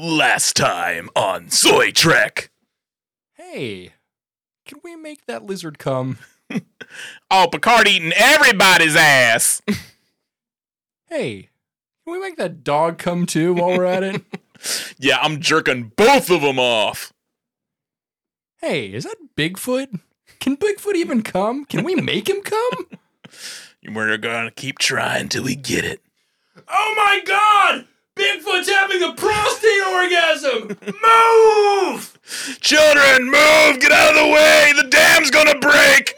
Last time on Soy Trek. Hey, can we make that lizard come? Oh, Picard eating everybody's ass. Hey, can we make that dog come too while we're at it? yeah, I'm jerking both of them off. Hey, is that Bigfoot? Can Bigfoot even come? Can we make him come? We're gonna keep trying till we get it. Oh my god! Bigfoot's having a prostate orgasm! Move! Children, move! Get out of the way! The dam's gonna break!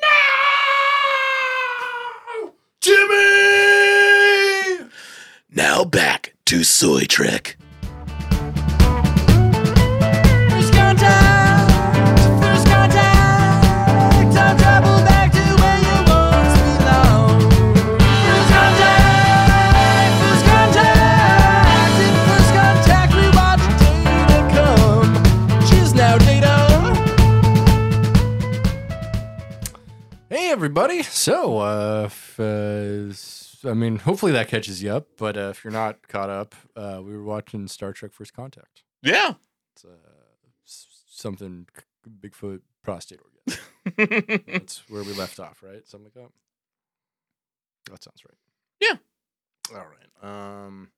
No! Jimmy! Now back to Soy Trek. Everybody! So, uh, if, uh, I mean, hopefully that catches you up. But uh, if you're not caught up, uh, we were watching Star Trek: First Contact. Yeah. It's uh, something Bigfoot prostate orgasm. That's where we left off, right? Something like that. That sounds right. Yeah. All right. Um,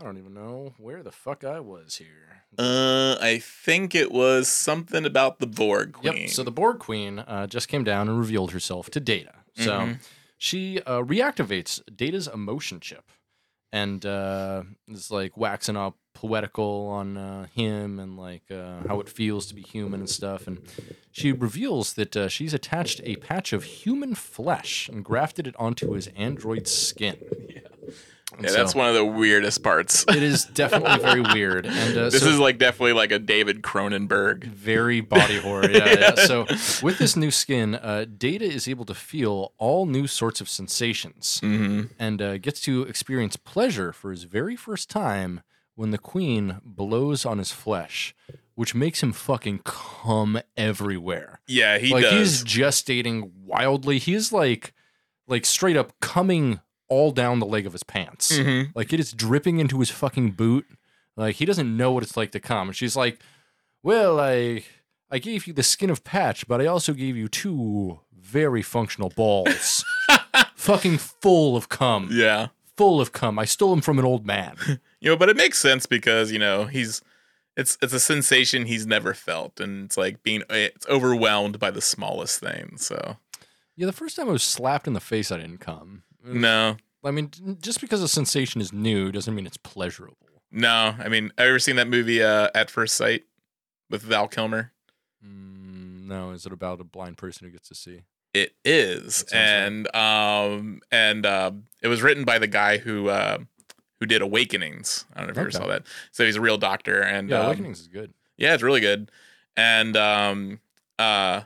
I don't even know where the fuck I was here. uh, I think it was something about the Borg Queen. Yep. So the Borg Queen uh, just came down and revealed herself to Data. So Mhm. she uh, reactivates Data's emotion chip, and uh, is like waxing up poetical on uh, him and like uh, how it feels to be human and stuff. And she reveals that uh, she's attached a patch of human flesh and grafted it onto his android skin. Yeah. Yeah, that's one of the weirdest parts. It is definitely very weird, and uh, this so- is like definitely like a David Cronenberg. very body horror. Yeah, yeah. So with this new skin, uh, Data is able to feel all new sorts of sensations Mm-hmm. and uh, gets to experience pleasure for his very first time when the Queen blows on his flesh, which makes him fucking come everywhere. Yeah, he like does. he's gestating wildly. He's like, like straight up coming all down the leg of his pants. Mhm. Like it is dripping into his fucking boot. Like he doesn't know what it's like to come. And she's like, "Well, I I gave you the skin of Patch, but I also gave you two very functional balls, fucking full of cum, Yeah. full of cum. I stole them from an old man. You know, but it makes sense because, you know, he's it's it's a sensation he's never felt and it's like being it's overwhelmed by the smallest thing. So, yeah, the first time I was slapped in the face, I didn't come. No. I mean, just because a sensation is new doesn't mean it's pleasurable. No. I mean, have you ever seen that movie uh At First Sight with Val Kilmer? Mm, no, is it about a blind person who gets to see? It is. Right. And um and uh, it was written by the guy who uh who did Awakenings. I don't know if you ever saw that. So he's a real doctor and Yeah, um, Awakenings is good. Yeah, it's really good. And um uh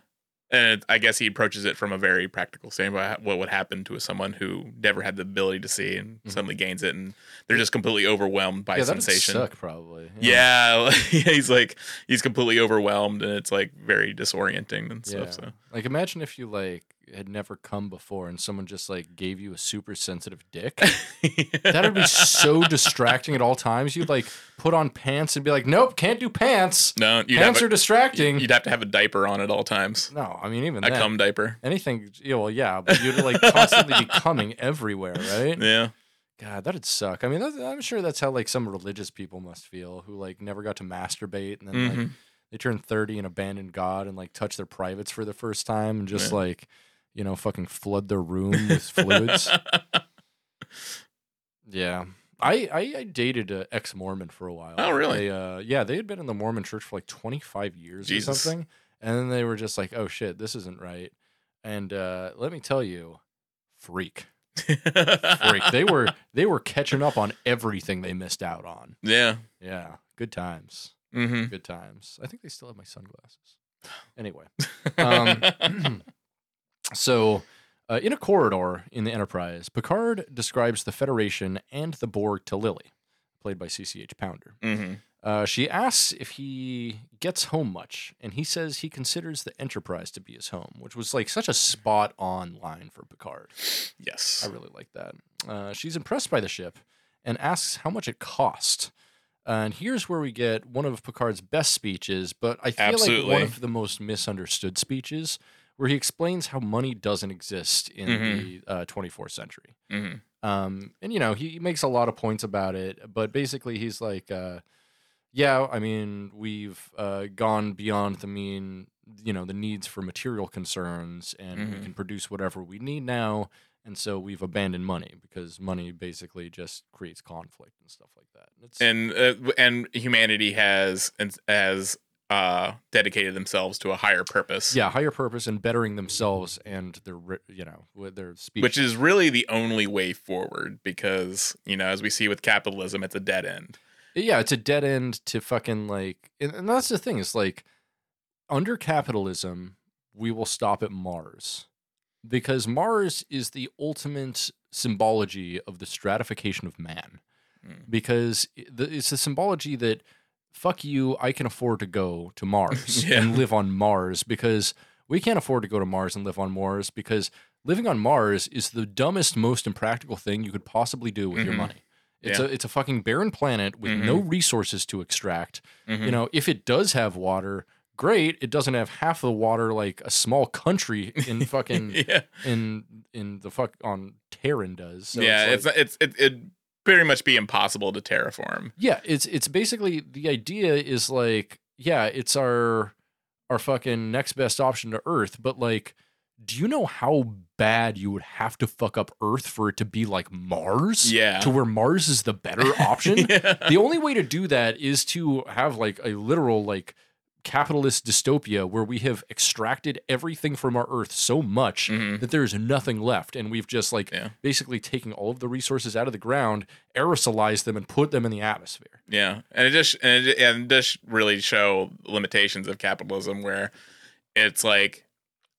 and I guess he approaches it from a very practical standpoint. What would happen to someone who never had the ability to see and Mhm. suddenly gains it, and they're just completely overwhelmed by yeah, sensation. suck probably. Yeah, he's like he's completely overwhelmed, and it's like very disorienting and stuff. So Like imagine if you like had never come before and someone just like gave you a super sensitive dick. That'd be so distracting at all times. You'd like put on pants and be like, "Nope, can't do pants. no, you'd pants have, are distracting." you'd have to have a diaper on at all times, no, I mean even a then, cum diaper. anything. Yeah, well, yeah, but you'd like constantly be coming everywhere, right? Yeah, God, that'd suck. I mean, I'm sure that's how like some religious people must feel who like never got to masturbate and then like Mhm. they turn 30 and abandon God and like touch their privates for the first time and just Yeah. like, you know, fucking flood their room with fluids. Yeah. I, I, I dated an ex Mormon for a while. Oh, really? They, uh, yeah, they had been in the Mormon church for like 25 years or something. And then they were just like, oh shit, this isn't right. And uh, let me tell you, freak. Freak. They were they were catching up on everything they missed out on. yeah. Yeah. Good times. hmm Good times. I think they still have my sunglasses. Anyway. Um, so, uh, in a corridor in the Enterprise, Picard describes the Federation and the Borg to Lily, played by CCH Pounder. hmm Uh, she asks if he gets home much, and he says he considers the Enterprise to be his home, which was like such a spot on line for Picard. Yes. I really like that. Uh, she's impressed by the ship and asks how much it cost. And here's where we get one of Picard's best speeches, but I feel like one of the most misunderstood speeches, where he explains how money doesn't exist in Mhm. the uh, 24th century. hmm Um, and you know, he makes a lot of points about it, but basically he's like, uh, yeah, I mean, we've uh, gone beyond the mean, you know, the needs for material concerns, and we Mhm. can produce whatever we need now. And so we've abandoned money because money basically just creates conflict and stuff like that. It's, And uh, and humanity has has uh, dedicated themselves to a higher purpose. yeah, higher purpose and bettering themselves and their, you know, their speech. Which is really the only way forward because, you know, as we see with capitalism, it's a dead end. yeah, it's a dead end to fucking like, and, and that's the thing. It's like under capitalism, we will stop at Mars because Mars is the ultimate symbology of the stratification of man. Mm. Because it's the symbology that fuck you, I can afford to go to Mars Yeah. and live on Mars because we can't afford to go to Mars and live on Mars because living on Mars is the dumbest, most impractical thing you could possibly do with your Mhm. money. It's Yeah. a it's a fucking barren planet with no resources to extract. Mhm. You know, if it does have water, great. It doesn't have half the water like a small country in fucking yeah, in in the fuck on Terran does. So yeah, it's, it's like- it's it it'd pretty much be impossible to terraform. yeah, it's it's basically the idea is like yeah, it's our our fucking next best option to Earth, but like. Do you know how bad you would have to fuck up Earth for it to be like Mars? Yeah. To where Mars is the better option? yeah. the only way to do that is to have like a literal like capitalist dystopia where we have extracted everything from our earth so much Mhm. that there's nothing left and we've just like Yeah. basically taken all of the resources out of the ground aerosolized them and put them in the atmosphere Yeah, and it just and it, and it just really show limitations of capitalism, where it's like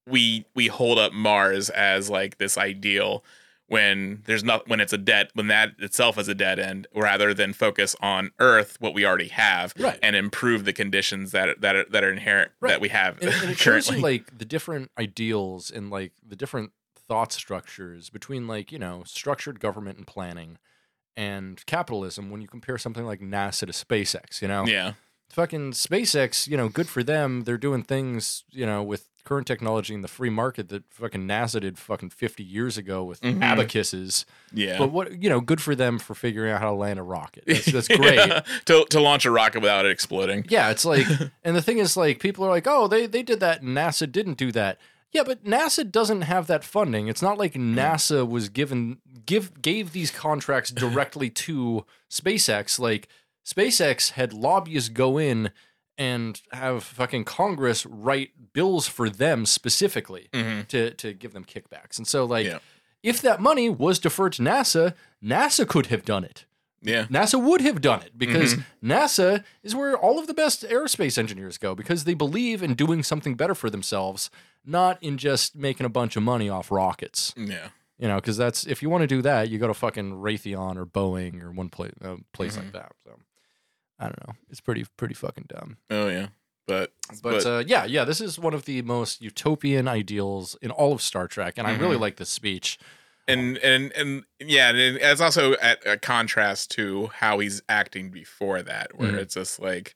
we we hold up Mars as like this ideal when there's not when it's a dead when that itself is a dead end, rather than focus on Earth what we already have Right. and improve the conditions that that are, that are inherent Right. that we have and, and it shows currently. you like the different ideals and like the different thought structures between like you know structured government and planning and capitalism when you compare something like nasa to spacex you know yeah, fucking SpaceX, you know, good for them. They're doing things, you know, with current technology in the free market that fucking NASA did fucking 50 years ago with Mhm. abacuses. yeah. But what, you know, good for them for figuring out how to land a rocket. That's, that's great. to to launch a rocket without it exploding. Yeah, it's like, and the thing is, like, people are like, oh, they, they did that and NASA didn't do that. Yeah, but NASA doesn't have that funding. It's not like NASA was given give gave these contracts directly to SpaceX. Like SpaceX had lobbyists go in and have fucking Congress write bills for them specifically Mhm. to to give them kickbacks. And so like Yeah. if that money was deferred to NASA, NASA could have done it. Yeah, NASA would have done it because Mm-hmm. NASA is where all of the best aerospace engineers go because they believe in doing something better for themselves, not in just making a bunch of money off rockets. yeah. You know, because that's if you want to do that, you go to fucking Raytheon or Boeing or one place, uh, place Mm-hmm. like that. So I don't know. It's pretty pretty fucking dumb. Oh yeah, but But, uh, yeah, yeah, this is one of the most utopian ideals in all of Star Trek, and I really Mm-hmm. like this speech. and and and yeah, and it's also at a contrast to how he's acting before that, where Mhm. it's just like,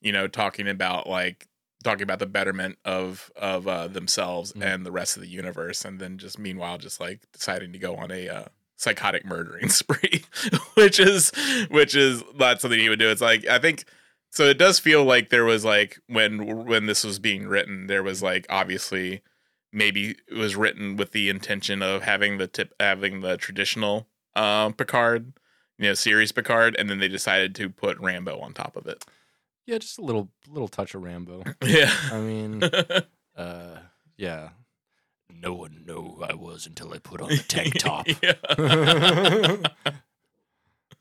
you know, talking about like talking about the betterment of of uh, themselves Mhm. and the rest of the universe, and then just meanwhile just like deciding to go on a uh, psychotic murdering spree, which is which is not something he would do. It's like I think. So it does feel like there was like when when this was being written, there was like obviously maybe it was written with the intention of having the tip having the traditional um Picard, you know, series Picard, and then they decided to put Rambo on top of it. Yeah, just a little little touch of Rambo. Yeah. I mean, uh, yeah. No one knew who I was until I put on the tank top. yeah.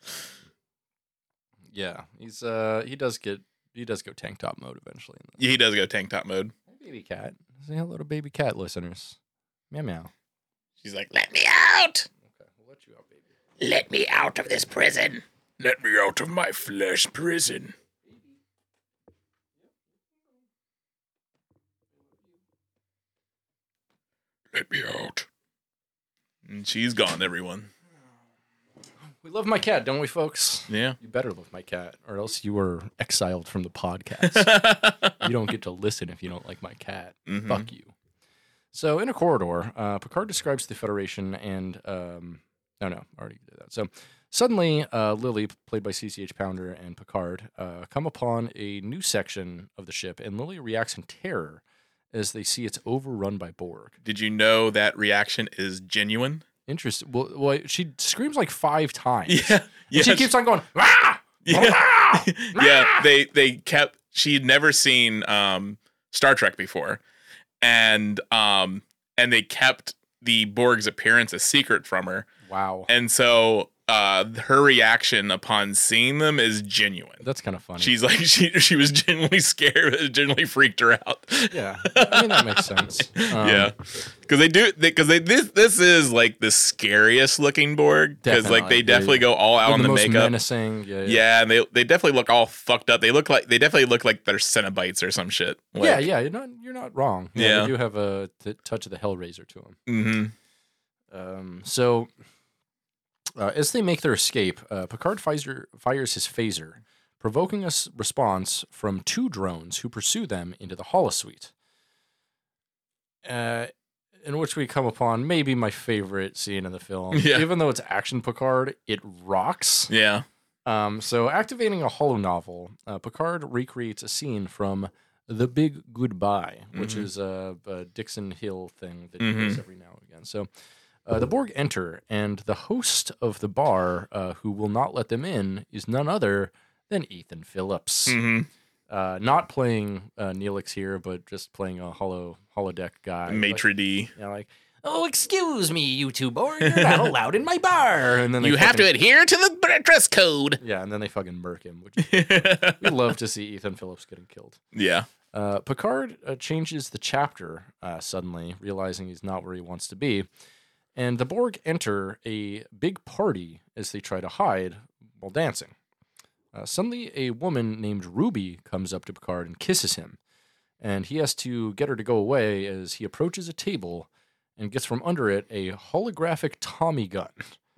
yeah, he's uh he does get he does go tank top mode eventually. In he does go tank top mode. the baby cat. Say hello to baby cat listeners. Meow meow. She's like, "Let me out! Okay, we'll let you out, baby. Let me out of this prison! Let me out of my flesh prison!" Let me out. And she's gone, everyone. We love my cat, don't we, folks? Yeah. You better love my cat, or else you were exiled from the podcast. you don't get to listen if you don't like my cat. Mhm. Fuck you. So, in a corridor, uh, Picard describes the Federation and. Um, no, no, I already did that. So, suddenly, uh, Lily, played by CCH Pounder, and Picard uh, come upon a new section of the ship, and Lily reacts in terror as they see it's overrun by Borg. Did you know that reaction is genuine? Interesting. Well, well, she screams like five times. Yeah. Yes. She keeps on going, ah! Yeah. Ah! yeah. They they kept she'd never seen um Star Trek before. And um and they kept the Borg's appearance a secret from her. Wow. And so uh her reaction upon seeing them is genuine. That's kind of funny. She's like she she was genuinely scared, genuinely freaked her out. yeah. I mean, that makes sense. Um, yeah, because they do because they, this this is like the scariest looking Borg because like they definitely go all out on the, the, makeup. menacing. Yeah. Yeah. Yeah, and they they definitely look all fucked up. They look like they definitely look like they're Cenobites or some shit. Like, yeah, yeah, you're not you're not wrong. Yeah, Yeah. they do have a t- touch of the Hellraiser to them. hmm Um, so, uh, as they make their escape, uh, Picard fires, fires his phaser, provoking a s- response from two drones who pursue them into the holosuite. Uh, in which we come upon maybe my favorite scene in the film. Yeah. Even though it's action Picard, it rocks. Yeah. Um, so, activating a holo novel, uh, Picard recreates a scene from The Big Goodbye, which Mhm. is a, a Dixon Hill thing that Mhm. he does every now and again. So, uh, the Borg enter, and the host of the bar, uh, who will not let them in, is none other than Ethan Phillips. hmm Uh, not playing uh, Neelix here, but just playing a holo holodeck guy. Like, Maitre d. you know, like, oh, excuse me, you two Borg, you're not allowed in my bar. And then You have to adhere to the dress code. Yeah, and then they fucking murk him, which we love to see Ethan Phillips getting killed. yeah. Uh, Picard uh, changes the chapter uh, suddenly, realizing he's not where he wants to be. And the Borg enter a big party as they try to hide while dancing. Uh, suddenly, a woman named Ruby comes up to Picard and kisses him. And he has to get her to go away as he approaches a table and gets from under it a holographic Tommy gun.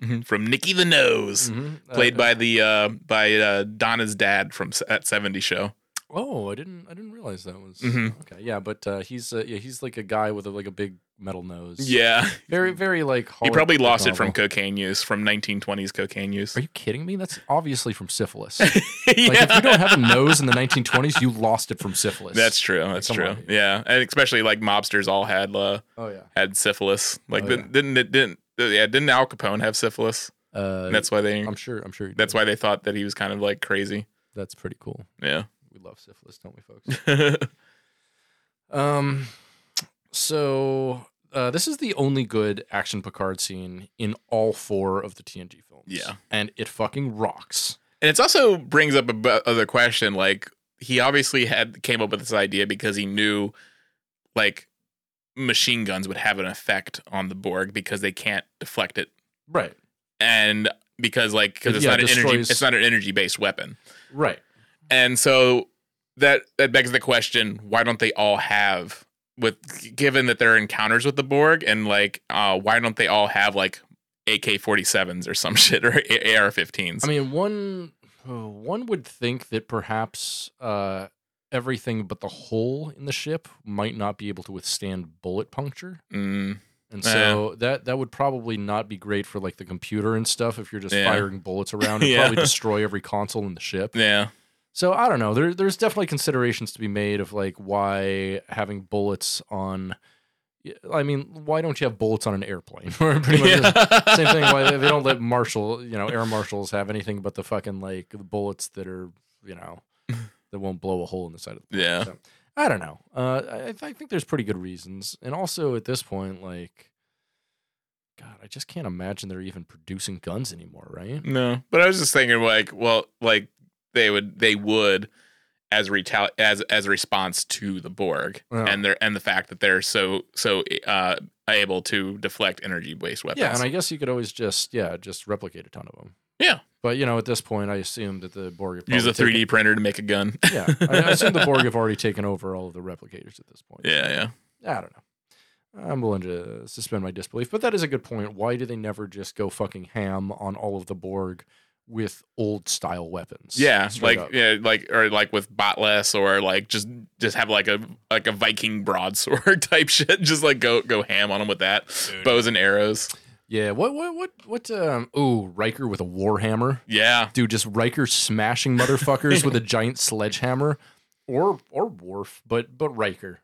Mhm. From Nicky the Nose, Mhm. Uh, played by the uh by uh Donna's dad from that 70s show. Oh, I didn't. I didn't realize that was Mhm. okay. Yeah, but uh, he's uh, yeah he's like a guy with a, like a big metal nose. Yeah. very very like. He probably lost it from cocaine use, from 1920s cocaine use. Are you kidding me? That's obviously from syphilis. like if you don't have a nose in the 1920s, you lost it from syphilis. That's true. That's Come true. on. Yeah, and especially like mobsters all had uh, oh yeah. had syphilis. Like Oh, didn't, didn't it didn't yeah didn't Al Capone have syphilis? Uh, that's why they I'm sure. I'm sure. that's why they thought that he was kind of like crazy. That's pretty cool. Yeah. We love syphilis, don't we, folks? Um, so uh, this is the only good action Picard scene in all four of the TNG films. Yeah. and it fucking rocks. and it also brings up a other question. Like he obviously had came up with this idea because he knew like machine guns would have an effect on the Borg because they can't deflect it, Right, and because like because it's yeah, not an energy it's not an energy based weapon. right. And so that that begs the question: Why don't they all have with given that there are encounters with the Borg and like uh why don't they all have like AK forty sevens or some shit or AR fifteens? I mean, one uh, one would think that perhaps uh, everything but the hole in the ship might not be able to withstand bullet puncture, Mm, and so that that would probably not be great for like the computer and stuff. If you're just Yeah. firing bullets around, it'd Yeah. probably destroy every console in the ship. yeah, So I don't know. There, there's definitely considerations to be made of like why having bullets on. I mean, why don't you have bullets on an airplane? Pretty much the same thing. Why they don't let marshal, you know, air marshals have anything but the fucking like the bullets that are, you know, that won't blow a hole in the side of the plane. Yeah. So, I don't know. Uh, I, I think there's pretty good reasons, and also at this point, like, God, I just can't imagine they're even producing guns anymore, right? no. But I was just thinking like, well, like they would they would as retali- as as a response to the Borg and their and the fact that they're so so uh able to deflect energy based weapons. Yeah, and I guess you could always just yeah just replicate a ton of them. Yeah. But you know, at this point, I assume that the Borg have use a 3D printer to make a gun. yeah, I, I assume the Borg have already taken over all of the replicators at this point. yeah, yeah. I don't know. I'm willing to suspend my disbelief. But that is a good point. Why do they never just go fucking ham on all of the Borg with old style weapons? Yeah, like up. yeah, like or like with bat'leths or like just just have like a like a Viking broadsword type shit. Just like go go ham on them with that bows and arrows. yeah. What what what what? Um. Ooh, Riker with a warhammer. Yeah, Dude, just Riker smashing motherfuckers with a giant sledgehammer, or or Worf, but but Riker.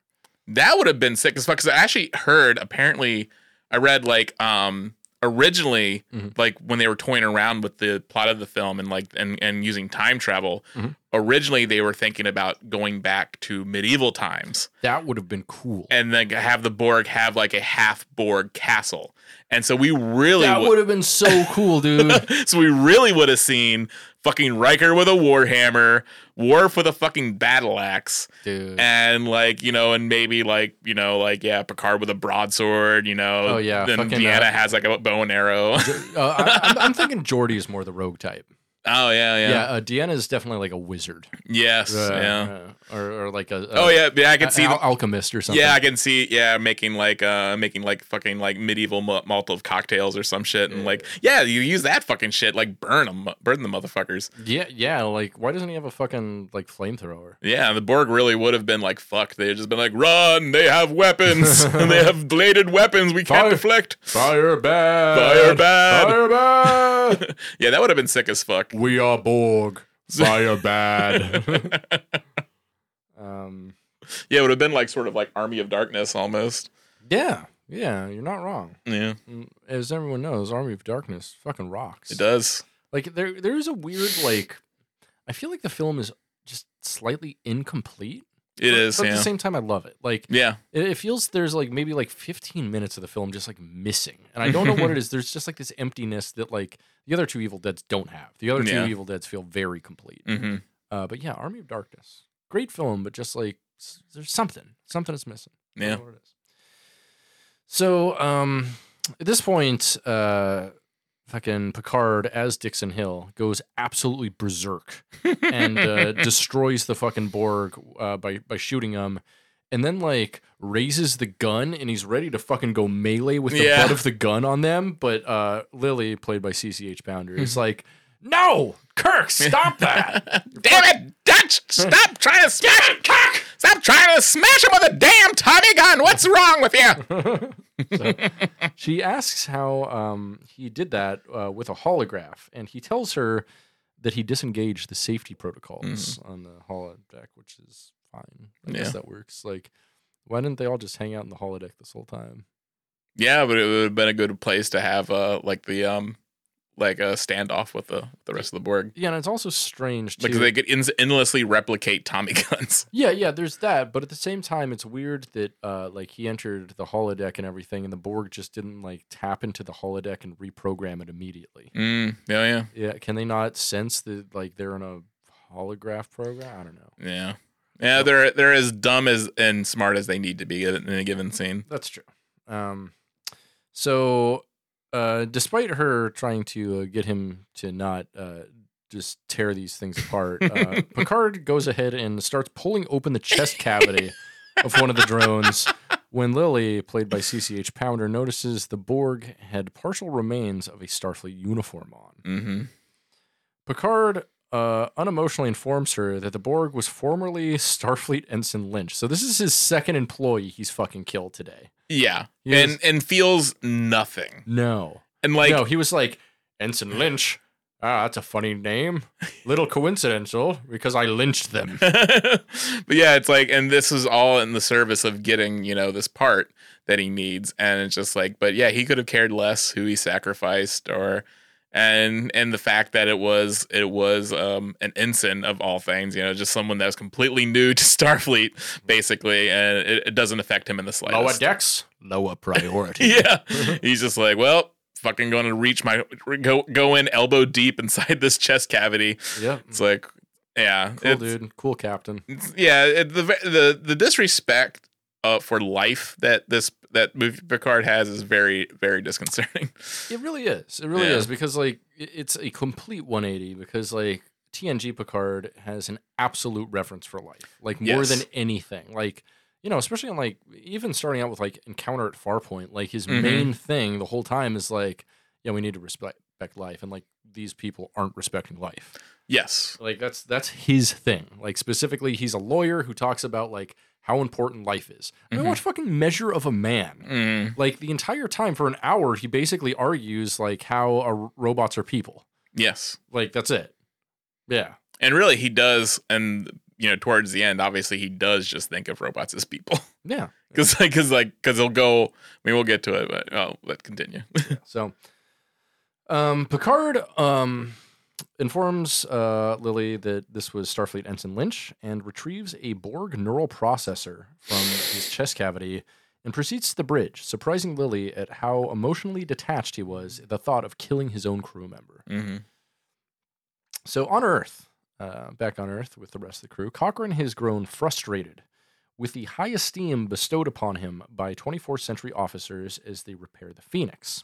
that would have been sick as fuck. Because I actually heard apparently I read like um originally Mhm. like when they were toying around with the plot of the film and like and and using time travel. Mhm. Originally, they were thinking about going back to medieval times. That would have been cool. and then have the Borg have like a half Borg castle. And so we really That would, have been so cool, dude. so we really would have seen fucking Riker with a warhammer, Worf with a fucking battle axe, dude. and like you know, and maybe like you know, like yeah, Picard with a broadsword. You know, Oh, yeah, Then fucking, Deanna uh, has like a bow and arrow. uh, I, I'm, I'm thinking Geordi is more the rogue type. Oh yeah, Yeah, yeah, uh, Deanna is definitely like a wizard. yes, Uh, yeah. uh, or, or like a, a Oh yeah, yeah. I can a- see. al- alchemist or something. Yeah, I can see. Yeah, making like uh making like fucking like medieval ma- Molotov cocktails or some shit, and like yeah, you use that fucking shit like burn them, burn the motherfuckers. yeah, yeah. Like, why doesn't he have a fucking like flamethrower? Yeah, the Borg really would have been like fuck. They just been like run. They have weapons and they have bladed weapons. We can't Fire. deflect. Fire bad. Fire bad. Fire bad. Yeah, that would have been sick as fuck. We are Borg. Fire bad. um. Yeah, it would have been like sort of like Army of Darkness almost. Yeah. Yeah. You're not wrong. Yeah, Mm, As everyone knows, Army of Darkness fucking rocks. it does. Like there, there's a weird like. I feel like the film is just slightly incomplete. It but, is. But at Yeah. the same time, I love it. Like Yeah. it, it feels there's like maybe like 15 minutes of the film just like missing, and I don't know what it is. There's just like this emptiness that like the other two Evil Deads don't have. The other two Yeah. Evil Deads feel very complete. hmm Uh, but yeah, Army of Darkness, great film, but just like there's something, something is missing. Yeah. know what it is. So um, at this point, uh, fucking Picard as Dixon Hill goes absolutely berserk and uh, destroys the fucking Borg uh, by by shooting them, and then like raises the gun and he's ready to fucking go melee with the Yeah. butt of the gun on them. But uh, Lily, played by CCH Pounder, is like, "No, Kirk, stop that!" Damn it, Dutch! Stop trying to smash it, cock! Stop trying to smash him with a damn Tommy gun! What's wrong with you? So, she asks how um, he did that uh, with a holograph, and he tells her that he disengaged the safety protocols on the holodeck, which is fine. I guess that works. Like, why didn't they all just hang out in the holodeck this whole time? Yeah, but it would have been a good place to have uh like the um like a standoff with the the rest of the Borg Yeah, and it's also strange too. because they could en- endlessly replicate Tommy guns. yeah, yeah, there's that, but at the same time, it's weird that uh, like he entered the holodeck and everything, and the Borg just didn't like tap into the holodeck and reprogram it immediately. Mm, yeah, yeah, Yeah, can they not sense that like they're in a holograph program? I don't know. yeah, yeah. They're they're as dumb as and smart as they need to be in a given scene. That's true. Um, so, uh, despite her trying to uh, get him to not uh, just tear these things apart, uh, Picard goes ahead and starts pulling open the chest cavity of one of the drones. When Lily, played by CCH Pounder, notices the Borg had partial remains of a Starfleet uniform on. Mm-hmm. Picard uh, unemotionally informs her that the Borg was formerly Starfleet Ensign Lynch. So this is his second employee he's fucking killed today. Yeah, He and was- and feels nothing. No. And like no, he was like, Ensign Lynch. Ah, that's a funny name. Little coincidental because I lynched them. but yeah, it's like, and this is all in the service of getting, you know, this part that he needs. And it's just like, but yeah, he could have cared less who he sacrificed or, and, and the fact that it was, it was, um, an ensign of all things, you know, just someone that was completely new to Starfleet, basically. And it, it doesn't affect him in the slightest. Lower decks, lower priority. yeah. He's just like, well, fucking going to reach my, go, go in elbow deep inside this chest cavity. Yeah, It's like, yeah. Cool, dude. Cool captain. yeah, it, the the the disrespect uh, for life that this that movie Picard has is very very disconcerting. It really is. It really Yeah. is because like it's a complete 180 because like TNG Picard has an absolute reference for life, like more Yes. than anything. Like you know, especially on like even starting out with like Encounter at Farpoint, like his Mhm. main thing the whole time is like, yeah, we need to respect respect life, and like these people aren't respecting life. Yes. Like that's that's his thing. Like specifically, he's a lawyer who talks about like how important life is. I mean, Mhm. watch fucking Measure of a Man. Mm, Like the entire time for an hour, he basically argues like how robots are people. yes. Like that's it. Yeah. And really, he does, and you know, towards the end, obviously, he does just think of robots as people, Yeah. because like, because like, because he'll go. I mean, we'll get to it, but oh, let continue. So, um, Picard um, informs uh, Lily that this was Starfleet Ensign Lynch and retrieves a Borg neural processor from his chest cavity and proceeds to the bridge, surprising Lily at how emotionally detached he was at the thought of killing his own crew member. hmm So, on Earth, uh, back on Earth with the rest of the crew, Cochrane has grown frustrated with the high esteem bestowed upon him by 24th century officers as they repair the Phoenix.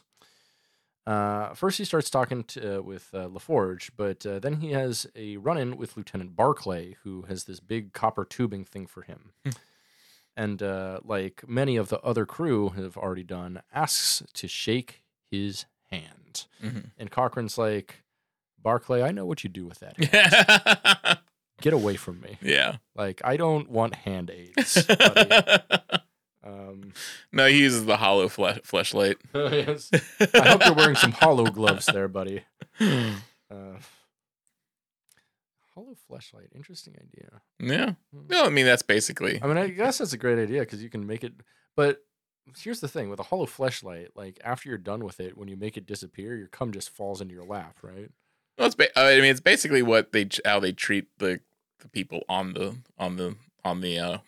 Uh, first, he starts talking to, uh, with uh, LaForge, but uh, then he has a run in with Lieutenant Barclay, who has this big copper tubing thing for him. and, uh, like many of the other crew have already done, asks to shake his hand. Mhm. And Cochrane's like, Barclay, I know what you do with that. hand. Get away from me. yeah. Like, I don't want hand aids. um, no, he uses the hollow flesh fleshlight. yes. I hope you're wearing some hollow gloves there, buddy. Uh, hollow fleshlight, interesting idea. Yeah. No, I mean that's basically. I mean, I guess that's a great idea because you can make it. But here's the thing: with a hollow fleshlight, like after you're done with it, when you make it disappear, your cum just falls into your lap, right? Well, it's ba- I mean, it's basically what they how they treat the the people on the on the on the uh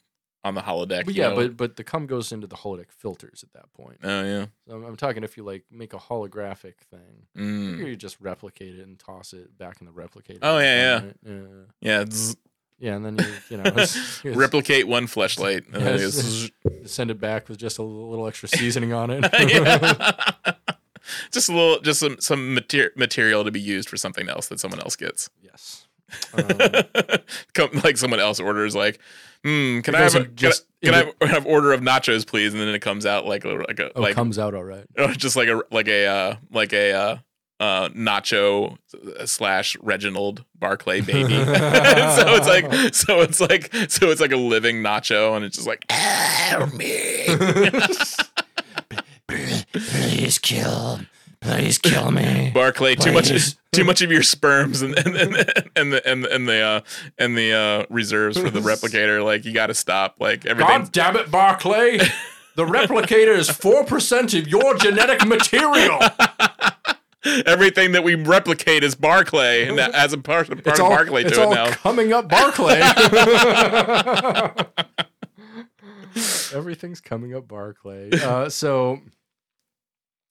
on the holodeck. But yeah, know? but but the cum goes into the holodeck filters at that point. oh yeah. So I'm, I'm talking if you like make a holographic thing, Mm. you just replicate it and toss it back in the replicator. Oh, yeah, right? yeah, Yeah. zzz. yeah, and then you you know it's- it's- replicate one fleshlight. And then Yes. it's- send it back with just a little extra seasoning on it. Just a little, just some some mater- material to be used for something else that someone else gets. yes. Um, Come, like someone else orders, like, hmm, can I have a, doesn't can, I, can I have order of nachos, please? And then it comes out like a like a oh, like comes out all right. just like a like a uh, like a uh, uh, nacho slash Reginald Barclay baby. so it's like so it's like so it's like a living nacho, and it's just like help me. Please kill. Please kill me. Barclay, too much too much of your sperms and and and, and the and, and the uh, and the uh, reserves for the replicator. Like you got to stop. Like everything. God damn it, Barclay! The replicator is four percent of your genetic material. Everything that we replicate is Barclay, and that as a part, part It's of all, Barclay it's to it all now. coming up, Barclay. Everything's coming up, Barclay. Uh, so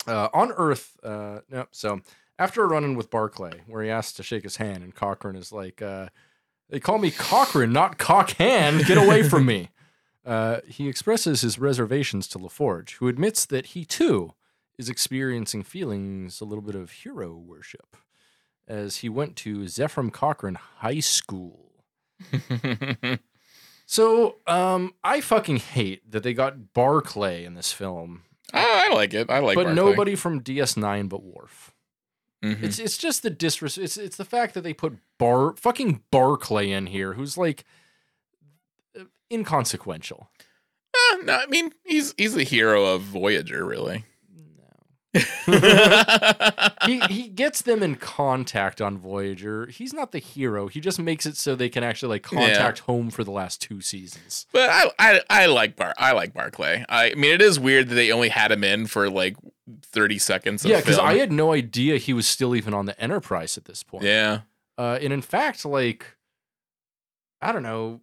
uh, on Earth, uh, no, so after a run-in with Barclay, where he asks to shake his hand, and Cochrane is like, uh, "They call me Cochrane, not Cockhand. Get away from me." Uh, he expresses his reservations to LaForge, who admits that he too is experiencing feelings a little bit of hero worship, as he went to Zefram Cochrane High School. So, um, I fucking hate that they got Barclay in this film, I, I like it. I like, but Barclay. nobody from DS9 but Worf. Mhm. It's it's just the disres. It's it's the fact that they put Bar fucking Barclay in here, who's like inconsequential. Uh, no, I mean he's he's the hero of Voyager, really. He he gets them in contact on Voyager. He's not the hero. He just makes it so they can actually like Yeah. contact home for the last two seasons. but I, I I like Bar I like Barclay. I, I mean it is weird that they only had him in for like thirty seconds. Of Yeah, because. I had no idea he was still even on the Enterprise at this point. yeah Uh, and in fact, like, I don't know.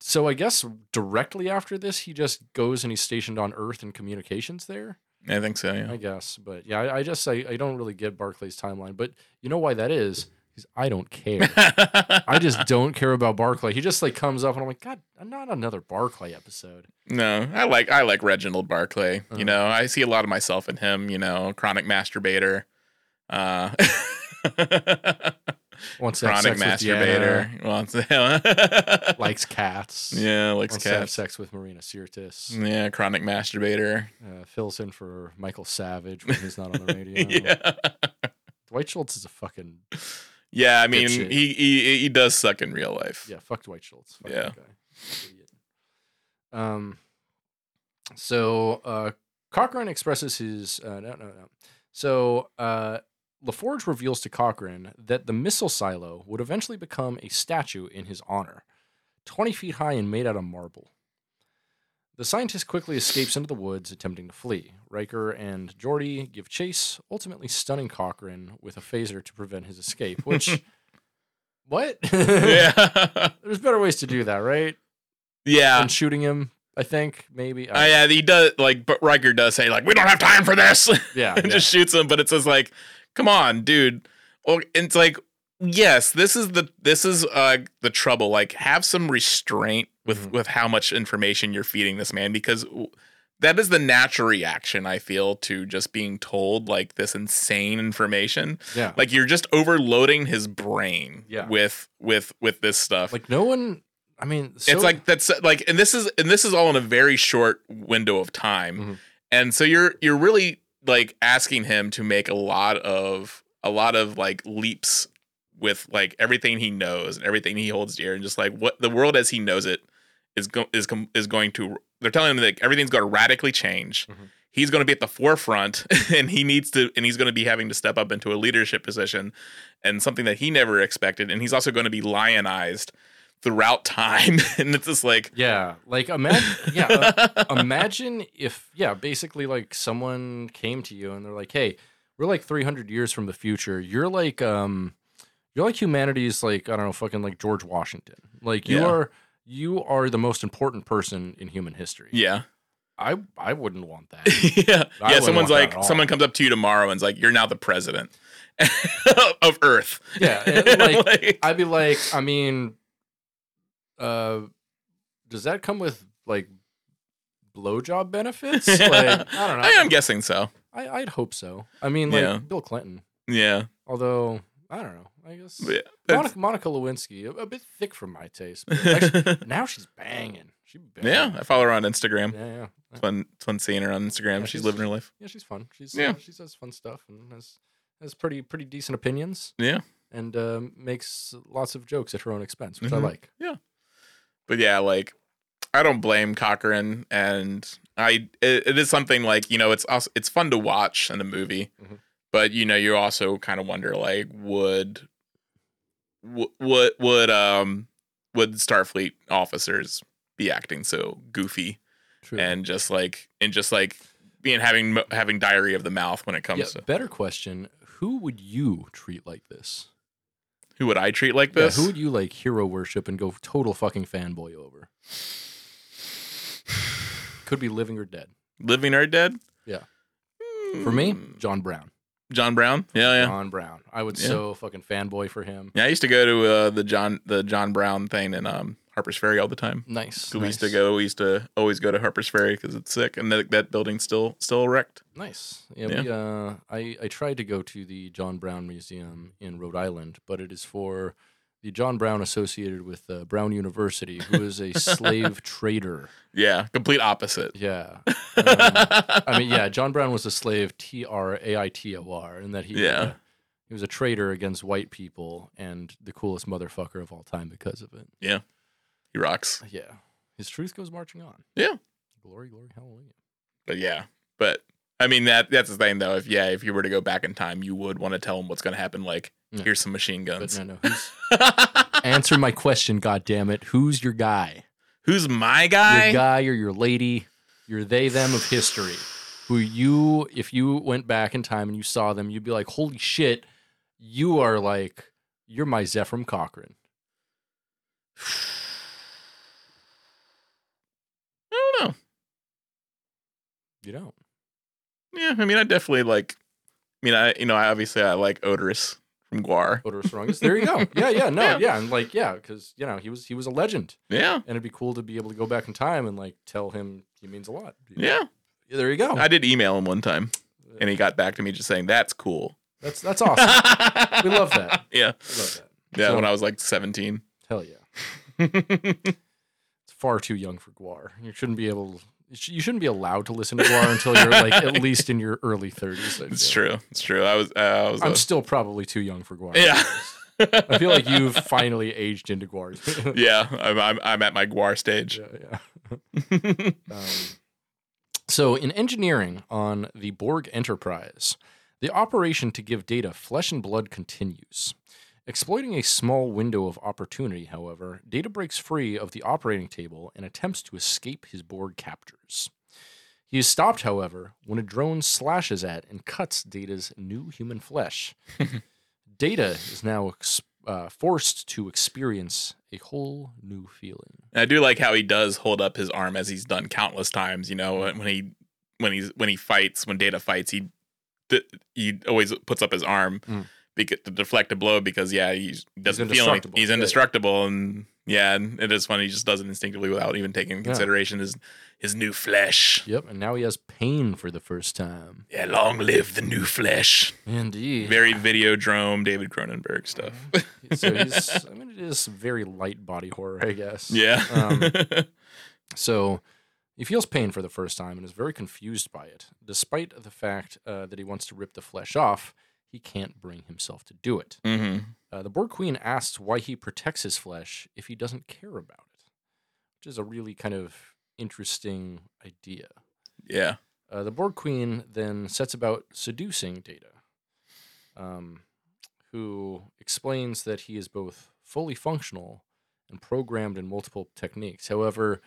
So I guess directly after this, he just goes and he's stationed on Earth in communications there. I think so. Yeah. I guess, but yeah, I, I just I, I don't really get Barclay's timeline. But you know why that is? Because I don't care. I just don't care about Barclay. He just like comes up and I'm like, God, not another Barclay episode. no, I like I like Reginald Barclay. Uh-huh. You know, I see a lot of myself in him. You know, chronic masturbator. Uh, Wants to have chronic sex with Deanna, masturbator. Wants to likes cats. yeah, likes Wants to have sex with Marina Sirtis. Yeah, chronic masturbator. Uh, fills in for Michael Savage when he's not on the radio. Yeah, Dwight Schultz is a fucking yeah. I mean, he, he he does suck in real life. yeah. Fuck Dwight Schultz. Fuck Yeah. that guy. Idiot. Um. So uh, Cochrane expresses his uh, no no no. So uh, LaForge reveals to Cochrane that the missile silo would eventually become a statue in his honor, twenty feet high and made out of marble. The scientist quickly escapes into the woods, attempting to flee. Riker and Geordi give chase, ultimately stunning Cochrane with a phaser to prevent his escape. Which, what? yeah, There's better ways to do that, right? yeah. Than shooting him, I think maybe. Uh, yeah, he does like, but Riker does say like, "We don't have time for this," yeah, and yeah. just shoots him. But it's just like, come on, dude. Well, it's like, yes, this is the this is uh the trouble. Like, have some restraint with Mhm. with how much information you're feeding this man because that is the natural reaction I feel to just being told like this insane information. yeah. Like you're just overloading his brain Yeah. with with with this stuff. Like no one. I mean, so, it's like that's like and this is and this is all in a very short window of time Mhm. and so you're you're really like asking him to make a lot of a lot of like leaps with like everything he knows and everything he holds dear and just like what the world as he knows it is go- is com- is going to they're telling him that everything's going to radically change Mhm. he's going to be at the forefront and he needs to and he's going to be having to step up into a leadership position and something that he never expected and he's also going to be lionized throughout time and it's just like yeah, like imagine, yeah, uh, imagine if, yeah, basically like someone came to you and they're like, "Hey, we're like 300 years from the future. You're like, um, you're like humanity's like I don't know, fucking like George Washington. Like you Yeah. are, you are the most important person in human history. yeah I, I wouldn't want that. yeah I yeah someone's like someone comes up to you tomorrow and's like you're now the president of earth Yeah, like, Like, I'd be like, I mean, uh, does that come with like blowjob benefits? like, I don't know. I am guessing so I, I'd hope so. I mean, like Yeah. Bill Clinton. yeah Although I don't know. I guess yeah, Monica, Monica Lewinsky, a, a bit thick for my taste. But actually, now she's banging. She banging. yeah i follow her on instagram yeah, yeah. it's fun it's fun seeing her on instagram Yeah, she's, she's- living her life Yeah, she's fun. She's Yeah. uh, she says fun stuff and has has pretty pretty decent opinions yeah and um, makes lots of jokes at her own expense, which I Mhm. like. But yeah like i don't blame cochrane and i it, it is something like you know it's also it's fun to watch in a movie Mhm. but you know you also kind of wonder like would w- would would um would starfleet officers be acting so goofy True. and just like and just like being having having diary of the mouth when it comes to. yeah, to better question: Who would you treat like this? Who would I treat like Yeah, this? who would you like hero worship and go total fucking fanboy over? Could be living or dead. Living or dead? Yeah. For me. John Brown. John Brown. Yeah, yeah. John Brown. I would Yeah. so fucking fanboy for him. Yeah, I used to go to uh, the John the John Brown thing in um, Harper's Ferry all the time. Nice. We used to go. We used to always go to Harper's Ferry because it's sick, and that, that building's still still erect. Nice. Yeah, Yeah. We, uh, I I tried to go to the John Brown Museum in Rhode Island, but it is for the John Brown associated with uh, Brown University, who is a slave trader. Yeah, complete opposite. Yeah. Um, I mean, yeah, John Brown was a slave, T R A I T O R, and that he Yeah. uh, he was a traitor against white people and the coolest motherfucker of all time because of it. He rocks. Uh, yeah, his truth goes marching on. Yeah. glory, glory, hallelujah. But yeah, but I mean that that's the thing though. If yeah, if you were to go back in time, you would want to tell him what's going to happen. Like, here's some machine But guns. no, no. Who's, answer my question, God damn it. Who's your guy? Who's my guy? Your guy? or your lady? Your they them of history. Who you, if you went back in time and you saw them, you'd be like, holy shit, you are like, you're my Zefram Cochrane. I don't know. You don't. Yeah, I mean, I definitely like. I mean, I you know, I obviously I like Oderus from GWAR. Oderus Urungus. There you go. Yeah, yeah, no, Yeah. yeah, and like, yeah, because you know he was he was a legend, Yeah, and it'd be cool to be able to go back in time and like tell him he means a lot. yeah. Yeah, there you go. I did email him one time, and he got back to me just saying that's cool. That's that's awesome. we love that. Yeah, We love that. Yeah, So- when I was like 17. Hell yeah. It's far too young for GWAR. You shouldn't be able. You shouldn't be allowed to listen to GWAR until you're like at least in your early 30s. I It's feel. true. It's true. I was. Uh, I was. I'm a- still probably too young for GWAR. yeah. I feel like you've finally aged into GWAR. yeah. I'm, I'm. I'm at my GWAR stage. yeah, yeah. Um, so, in engineering on the Borg Enterprise, the operation to give data flesh and blood continues. Exploiting a small window of opportunity, however, Data breaks free of the operating table and attempts to escape his Borg captors. He is stopped, however, when a drone slashes at and cuts Data's new human flesh. Data is now ex- uh, forced to experience a whole new feeling. And I do like how he does hold up his arm as he's done countless times. You know, when he when he's when he fights, when Data fights, he d- he always puts up his arm Mm. Beca- to deflect a blow because yeah, he doesn't feel like indestructible. he's Yeah. indestructible, and yeah, and it is funny. He just does it instinctively without even taking into Yeah. consideration his his new flesh. Yep, and now he has pain for the first time. Yeah, long live the new flesh. Indeed. Very Videodrome, David Cronenberg stuff. so he's I mean it is very light body horror, I guess. yeah. Um, So he feels pain for the first time and is very confused by it. Despite the fact uh, that he wants to rip the flesh off, he can't bring himself to do it. hmm Uh, the Borg Queen asks why he protects his flesh if he doesn't care about it, which is a really kind of interesting idea. Yeah. Uh, the Borg Queen then sets about seducing Data, um, who explains that he is both fully functional and programmed in multiple techniques. However,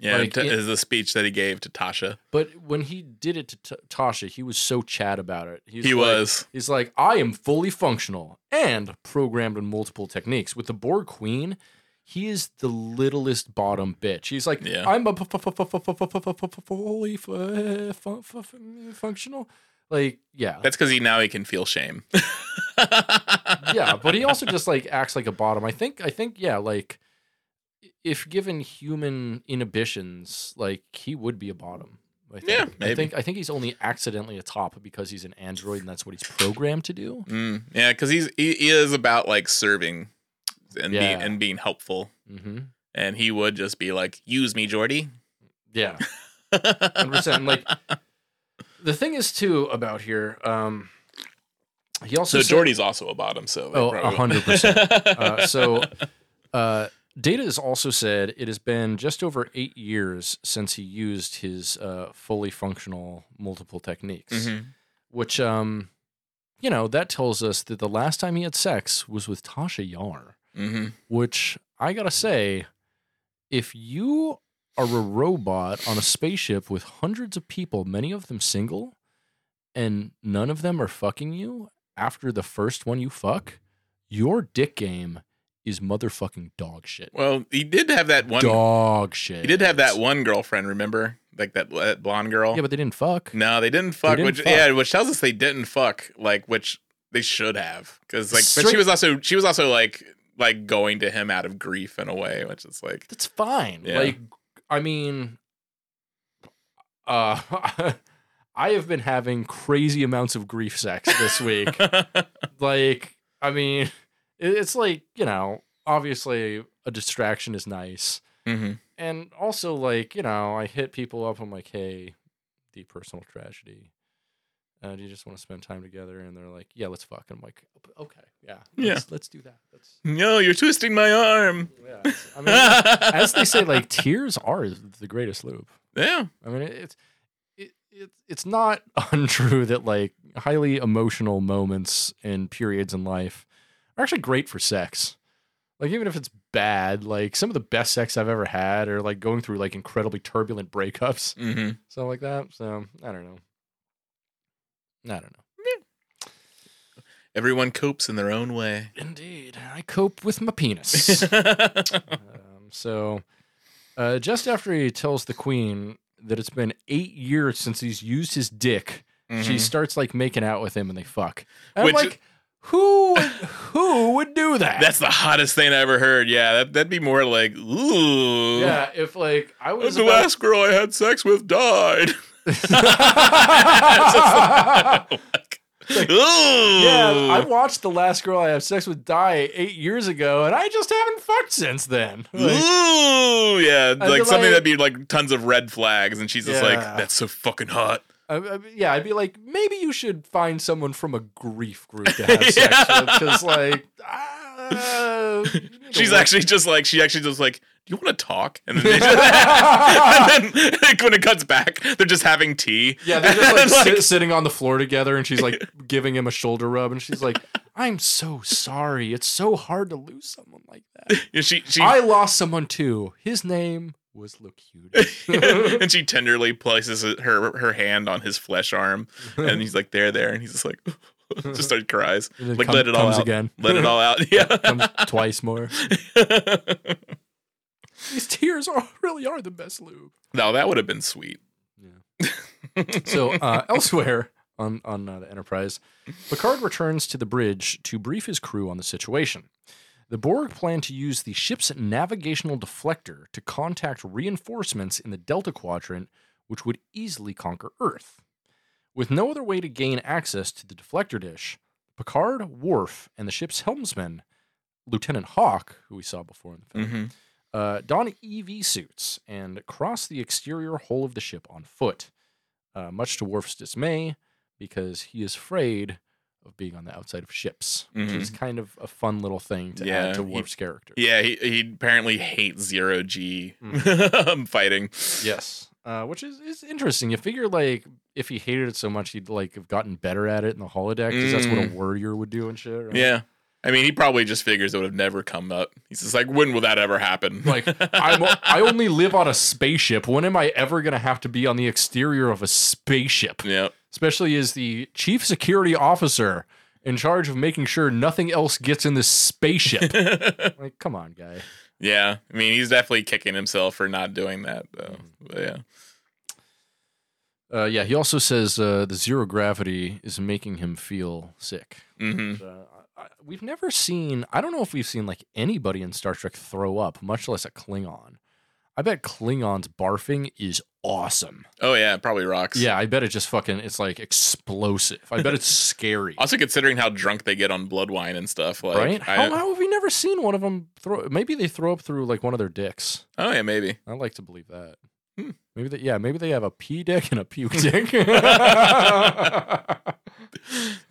yeah, like, t- it, is the speech that he gave to Tasha. But when he did it to t- Tasha, he was so Chad about it. He's he like, was. He's like, I am fully functional and programmed in multiple techniques. With the Borg Queen, he is the littlest bottom bitch. He's like, yeah. I'm a fully functional. Like, yeah. That's because he now he can feel shame. yeah, but he also just like acts like a bottom. I think. I think. Yeah, like if given human inhibitions, like he would be a bottom. I think. Yeah, I think I think he's only accidentally a top because he's an android and that's what he's programmed to do. Mm, yeah, because he's he, he is about like serving and being Yeah. and being helpful, Mm-hmm. and he would just be like, "Use me, Geordi." Yeah, hundred percent. Like the thing is too about here. Um, he also So said- Geordi's also a bottom. So Oh, probably- 100%. Uh, so, uh, Data has also said it has been just over eight years since he used his uh, fully functional multiple techniques, Mhm. which, um, you know, that tells us that the last time he had sex was with Tasha Yar, Mhm. which I gotta say, if you are a robot on a spaceship with hundreds of people, many of them single, and none of them are fucking you after the first one you fuck, your dick game is motherfucking dog shit. Well, he did have that one. dog shit. He did have that one girlfriend. Remember, like that, that blonde girl. Yeah, but they didn't fuck. no, they didn't fuck. didn't which fuck. yeah, which tells us they didn't fuck. Like which they should have, because like, but she was also she was also like like going to him out of grief in a way, which is like That's fine. Yeah. Like, I mean, uh, I have been having crazy amounts of grief sex this week. like i mean it's like you know obviously a distraction is nice. Hmm and also like you know i hit people up i'm like hey deep personal tragedy. Uh, do you just want to spend time together? And they're like yeah let's fuck. And i'm like okay yeah Yeah. let's, let's do that. Let's No, you're twisting my arm. yeah i mean as they say like tears are the greatest lube yeah. I mean, it's it, it it's not untrue that like highly emotional moments and periods in life are actually great for sex. Like even if it's bad, like some of the best sex I've ever had are like going through like incredibly turbulent breakups, hmm something like that. So I don't know. I don't know. Everyone copes in their own way. Indeed, I cope with my penis. um, so, uh, just after he tells the queen that it's been eight years since he's used his dick, she Mhm. starts like making out with him and they fuck. And Which- I'm like, who would, who would do that? That's the hottest thing I ever heard. Yeah, that, that'd be more like, ooh. yeah. If like I was The about- last girl I had sex with died. like, Ooh. yeah, I watched The Last Girl I Have Sex with Die eight years ago, and I just haven't fucked since then. Like, Ooh, yeah, like something like- that'd be like tons of red flags, and she's just like, "That's so fucking hot." I, yeah, I'd be like, maybe you should find someone from a grief group to have sex Yeah. with, because like, uh, you need to She's work- actually just like she actually just like, "Do you want to talk?" And then, they just, and then like, when it cuts back, they're just having tea. Yeah, they're just like, sit, sitting on the floor together, and she's like giving him a shoulder rub, and she's like, "I'm so sorry. It's so hard to lose someone like that. and she she I lost someone too. His name was Locutus." and she tenderly places her her hand on his flesh arm, and he's like, "There, there," and he's just like, just started cries, like come- let it all out, again. let it all out. Yeah. comes twice more. These tears are really are the best lube. no, that would have been sweet. Yeah. So uh, elsewhere on on uh, the Enterprise, Picard returns to the bridge to brief his crew on the situation. The Borg plan to use the ship's navigational deflector to contact reinforcements in the Delta Quadrant, which would easily conquer Earth. With no other way to gain access to the deflector dish, Picard, Worf, and the ship's helmsman, Lieutenant Hawk, who we saw before in the film, hmm uh, don EV suits and cross the exterior hull of the ship on foot, uh, much to Worf's dismay, because he is afraid of being on the outside of ships, which is kind of a fun little thing to Mm-hmm. Yeah, add to he- Worf's character. Yeah, he he apparently hates zero G Mm-hmm. fighting. Yes. Uh, which is, is interesting. You figure like if he hated it so much, he'd like have gotten better at it in the holodeck because that's what a Mm. warrior would do and shit. Right? Yeah. I mean, he probably just figures it would have never come up. He's just like, when will that ever happen? Like I'm, I only live on a spaceship. When am I ever gonna have to be on the exterior of a spaceship? yeah. Especially as the chief security officer in charge of making sure nothing else gets in this spaceship. like, come on, guy. yeah. I mean, he's definitely kicking himself for not doing that, though. But yeah. Uh, yeah, he also says uh, the zero gravity is making him feel sick. hmm Uh, I- we've never seen, I don't know if we've seen like anybody in Star Trek throw up, much less a Klingon. I bet Klingons barfing is awesome. Oh, yeah. it Probably rocks. Yeah, I bet it just fucking, it's like explosive. I bet it's scary. Also, considering how drunk they get on blood wine and stuff. Like, right? I- How, how have we never seen one of them throw? Maybe they throw up through like one of their dicks. oh, yeah, maybe. I like to believe that. Hmm. Maybe they, yeah, maybe they have a pee dick and a puke dick. It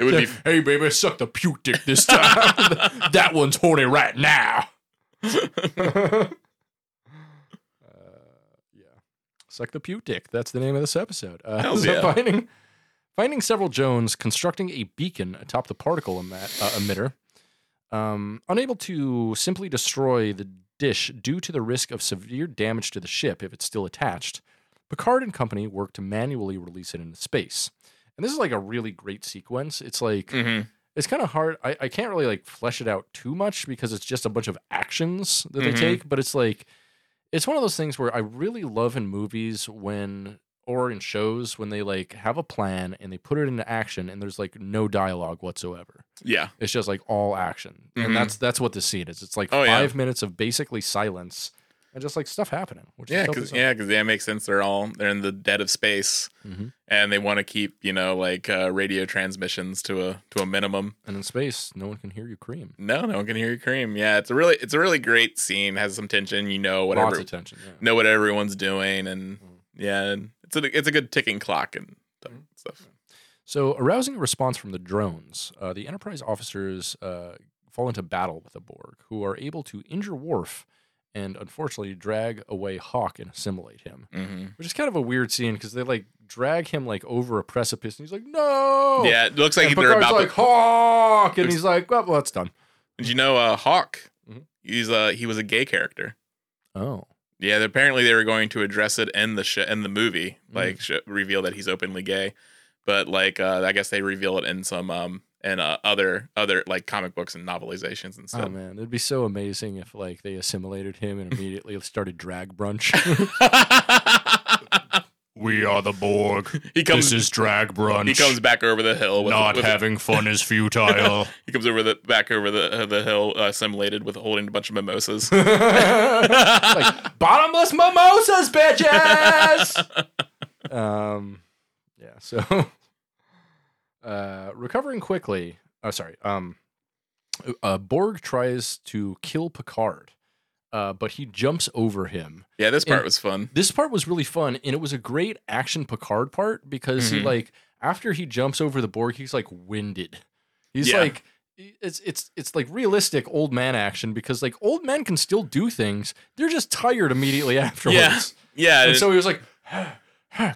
would be. hey, baby, suck the puke dick this time. that one's horny right now. uh, yeah, suck the puke dick. That's the name of this episode. Uh, so yeah. finding finding several drones constructing a beacon atop the particle emat, uh, emitter, um, unable to simply destroy the dish due to the risk of severe damage to the ship if it's still attached. Picard and company work to manually release it into space. And this is like a really great sequence. It's like hmm it's kind of hard. I, I can't really like flesh it out too much because it's just a bunch of actions that Mhm. they take. But it's like it's one of those things where I really love in movies when or in shows when they like have a plan and they put it into action and there's like no dialogue whatsoever. Yeah. It's just like all action, Mhm. and that's that's what this scene is. It's like Oh, yeah. five minutes of basically silence and just like stuff happening. Which Yeah, because yeah, because yeah, it makes sense. They're all they're in the dead of space, hmm and they want to keep you know like uh, radio transmissions to a to a minimum. and in space, no one can hear you cream. No, no one can hear you cream. Yeah, it's a really it's a really great scene. Has some tension. You know whatever Lots of tension. Yeah. know what everyone's doing, and Mhm. yeah, and it's a it's a good ticking clock and Mm-hmm. stuff. So, arousing a response from the drones, uh, the Enterprise officers uh, fall into battle with the Borg, who are able to injure Worf and unfortunately drag away Hawk and assimilate him. hmm Which is kind of a weird scene because they like drag him like over a precipice and he's like, no. Yeah, it looks like And they're Picard's about like, to. Hawk. And he's like, well, well, that's done. Did you know uh, Hawk? Mhm. He's uh he was a gay character. Oh. Yeah, apparently they were going to address it in the sh- in the movie, Mm. like sh- reveal that he's openly gay, but like uh, I guess they reveal it in some um in uh, other other like comic books and novelizations and stuff. Oh man, it'd be so amazing if like they assimilated him and immediately started drag brunch. we are the Borg. he comes is drag brunch. he comes back over the hill with, with having fun is futile. he comes over the back over the uh, the hill uh, assimilated with holding a bunch of mimosas. like bottomless mimosas, bitches. um, yeah. So, Uh, recovering quickly. Oh, sorry. Um, uh, Borg tries to kill Picard, uh, but he jumps over him. Yeah, this part And- was fun. This part was really fun, and it was a great action Picard part because he Mhm. like after he jumps over the Borg, he's like winded. He's Yeah. like it's it's it's like realistic old man action because like old men can still do things. They're just tired immediately afterwards. Yeah, And and, so he was like,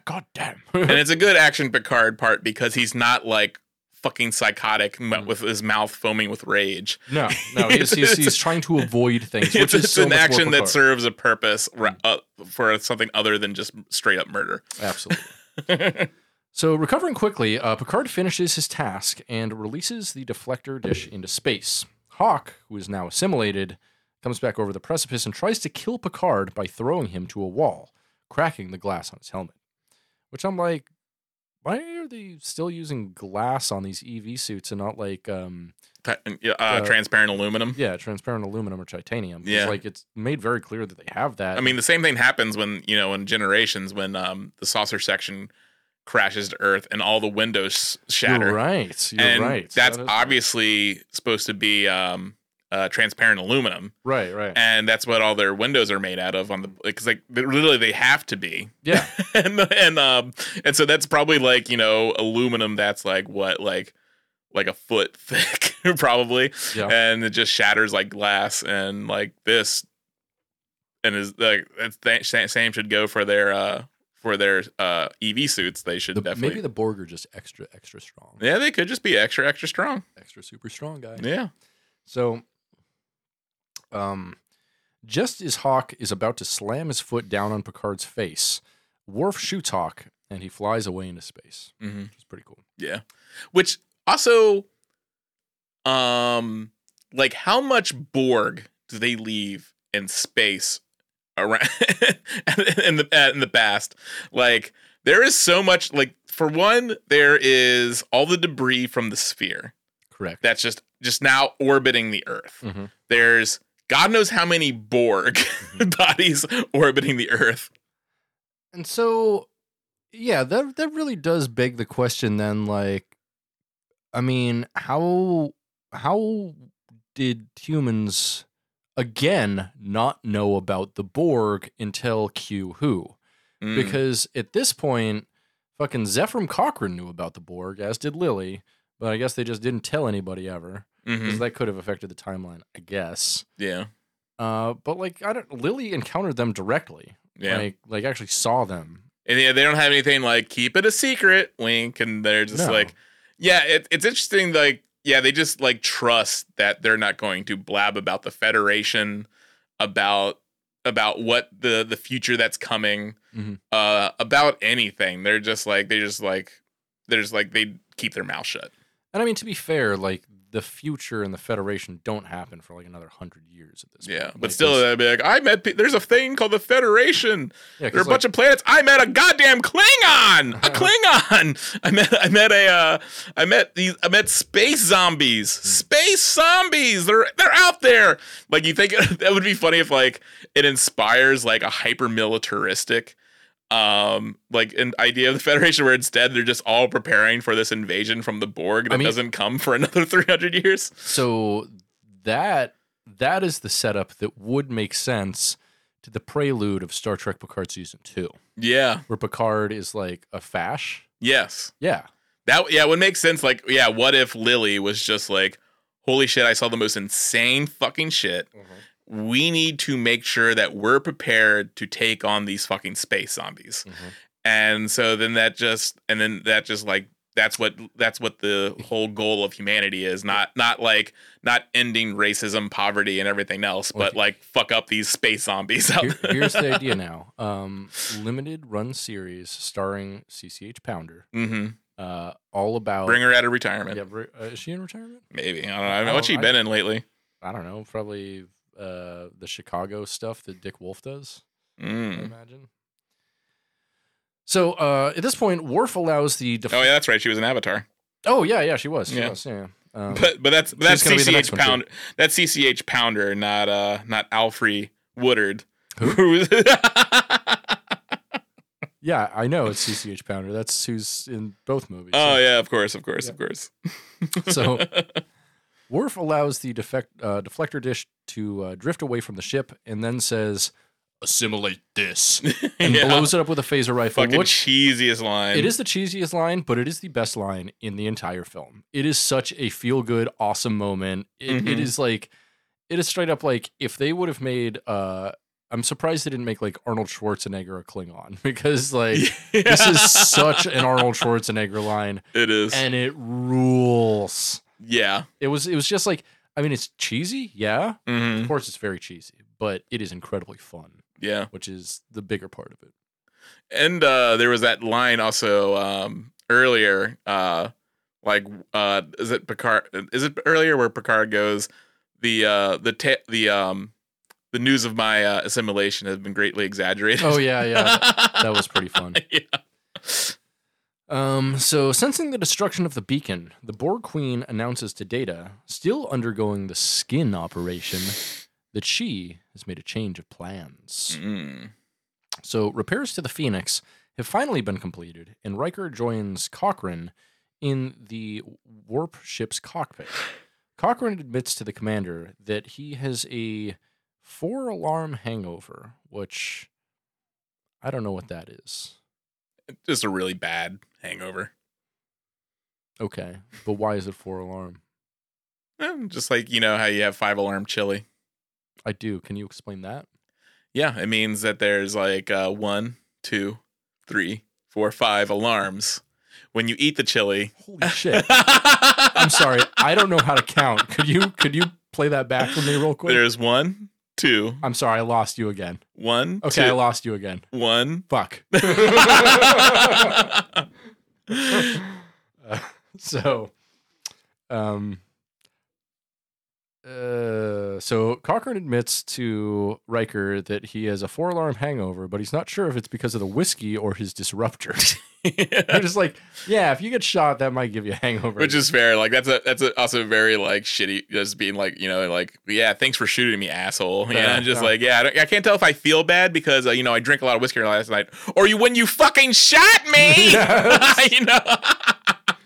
God damn. and it's a good action Picard part because he's not like fucking psychotic Mm. with his mouth foaming with rage. no, no, he's, he's, he's trying to avoid things. Which It's, is it's so an action that serves a purpose uh, for something other than just straight up murder. Absolutely. So, recovering quickly, uh, Picard finishes his task and releases the deflector dish into space. Hawk, who is now assimilated, comes back over the precipice and tries to kill Picard by throwing him to a wall, cracking the glass on his helmet. Which I'm like, why are they still using glass on these EV suits and not like, um, uh, Uh, transparent aluminum. yeah, transparent aluminum or titanium. Yeah. like it's made very clear that they have that. I mean, the same thing happens when you know in generations when um, the saucer section crashes to Earth and all the windows shatter. you're right. You're and right. that's That obviously supposed to be um, uh, transparent aluminum, right, right. and that's what all their windows are made out of. On the because like literally they have to be, yeah. and and um and so that's probably like you know aluminum that's like what like like a foot thick probably, Yeah. and it just shatters like glass, and like this, and is like that's th- same should go for their uh for their uh EV suits. They should The- definitely. maybe the Borg are just extra, extra strong. yeah, they could just be extra extra strong. Extra super strong guy. Yeah. So, um, just as Hawk is about to slam his foot down on Picard's face, Worf shoots Hawk and he flies away into space. hmm Which is pretty cool. Yeah. Which also um like how much Borg do they leave in space around in the in the past? Like there is so much like for one there is all the debris from the sphere Correct. that's just just now orbiting the earth. Mhm. There's God knows how many Borg bodies orbiting the earth. And so, yeah, that that really does beg the question. Then, like, I mean, how how did humans again not know about the Borg until Q Who? Mm. because at this point, fucking Zefram Cochrane knew about the Borg, as did Lily, but I guess they just didn't tell anybody ever Because that could have affected the timeline, I guess. yeah. Uh, but like, I don't. Lily encountered them directly, Yeah. like, like actually saw them. And yeah, they don't have anything like keep it a secret, wink, and they're just No. like, yeah, it, it's interesting. Like, yeah, they just like trust that they're not going to blab about the Federation, about about what the the future that's coming, Mhm. uh, about anything. They're just like they just like they're just like they keep their mouth shut. And I mean, to be fair, like the future and the Federation don't happen for like another hundred years at this point. Yeah, point. but Like, still, they'd be like, I met. pe- There's a thing called the Federation. yeah, There are a 'cause, bunch like, of planets. I met a goddamn Klingon. A Klingon. I met. I met a. Uh, I met these. I met space zombies. Hmm. Space zombies. They're they're out there. Like you think that would be funny if like it inspires like a hyper militaristic, um, like an idea of the Federation where instead they're just all preparing for this invasion from the Borg that I mean- doesn't come for another three hundred years. So that that is the setup that would make sense to the prelude of Star Trek Picard season two, Yeah. where Picard is like a fash. Yes. Yeah, That yeah, it would make sense. Like, yeah, what if Lily was just like, holy shit, I saw the most insane fucking shit. We need to make sure that we're prepared to take on these fucking space zombies. And so then that just and then that just like that's what that's what the whole goal of humanity is. Not not like not ending racism, poverty, and everything else, but Okay. like fuck up these space zombies Here- here's the idea now. Um, limited run series starring CCH Pounder, hmm uh, all about. Bring her out of retirement. Yeah, uh, is she in retirement? Maybe. I don't know. I Oh, what's she I- been in lately? I don't know. Probably uh, the Chicago stuff that Dick Wolf does. I Mm. imagine. So uh, at this point, Worf allows the. Def- Oh yeah, that's right. She was an avatar. Oh yeah, yeah, she was. She Yeah. was. Yeah. Um, But but that's but that's She's gonna be the next CCH. Pounder. That's CCH Pounder, not uh not Alfre Woodard. Who? Yeah, I know it's CCH Pounder. That's who's in both movies. Oh yeah, of course, of course, of course. So Worf allows the defect, uh, deflector dish to uh, drift away from the ship and then says, "Assimilate this," and Yeah. blows it up with a phaser rifle. fucking Which cheesiest line. it is the cheesiest line, but it is the best line in the entire film. It is such a feel good, awesome moment. It, it Mhm. is like, it is straight up like if they would have made. uh I'm surprised they didn't make like Arnold Schwarzenegger a Klingon because like this is such an Arnold Schwarzenegger line It is. and it rules. Yeah. It was it was just like I mean it's cheesy, yeah. hmm Of course it's very cheesy, but it is incredibly fun, Yeah. which is the bigger part of it. And uh there was that line also um earlier, uh like uh is it Picard is it earlier where Picard goes, the uh the ta- the um the news of my uh, assimilation has been greatly exaggerated. Oh yeah, yeah. that was pretty fun. yeah. Um, so sensing the destruction of the beacon, the Borg Queen announces to Data, still undergoing the skin operation, that she has made a change of plans. Mm. So repairs to the Phoenix have finally been completed, and Riker joins Cochrane in the warp ship's cockpit. Cochrane admits to the commander that he has a four alarm hangover, which I don't know what that is. Just a really bad hangover. Okay, but why is it four alarm? Eh, Just like you know how you have five alarm chili. I do. Can you explain that? Yeah, it means that there's like uh, one, two, three, four, five alarms when you eat the chili. Holy shit! I'm sorry, I don't know how to count. Could you could you play that back for me real quick? There's one, two, I'm sorry, I lost you again. one, Okay, I lost you again. one. Fuck. Uh, so, um, uh, so Cochrane admits to Riker that he has a four-alarm hangover, but he's not sure if it's because of the whiskey or his disruptor. They're just like, yeah, if you get shot, that might give you a hangover. Which is fair. Like that's a that's a, also very like shitty. Just being like you know like yeah, thanks for shooting me, asshole. Yeah, Yeah, just yeah. like yeah, I, don't, I can't tell if I feel bad because uh, you know I drank a lot of whiskey last night, or you when you fucking shot me. You know,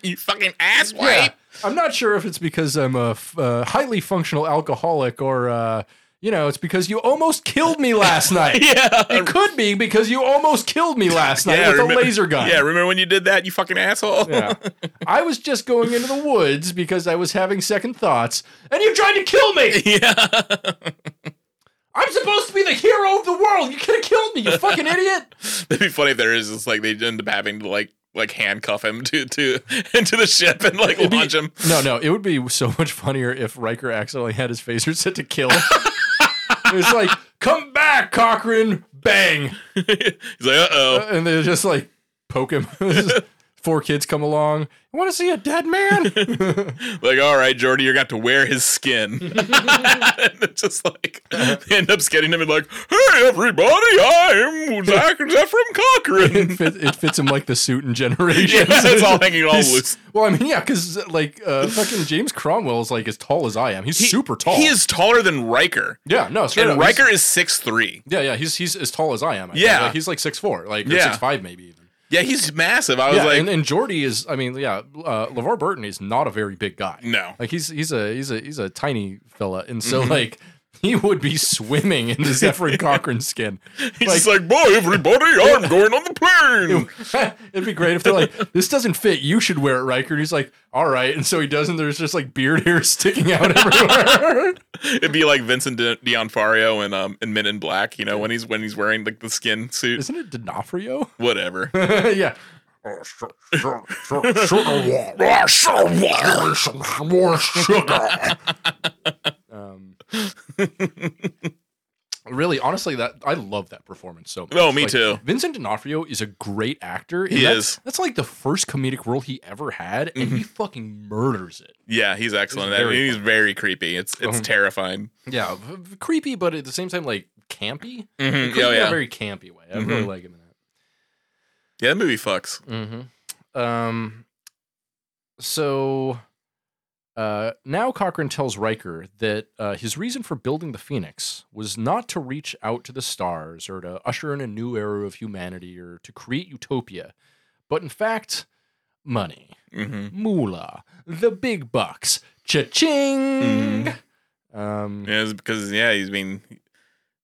you fucking asswipe. yeah. I'm not sure if it's because I'm a f- uh, highly functional alcoholic or, uh, you know, it's because you almost killed me last night. Yeah. It could be because you almost killed me last night Yeah, with remem- a laser gun. Yeah, remember when you did that, you fucking asshole? Yeah. I was just going into the woods because I was having second thoughts, and you tried to kill me. yeah. I'm supposed to be the hero of the world. You could have killed me, you fucking idiot. That'd be funny if there is just like they end up having to like like handcuff him to to into the ship and like It'd be- launch him. No, no, it would be so much funnier if Riker accidentally had his phaser set to kill. it's like, come back, Cochrane, bang, He's like, uh oh. Uh, and they just like poke him. Four kids come along. I want to see a dead man. like, all right, Geordi, you're going to have to wear his skin. and it's just like, they end up getting him and like, hey, everybody, I'm Zach Zefram Cochrane. it, fit, it fits him like the suit in Generations. Yeah, it's all hanging all He's- loose. Well, I mean, yeah, because like uh, fucking James Cromwell is like as tall as I am. He's He- super tall. He is taller than Riker. Yeah, no, straight And up, Riker is six three. Yeah, yeah, he's he's as tall as I am. I. Yeah. Like, he's like six four, like Yeah. six five maybe even. Yeah, he's massive. I was Yeah, like, and, and Geordi is. I mean, yeah, uh, LeVar Burton is not a very big guy. no. Like he's he's a he's a he's a tiny fella, and so Mm-hmm. like he would be swimming in the Zefram Cochrane skin. He's Like- just like, boy, everybody, I'm going on the plane. It'd be great if they're like, "This doesn't fit. You should wear it, Riker." And he's like, "All right," and so he does, and there's just like beard hair sticking out everywhere. It'd be like Vincent De- D'Onofrio in um in Men in Black, you know, when he's when he's wearing like the skin suit, Isn't it D'Onofrio? whatever. yeah. Um, really, honestly, that I love that performance so much. Oh, me Like, too. Vincent D'Onofrio is a great actor. He that's, is. That's like the first comedic role he ever had, and he fucking murders it. Yeah, he's excellent. That. very he's very creepy. It's it's Uh-huh. terrifying. Yeah, creepy, but at the same time, like campy. Mhm. Creepy Oh in a yeah, very campy way. I really Mhm. like him in that. yeah. That movie fucks. Mm-hmm. Um. So, Uh, now Cochrane tells Riker that uh, his reason for building the Phoenix was not to reach out to the stars or to usher in a new era of humanity or to create utopia, but in fact, money, hmm moolah, the big bucks, cha-ching. Um, Yeah, because yeah, he's been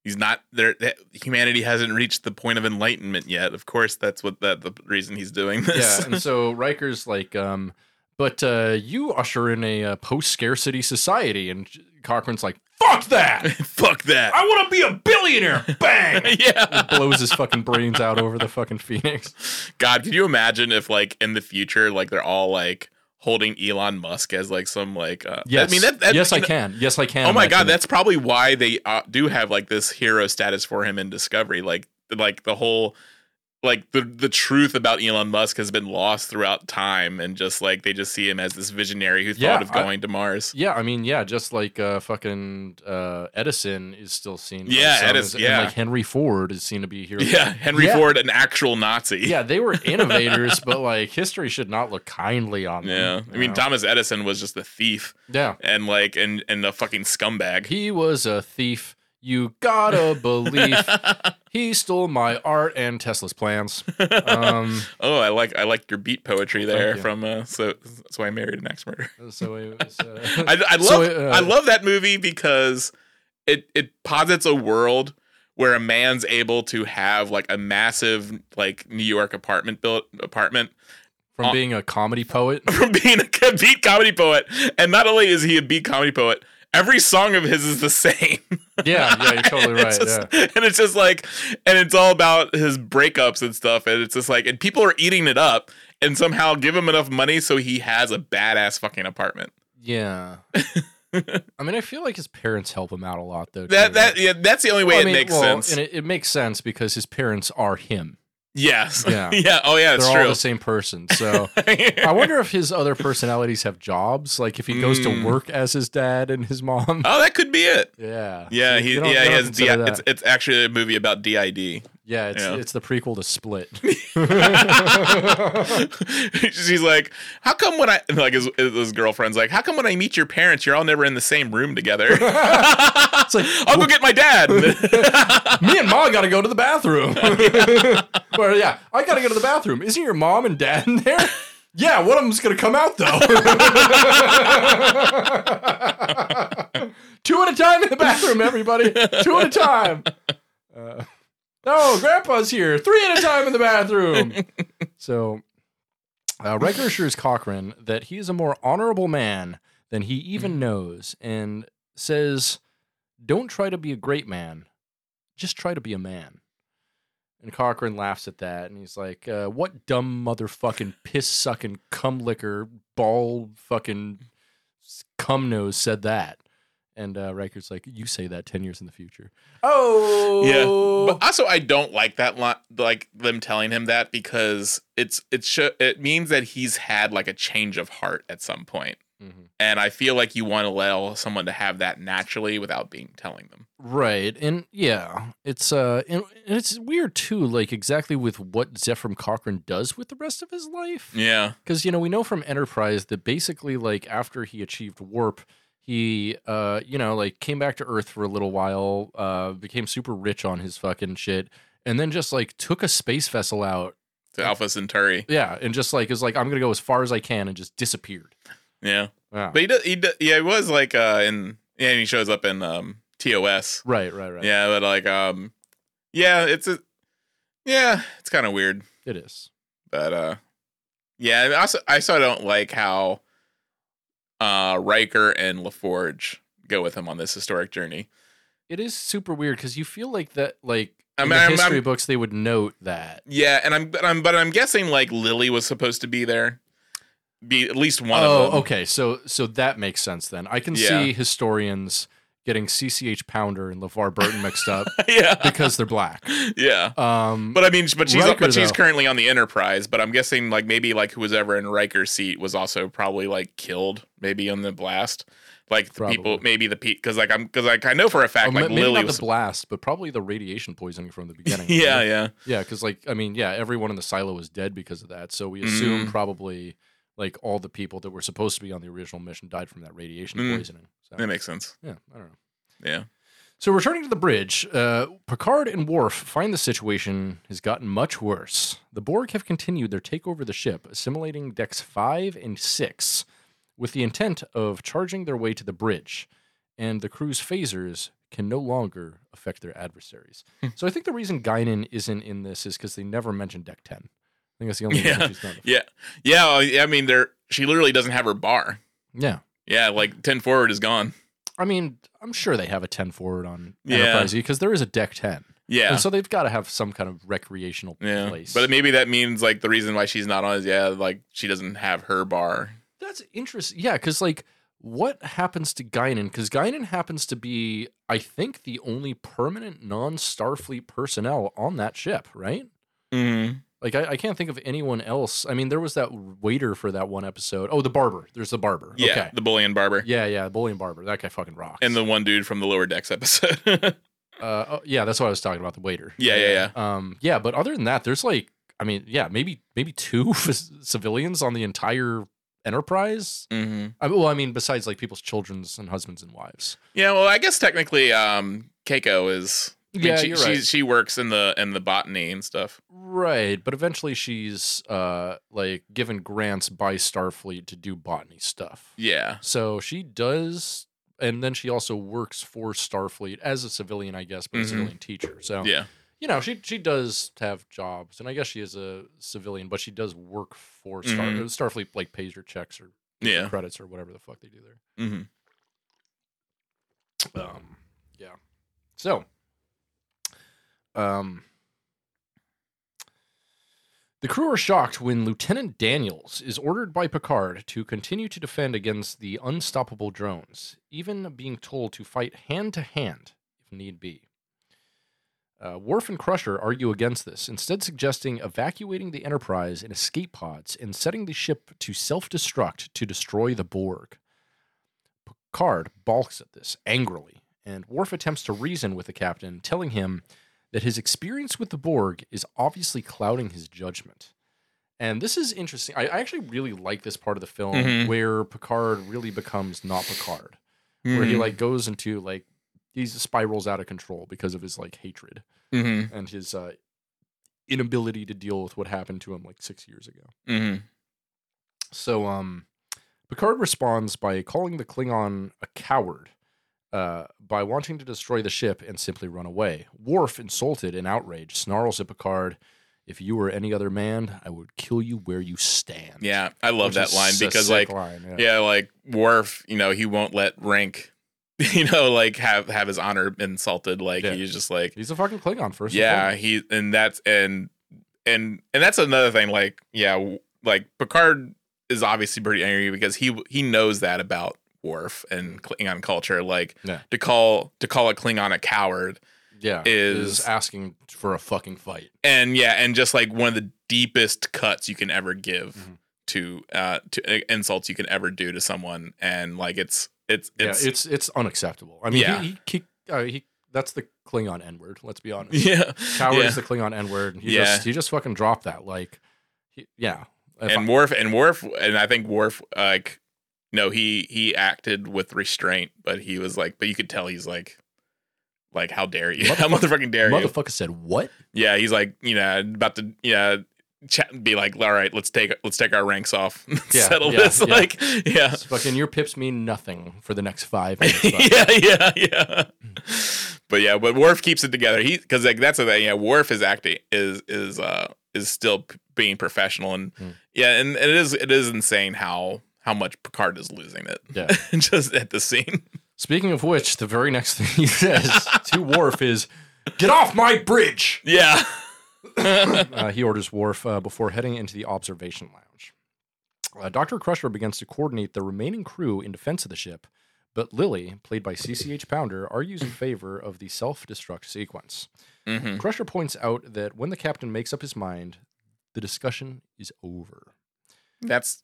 he's not there. Humanity hasn't reached the point of enlightenment yet. Of course, that's what that the reason he's doing this. Yeah, and so Riker's like, um, but uh, you usher in a uh, post-scarcity society, and Cochrane's like, "Fuck that! Fuck that. I want to be a billionaire!" Bang! yeah. Blows his fucking brains out over the fucking Phoenix. God, could you imagine if like in the future, like they're all like holding Elon Musk as like some like uh, Yes, I mean that, that yes, I know- can. Yes, I can. Oh my god, it. that's probably why they uh, do have like this hero status for him in Discovery. Like like the whole like the the truth about Elon Musk has been lost throughout time and just like they just see him as this visionary who Yeah, thought of I- going to Mars. Yeah, I mean, yeah, just like uh, fucking uh, Edison is still seen. Yeah, Edison, as- yeah. and like Henry Ford is seen to be here. Yeah, Henry Yeah. Ford, an actual Nazi. yeah, they were innovators, but like history should not look kindly on them. Yeah. I mean know? Thomas Edison was just a thief yeah, and like and and a fucking scumbag. he was a thief. You gotta believe he stole my art and Tesla's plans. Um, oh, I like I like your beat poetry there from uh so that's why I married an axe murderer. so it was. Uh, I, I love So, uh, I love that movie because it it posits a world where a man's able to have like a massive like New York apartment built apartment from Uh, being a comedy poet. from being a beat comedy poet, and not only is he a beat comedy poet, every song of his is the same. Yeah, yeah, you're totally And right. just- yeah. And it's just like, and it's all about his breakups and stuff. And it's just like, and people are eating it up and somehow give him enough money so he has a badass fucking apartment. Yeah. I mean, I feel like his parents help him out a lot, though. That too. that yeah, that's the only way Well, I it mean, makes well, sense. and it, it makes sense because his parents are him. Yes. Yeah. Yeah. Oh yeah, it's They're all true. the same person. So I wonder if his other personalities have jobs. Like if he goes to Mm. work as his dad and his mom. oh, that could be it. Yeah. Yeah, So he yeah he has D- it's it's actually a movie about DID. Yeah, it's yeah. it's the prequel to Split. She's like, "How come when I like his, his girlfriend's like, how come when I meet your parents, you're all never in the same room together? it's like I'll go get my dad." me and mom got to go to the bathroom. or yeah, I got to go to the bathroom. Isn't your mom and dad in there? Yeah, one of them's gonna come out though. Two at a time in the bathroom, everybody. Two at a time. Uh, no, Grandpa's here. Three at a time in the bathroom. So, uh, Riker assures Cochrane that he is a more honorable man than he even knows, and says, "Don't try to be a great man. Just try to be a man." And Cochrane laughs at that, and he's like, uh, "What dumb motherfucking piss sucking cum licker ball fucking cum nose said that?" And uh, Riker's like, "You say that ten years in the future." Oh, yeah, but also I don't like that lot, like them telling him that because it's it's sho- it means that he's had like a change of heart at some point, Mhm. and I feel like you want to allow someone to have that naturally without being telling them. Right. And yeah, it's uh and and it's weird too, like exactly with what Zefram Cochrane does with the rest of his life. Yeah, Because you know, we know from Enterprise that basically like after he achieved warp, he uh, you know, like came back to Earth for a little while, uh, became super rich on his fucking shit, and then just like took a space vessel out. to Alpha Centauri. Yeah, and just like is like, I'm gonna go as far as I can and just disappeared. Yeah, but he does. He does, yeah, he was like uh in yeah, and he shows up in um TOS. Right, right, right. Yeah, but like um, yeah, it's a yeah, it's kind of weird. It is. But uh yeah, also I also don't like how uh Riker and LaForge go with him on this historic journey. It is super weird because you feel like that like I in mean, the I'm- history I'm- books they would note that. Yeah, and I'm but I'm but I'm guessing like Lily was supposed to be there. Be at least one oh, of them. okay. So so that makes sense then. I can Yeah. see historians getting CCH Pounder and LeVar Burton mixed up yeah. because they're black. yeah. Um, But I mean, but she's Riker, but she's though. currently on the Enterprise. But I'm guessing like maybe like who was ever in Riker's seat was also probably like killed maybe on the blast. Like the people, maybe the because like I'm because like I know for a fact oh, like maybe Lily not was. the blast, but probably the radiation poisoning from the beginning. yeah, right? yeah, yeah. Because like I mean, yeah, everyone in the silo is dead because of that. So we assume Mm. probably like all the people that were supposed to be on the original mission died from that radiation Mm. poisoning. So That makes sense. yeah, I don't know. Yeah. So returning to the bridge, uh, Picard and Worf find the situation has gotten much worse. The Borg have continued their takeover of the ship, assimilating decks five and six, with the intent of charging their way to the bridge. And the crew's phasers can no longer affect their adversaries. so I think the reason Guinan isn't in this is because they never mentioned Deck Ten. I think that's the only Yeah. she's not. Yeah. Yeah. I mean, there. She literally doesn't have her bar. Yeah. Yeah. Like ten forward is gone. I mean, I'm sure they have a 10 forward on Yeah. Enterprise because there is a Deck 10. Yeah. And so they've got to have some kind of recreational yeah. place. But maybe that means like the reason why she's not on is yeah, like she doesn't have her bar. That's interesting. Yeah, because like, what happens to Guinan? Because Guinan happens to be, I think, the only permanent non-Starfleet personnel on that ship, right? Mm-hmm. Like, I, I can't think of anyone else. I mean, there was that waiter for that one episode. Oh, the barber. There's the barber. Yeah. Okay. The Bolian barber. Yeah, yeah, Bolian barber. That guy fucking rocks. And the one dude from the lower decks episode. uh, oh, yeah, that's what I was talking about. The waiter. Yeah, yeah, yeah. Um, yeah, but other than that, there's like, I mean, yeah, maybe maybe two civilians on the entire Enterprise. mm-hmm. I well, I mean, besides like people's children's and husbands and wives. Yeah, well, I guess technically, um, Keiko is. I mean, Yeah, she, you're right. she works in the in the botany and stuff. Right, but eventually she's uh like given grants by Starfleet to do botany stuff. Yeah, So she does and then she also works for Starfleet as a civilian, I guess, but a Mhm. civilian teacher. So yeah, you know, she she does have jobs, and I guess she is a civilian, but she does work for Star Mhm. Starfleet, like pays her checks or Yeah. credits or whatever the fuck they do there. hmm Um, yeah. So, um, the crew are shocked when Lieutenant Daniels is ordered by Picard to continue to defend against the unstoppable drones, even being told to fight hand to hand if need be. Uh, Worf and Crusher argue against this, instead suggesting evacuating the Enterprise in escape pods and setting the ship to self-destruct to destroy the Borg. Picard balks at this angrily, and Worf attempts to reason with the captain, telling him that his experience with the Borg is obviously clouding his judgment. And this is interesting. I, I actually really like this part of the film Mhm. where Picard really becomes not Picard, where he Mhm. like goes into like he spirals out of control because of his like hatred Mhm. and his uh, inability to deal with what happened to him like six years ago. Mhm. So um Picard responds by calling the Klingon a coward uh, by wanting to destroy the ship and simply run away. Worf, insulted and outraged, snarls at Picard, If you were any other man, I would kill you where you stand. Yeah, I love Which that line because like line, yeah. yeah, like Worf, you know, he won't let rank, you know, like have have his honor insulted. Like Yeah. he's just like He's a fucking Klingon first. yeah, he and that's and and and that's another thing. Like yeah, like Picard is obviously pretty angry because he he knows that about Worf and Klingon culture. Like Yeah. to call to call a Klingon a coward yeah, is- asking for a fucking fight. and yeah, and just like one of the deepest cuts you can ever give Mhm. to uh to uh, insults you can ever do to someone, and like it's it's it's yeah, it's it's unacceptable. I mean, Yeah. he he, he, uh, he that's the Klingon N word. Let's be honest. yeah, Coward yeah. is the Klingon N word. He Yeah. just he just fucking dropped that. Like, he, yeah. If and I- Worf and Worf and I think Worf like no he he acted with restraint, but he was like, but you could tell he's like. Like how dare you? How motherfucking dare you? motherfucker said what? Yeah, he's like, you know, about to, yeah, chat, be like, all right, let's take let's take our ranks off, Yeah, settle yeah, this. yeah. Like, yeah, It's fucking your pips mean nothing for the next five minutes. yeah, yeah, yeah. But yeah, but Worf keeps it together. He because like that's the thing. Yeah, Worf is acting is is uh is still p- being professional and Hmm. yeah, and, and it is it is insane how how much Picard is losing it. Yeah. just at the scene. Speaking of which, the very next thing he says to Worf is, "Get off my bridge." Yeah. Uh, he orders Worf uh, before heading into the observation lounge. Uh, Dr. Crusher begins to coordinate the remaining crew in defense of the ship, but Lily, played by CCH Pounder, argues in favor of the self destruct sequence. hmm Crusher points out that when the captain makes up his mind, the discussion is over. That's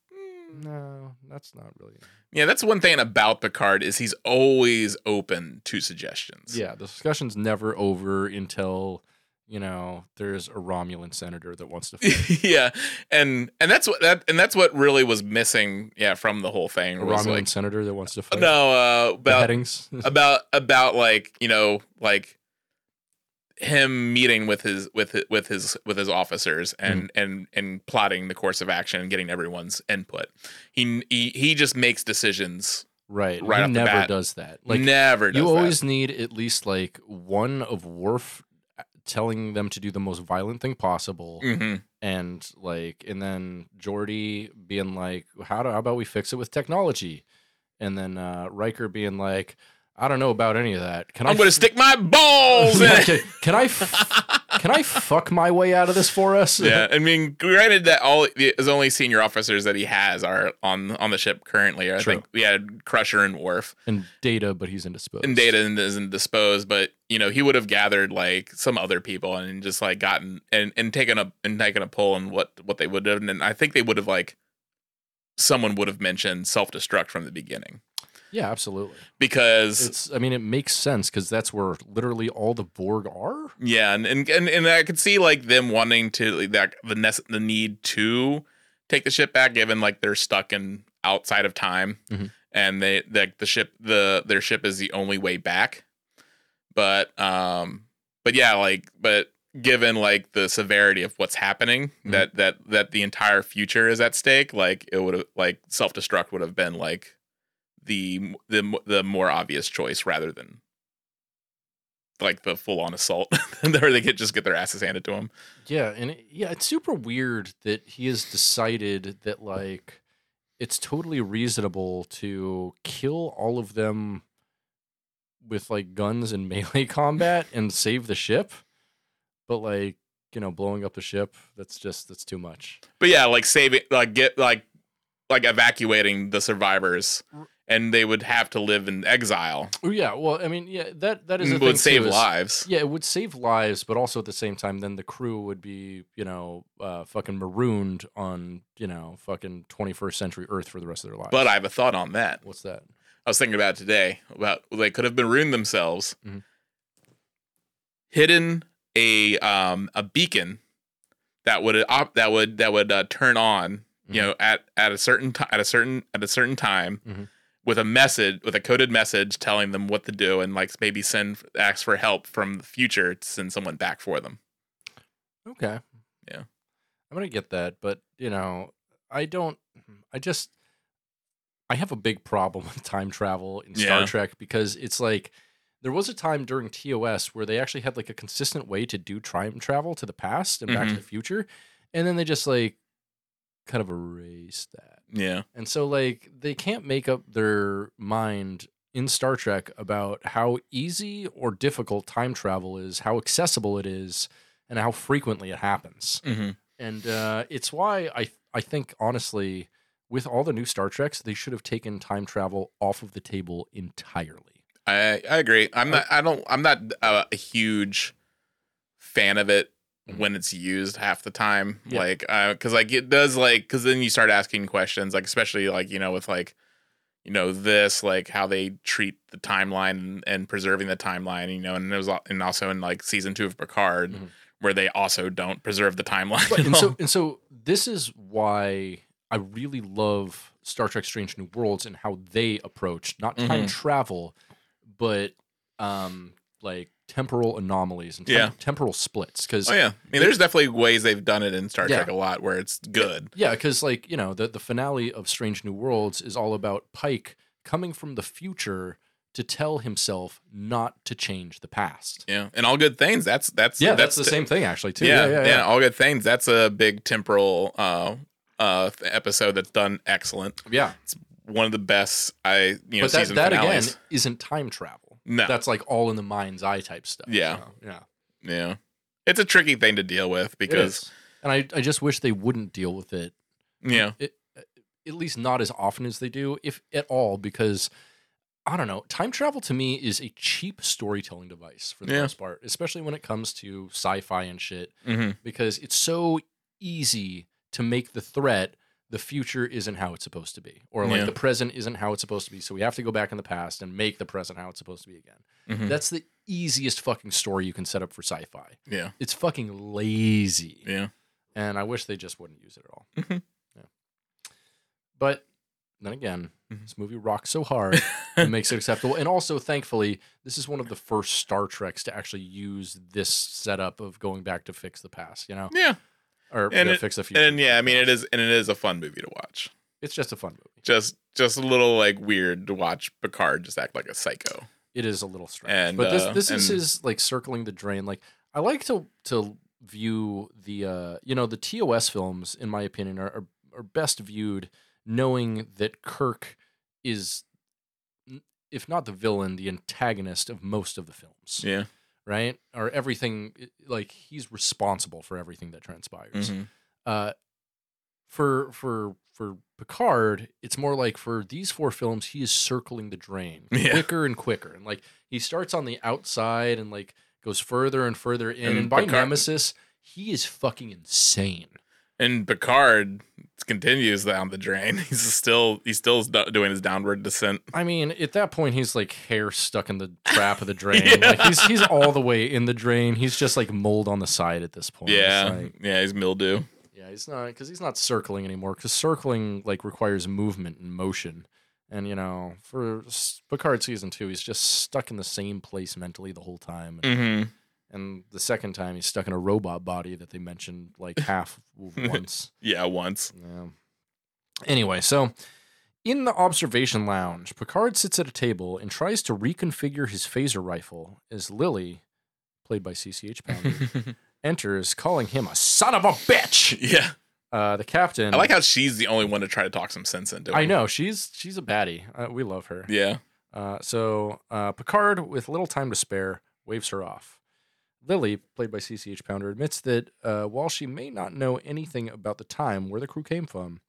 No, that's not really. yeah. That's one thing about Picard is he's always open to suggestions. Yeah, the discussion's never over until you know, there's a Romulan senator that wants to fight. yeah, and and that's what that and that's what really was missing. Yeah, from the whole thing a was Romulan like senator that wants to fight. no uh, about beheadings. about about like you know like him meeting with his with his, with his with his officers and and and plotting the course of action and getting everyone's input. He he he just makes decisions. right. right he never bat. does that. Like Never does you that. always need at least like one of Worf telling them to do the most violent thing possible Mhm. and like and then Geordi being like how do how about we fix it with technology and then uh Riker being like I don't know about any of that. Can I I'm going to f- stick my balls in can, can I f- can I fuck my way out of this for us? yeah, I mean, granted that all the his only senior officers that he has are on on the ship currently. I True. think we had Crusher and Worf. and Data, but he's indisposed. and data isn't disposed, but you know he would have gathered like some other people and just like gotten and and taken a and taken a poll on what what they would have, and I think they would have like someone would have mentioned self destruct from the beginning Yeah, absolutely. because It's I mean it makes sense because that's where literally all the Borg are. yeah, and, and and and I could see like them wanting to like, that the nece- the need to take the ship back, given like they're stuck in outside of time, Mhm. and they like the ship the their ship is the only way back. But um, but yeah, like but given like the severity of what's happening, Mhm. that that that the entire future is at stake, like it would have like self destruct would have been like the the the more obvious choice rather than like the full on assault where they could just get their asses handed to them. Yeah, and it, yeah, it's super weird that he has decided that like it's totally reasonable to kill all of them with like guns and melee combat and save the ship, but like you know blowing up the ship that's just that's too much. But yeah, like saving like get like like evacuating the survivors and they would have to live in exile. Oh yeah, well I mean yeah that that is a It thing would save too, is- lives. Yeah, it would save lives, but also at the same time, then the crew would be, you know, uh, fucking marooned on, you know, fucking 21st century Earth for the rest of their lives. But I have a thought on that. what's that? I was thinking about it today about they could have been ruined themselves, Mhm. hidden a um a beacon that would op- that would that would uh, turn on you Mhm. know at at a certain ti at a certain at a certain time Mhm. With a message with a coded message telling them what to do and like maybe send ask for help from the future to send someone back for them. Okay. Yeah. I'm gonna get that, but you know, I don't. I just, I have a big problem with time travel in Star Yeah. Trek because it's like there was a time during TOS where they actually had like a consistent way to do time travel to the past and back to Mhm. the future, and then they just like kind of erased that. Yeah. And so like they can't make up their mind in Star Trek about how easy or difficult time travel is, how accessible it is, and how frequently it happens. hmm And uh, it's why I I think honestly, with all the new Star Treks, they should have taken time travel off of the table entirely. I I agree. I'm not. I don't. I'm not uh, a huge fan of it. When it's used half the time. Yeah. Like, because like it does like because then you start asking questions. Like especially like you know with like you know this like how they treat the timeline and, preserving the timeline. You know, and it was and also in like season two of Picard Mhm. where they also don't preserve the timeline. Right, and all. so and so this is why I really love Star Trek Strange New Worlds and how they approach not time Mhm. travel, but um like temporal anomalies and Yeah. temporal splits. Because oh yeah, I mean, there's definitely ways they've done it in Star Yeah. Trek a lot where it's good. Yeah, because like you know, the the finale of Strange New Worlds is all about Pike coming from the future to tell himself not to change the past. Yeah, and all good things. That's that's Yeah, that's, the t- same thing actually too. Yeah, yeah, all good things. That's a big temporal uh uh episode that's done excellent. yeah. It's one of the best I you know But that, season that again isn't time travel. No, That's like all in the mind's eye type stuff. Yeah. So, yeah. yeah, it's a tricky thing to deal with because and I, I just wish they wouldn't deal with it, yeah, it, at least not as often as they do, if at all, because I don't know. Time travel to me is a cheap storytelling device for the Yeah. most part, especially when it comes to sci-fi and shit, hmm because it's so easy to make the threat the future isn't how it's supposed to be, or like Yeah. the present isn't how it's supposed to be. So we have to go back in the past and make the present how it's supposed to be again. hmm That's the easiest fucking story you can set up for sci-fi. Yeah. It's fucking lazy. Yeah. and I wish they just wouldn't use it at all. Mhm. Yeah. But then again, Mhm. this movie rocks so hard it makes it acceptable. And also, thankfully, this is one of the first Star Treks to actually use this setup of going back to fix the past. You know, Yeah. Or And yeah, it- fix the future. And yeah, I mean it is and it is a fun movie to watch. it's just a fun movie. Just just a little like weird to watch Picard just act like a psycho. It is a little strange, And, but this uh, this is and- his like circling the drain. Like I like to to view the uh you know the TOS films in my opinion are are, are best viewed knowing that Kirk is if not the villain the antagonist of most of the films Yeah. Right or everything like he's responsible for everything that transpires Mhm. uh for for for Picard, it's more like for these four films, he is circling the drain Yeah. quicker and quicker, and like he starts on the outside and like goes further and further in. And, And by Picard- Nemesis, he is fucking insane. And Picard continues down the drain. He's still he's still doing his downward descent. I mean, at that point, he's like hair stuck in the trap of the drain. Yeah. Like he's he's all the way in the drain. He's just like mold on the side at this point. Yeah. like- yeah, he's mildew. Yeah, he's not because he's not circling anymore. Because circling like requires movement and motion, and you know, for Picard season two, he's just stuck in the same place mentally the whole time. And, Mm-hmm. And the second time, he's stuck in a robot body that they mentioned like half once. Yeah, once. Yeah. Anyway, so in the observation lounge, Picard sits at a table and tries to reconfigure his phaser rifle as Lily, played by CCH Pounder, enters, calling him a son of a bitch. yeah. Uh, the captain. I like how she's the only one to try to talk some sense into him. I know she's she's a baddie. Uh, we love her. Yeah. Uh, so uh, Picard, with little time to spare, waves her off. Lily, played by CCH Pounder, admits that uh, while she may not know anything about the time where the crew came from,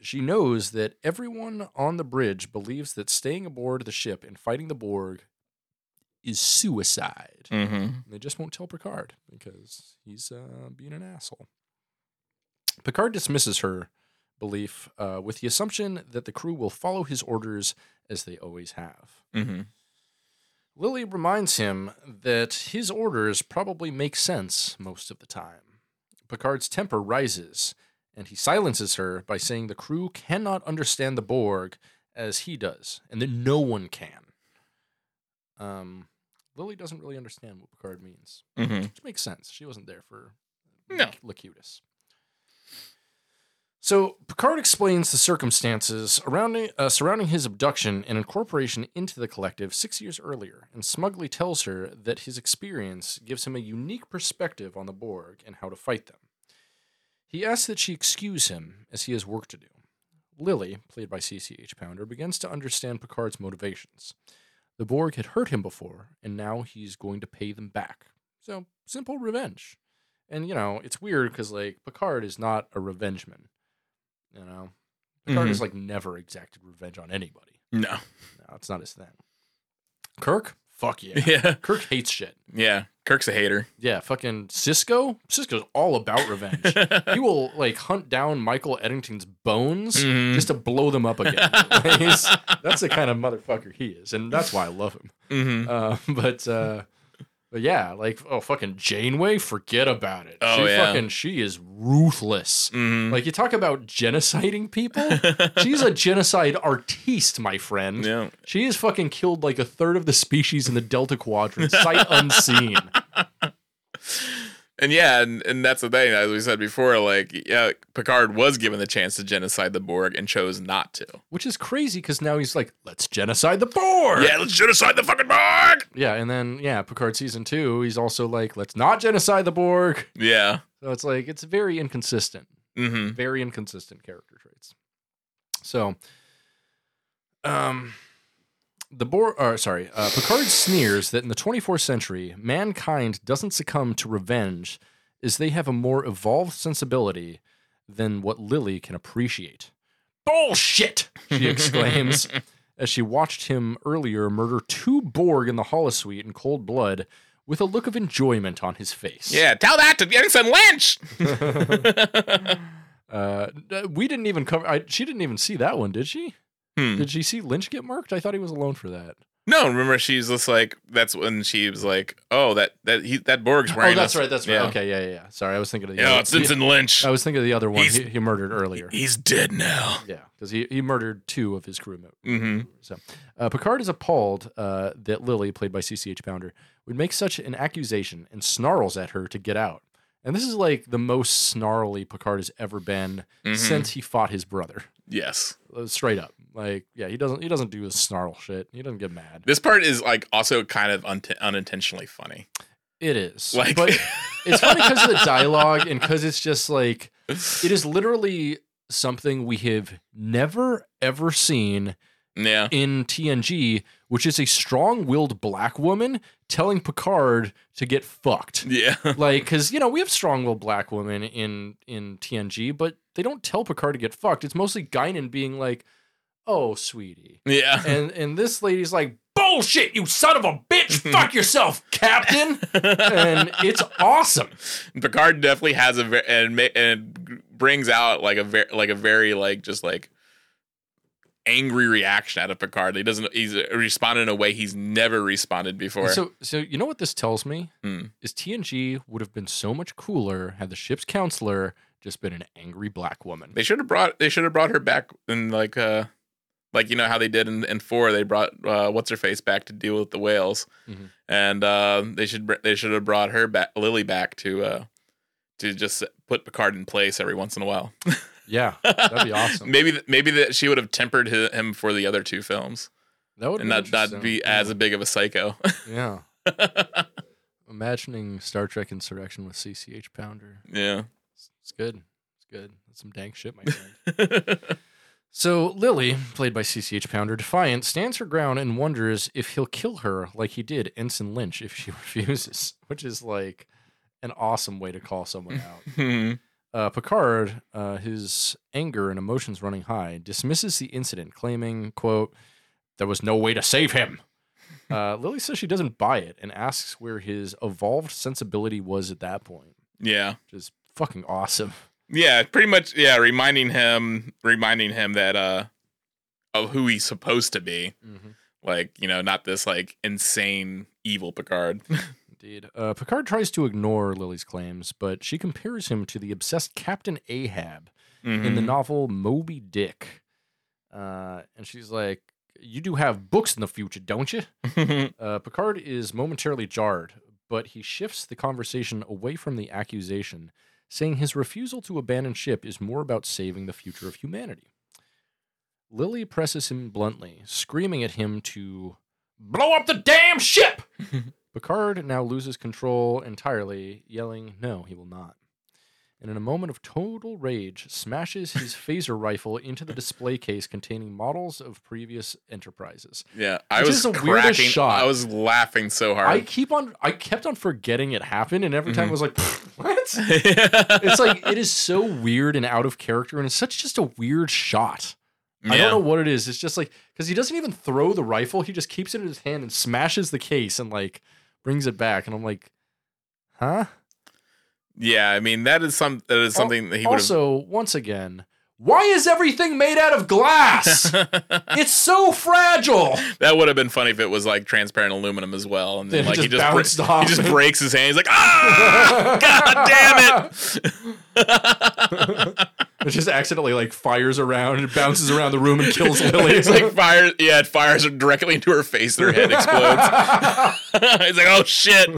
she knows that everyone on the bridge believes that staying aboard the ship and fighting the Borg is suicide. Mm-hmm. They just won't tell Picard because he's uh, being an asshole. Picard dismisses her belief uh, with the assumption that the crew will follow his orders as they always have. Mm-hmm. Lily reminds him that his orders probably make sense most of the time. Picard's temper rises, and he silences her by saying the crew cannot understand the Borg as he does, and that no one can. Um, Lily doesn't really understand what Picard means, Mm-hmm. which makes sense. She wasn't there for No. Locutus. So Picard explains the circumstances around, uh, surrounding his abduction and incorporation into the collective six years earlier, and smugly tells her that his experience gives him a unique perspective on the Borg and how to fight them. He asks that she excuse him, as he has work to do. Lily, played by CCH Pounder, begins to understand Picard's motivations. The Borg had hurt him before, and now he's going to pay them back. So, simple revenge. And, you know, it's weird because, like, Picard is not a revengeman. You know? Picard has, like, never exacted revenge on anybody. No. No, it's not his thing. Kirk? Fuck yeah. Yeah. Kirk hates shit. Yeah. Kirk's a hater. Yeah, fucking Sisko? Sisko's all about revenge. he will, like, hunt down Michael Eddington's bones Mhm. just to blow them up again. That's the kind of motherfucker he is. And that's why I love him. Mhm. Uh, but uh, but yeah, like oh fucking Janeway, forget about it. Oh, she yeah. fucking she is ruthless. Mhm. Like you talk about genociding people, she's a genocide artiste, my friend. yeah. She has fucking killed like a third of the species in the Delta Quadrant, sight unseen. And yeah, and, and that's the thing, as we said before, like, yeah, Picard was given the chance to genocide the Borg and chose not to. Which is crazy because now he's like, let's genocide the Borg. Yeah, let's genocide the fucking Borg! Yeah, and then yeah, Picard season two, he's also like, let's not genocide the Borg. Yeah. So it's like it's very inconsistent. Mm-hmm. very inconsistent character traits. So, um, the Bor, or sorry, uh, Picard sneers that in the 24th century, mankind doesn't succumb to revenge, as they have a more evolved sensibility than what Lily can appreciate. Bullshit! She exclaims as she watched him earlier murder two Borg in the holosuite in cold blood, with a look of enjoyment on his face. Yeah, tell that to Ensign Lynch! Uh, we didn't even cover. I, she didn't even see that one, did she? Hmm. Did she see Lynch get marked? I thought he was alone for that. No, remember she's just like that's when she was like, "Oh, that that he that Borg's wearing." Oh, that's this- right. That's right. yeah. Okay, yeah, yeah, yeah. Sorry, I was thinking of the Yeah, other. it's Ensign Lynch. I was thinking of the other one he, he murdered earlier. He's dead now. Yeah, because he, he murdered two of his crew members. hmm So, uh, Picard is appalled uh, that Lily, played by CCH Pounder, would make such an accusation and snarls at her to get out. And this is like the most snarly Picard has ever been Mhm. since he fought his brother. Yes, Uh, Straight up, like yeah, he doesn't he doesn't do the snarl shit. He doesn't get mad. this part is like also kind of un- unintentionally funny. It is, Like, but it's funny because of the dialogue and because it's just like it is literally something we have never ever seen yeah, in TNG, which is a strong-willed black woman telling Picard to get fucked. yeah, like, because you know we have strong-willed black women in in TNG, but they don't tell Picard to get fucked. It's mostly Guinan being like, "Oh, sweetie," yeah. and and this lady's like, "Bullshit, you son of a bitch! Fuck yourself, Captain!" and it's awesome. Picard definitely has a very and and brings out like a very like a very like just like angry reaction out of Picard. He doesn't he's responded in a way he's never responded before. So, so you know what this tells me Hmm. is TNG would have been so much cooler had the ship's counselor just been an angry black woman. they should have brought they should have brought her back in like uh like you know how they did in, in four they brought uh, what's her face back to deal with the whales Mhm. and uh, they should they should have brought her back Lily back to uh to just put Picard in place every once in a while. Yeah, that'd be awesome. maybe maybe that she would have tempered him for the other two films That would and be not be as a big of a psycho. yeah. Imagining Star Trek Insurrection with CCH Pounder. yeah. It's, it's good. It's good. That's some dank shit, my friend. So Lily, played by CCH Pounder, defiant, stands her ground and wonders if he'll kill her like he did Ensign Lynch if she refuses, which is like an awesome way to call someone out. Hmm. Uh, Picard, uh, his anger and emotions running high, dismisses the incident, claiming, "quote There was no way to save him." Uh, Lily says she doesn't buy it and asks where his evolved sensibility was at that point, yeah. which is fucking awesome. Yeah, pretty much yeah, reminding him reminding him that uh of who he's supposed to be. Like, you know, not this like insane evil Picard. Indeed. Uh, Picard tries to ignore Lily's claims, but she compares him to the obsessed Captain Ahab in the Mhm. novel Moby Dick. Uh, and she's like, You do have books in the future, don't you? Uh, Picard is momentarily jarred, but he shifts the conversation away from the accusation, saying his refusal to abandon ship is more about saving the future of humanity. Lily presses him bluntly, screaming at him to blow up the damn ship. Picard now loses control entirely, yelling, No, he will not. And in a moment of total rage, smashes his phaser rifle into the display case containing models of previous enterprises. yeah, I was cracking. weirdest shot. I was laughing so hard. I keep on. I kept on forgetting it happened, and every time Mhm. I was like, "What?" it's like it is so weird and out of character, and it's such just a weird shot. I don't know what it is. It's just like because he doesn't even throw the rifle; he just keeps it in his hand and smashes the case and like brings it back, and I'm like, "Huh?" Yeah, I mean that is some that is something that he would also, once again, why is everything made out of glass? it's so fragile. that would have been funny if it was like transparent aluminum as well, and then like he just just bounced bre- off. he just breaks his hand. He's like, ah, god damn it! It just accidentally like fires around and bounces around the room and kills Lily. it's like fire. Yeah, it fires directly into her face. Their head explodes. He's like, "Oh shit!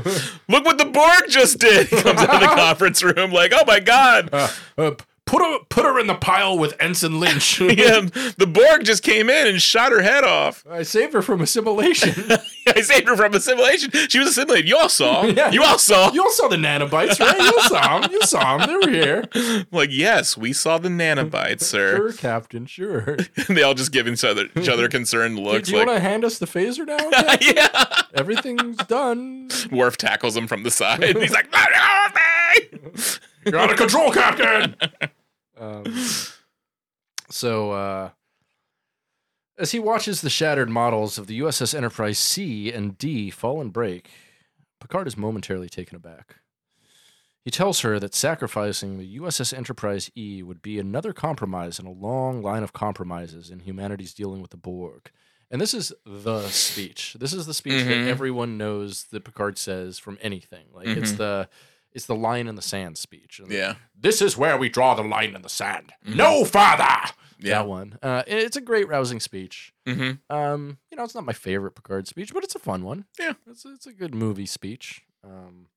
Look what the Borg just did!" He comes out of the conference room like, "Oh my god!" Uh, uh, put her put her in the pile with Ensign Lynch. Yeah, the Borg just came in and shot her head off. I saved her from assimilation. I saved her from assimilation. She was assimilated. You all saw. Yeah. You all saw. you all saw the nanobites, right? You saw them. You saw them. They were here. like, yes, we saw the nanobites, sir. Sure, Captain. Sure. And they all just give each other each other concerned looks. Do, you like, want to hand us the phaser now? Yeah. Everything's done. Worf tackles him from the side. He's like, "Let go of me!" You're out of control, Captain. Um, so, uh, as he watches the shattered models of the USS Enterprise C and D fall and break, Picard is momentarily taken aback. He tells her that sacrificing the USS Enterprise E would be another compromise in a long line of compromises in humanity's dealing with the Borg, And this is the speech. This is the speech Mhm. that everyone knows that Picard says from anything. Like it's Mhm. the it's the line in the sand speech. And Yeah. This is where we draw the line in the sand. Mhm. No further. Yeah. That one. Uh, it's a great rousing speech. Mm-hmm. Um, you know, it's not my favorite Picard speech, but it's a fun one. Yeah. It's it's a good movie speech. Um,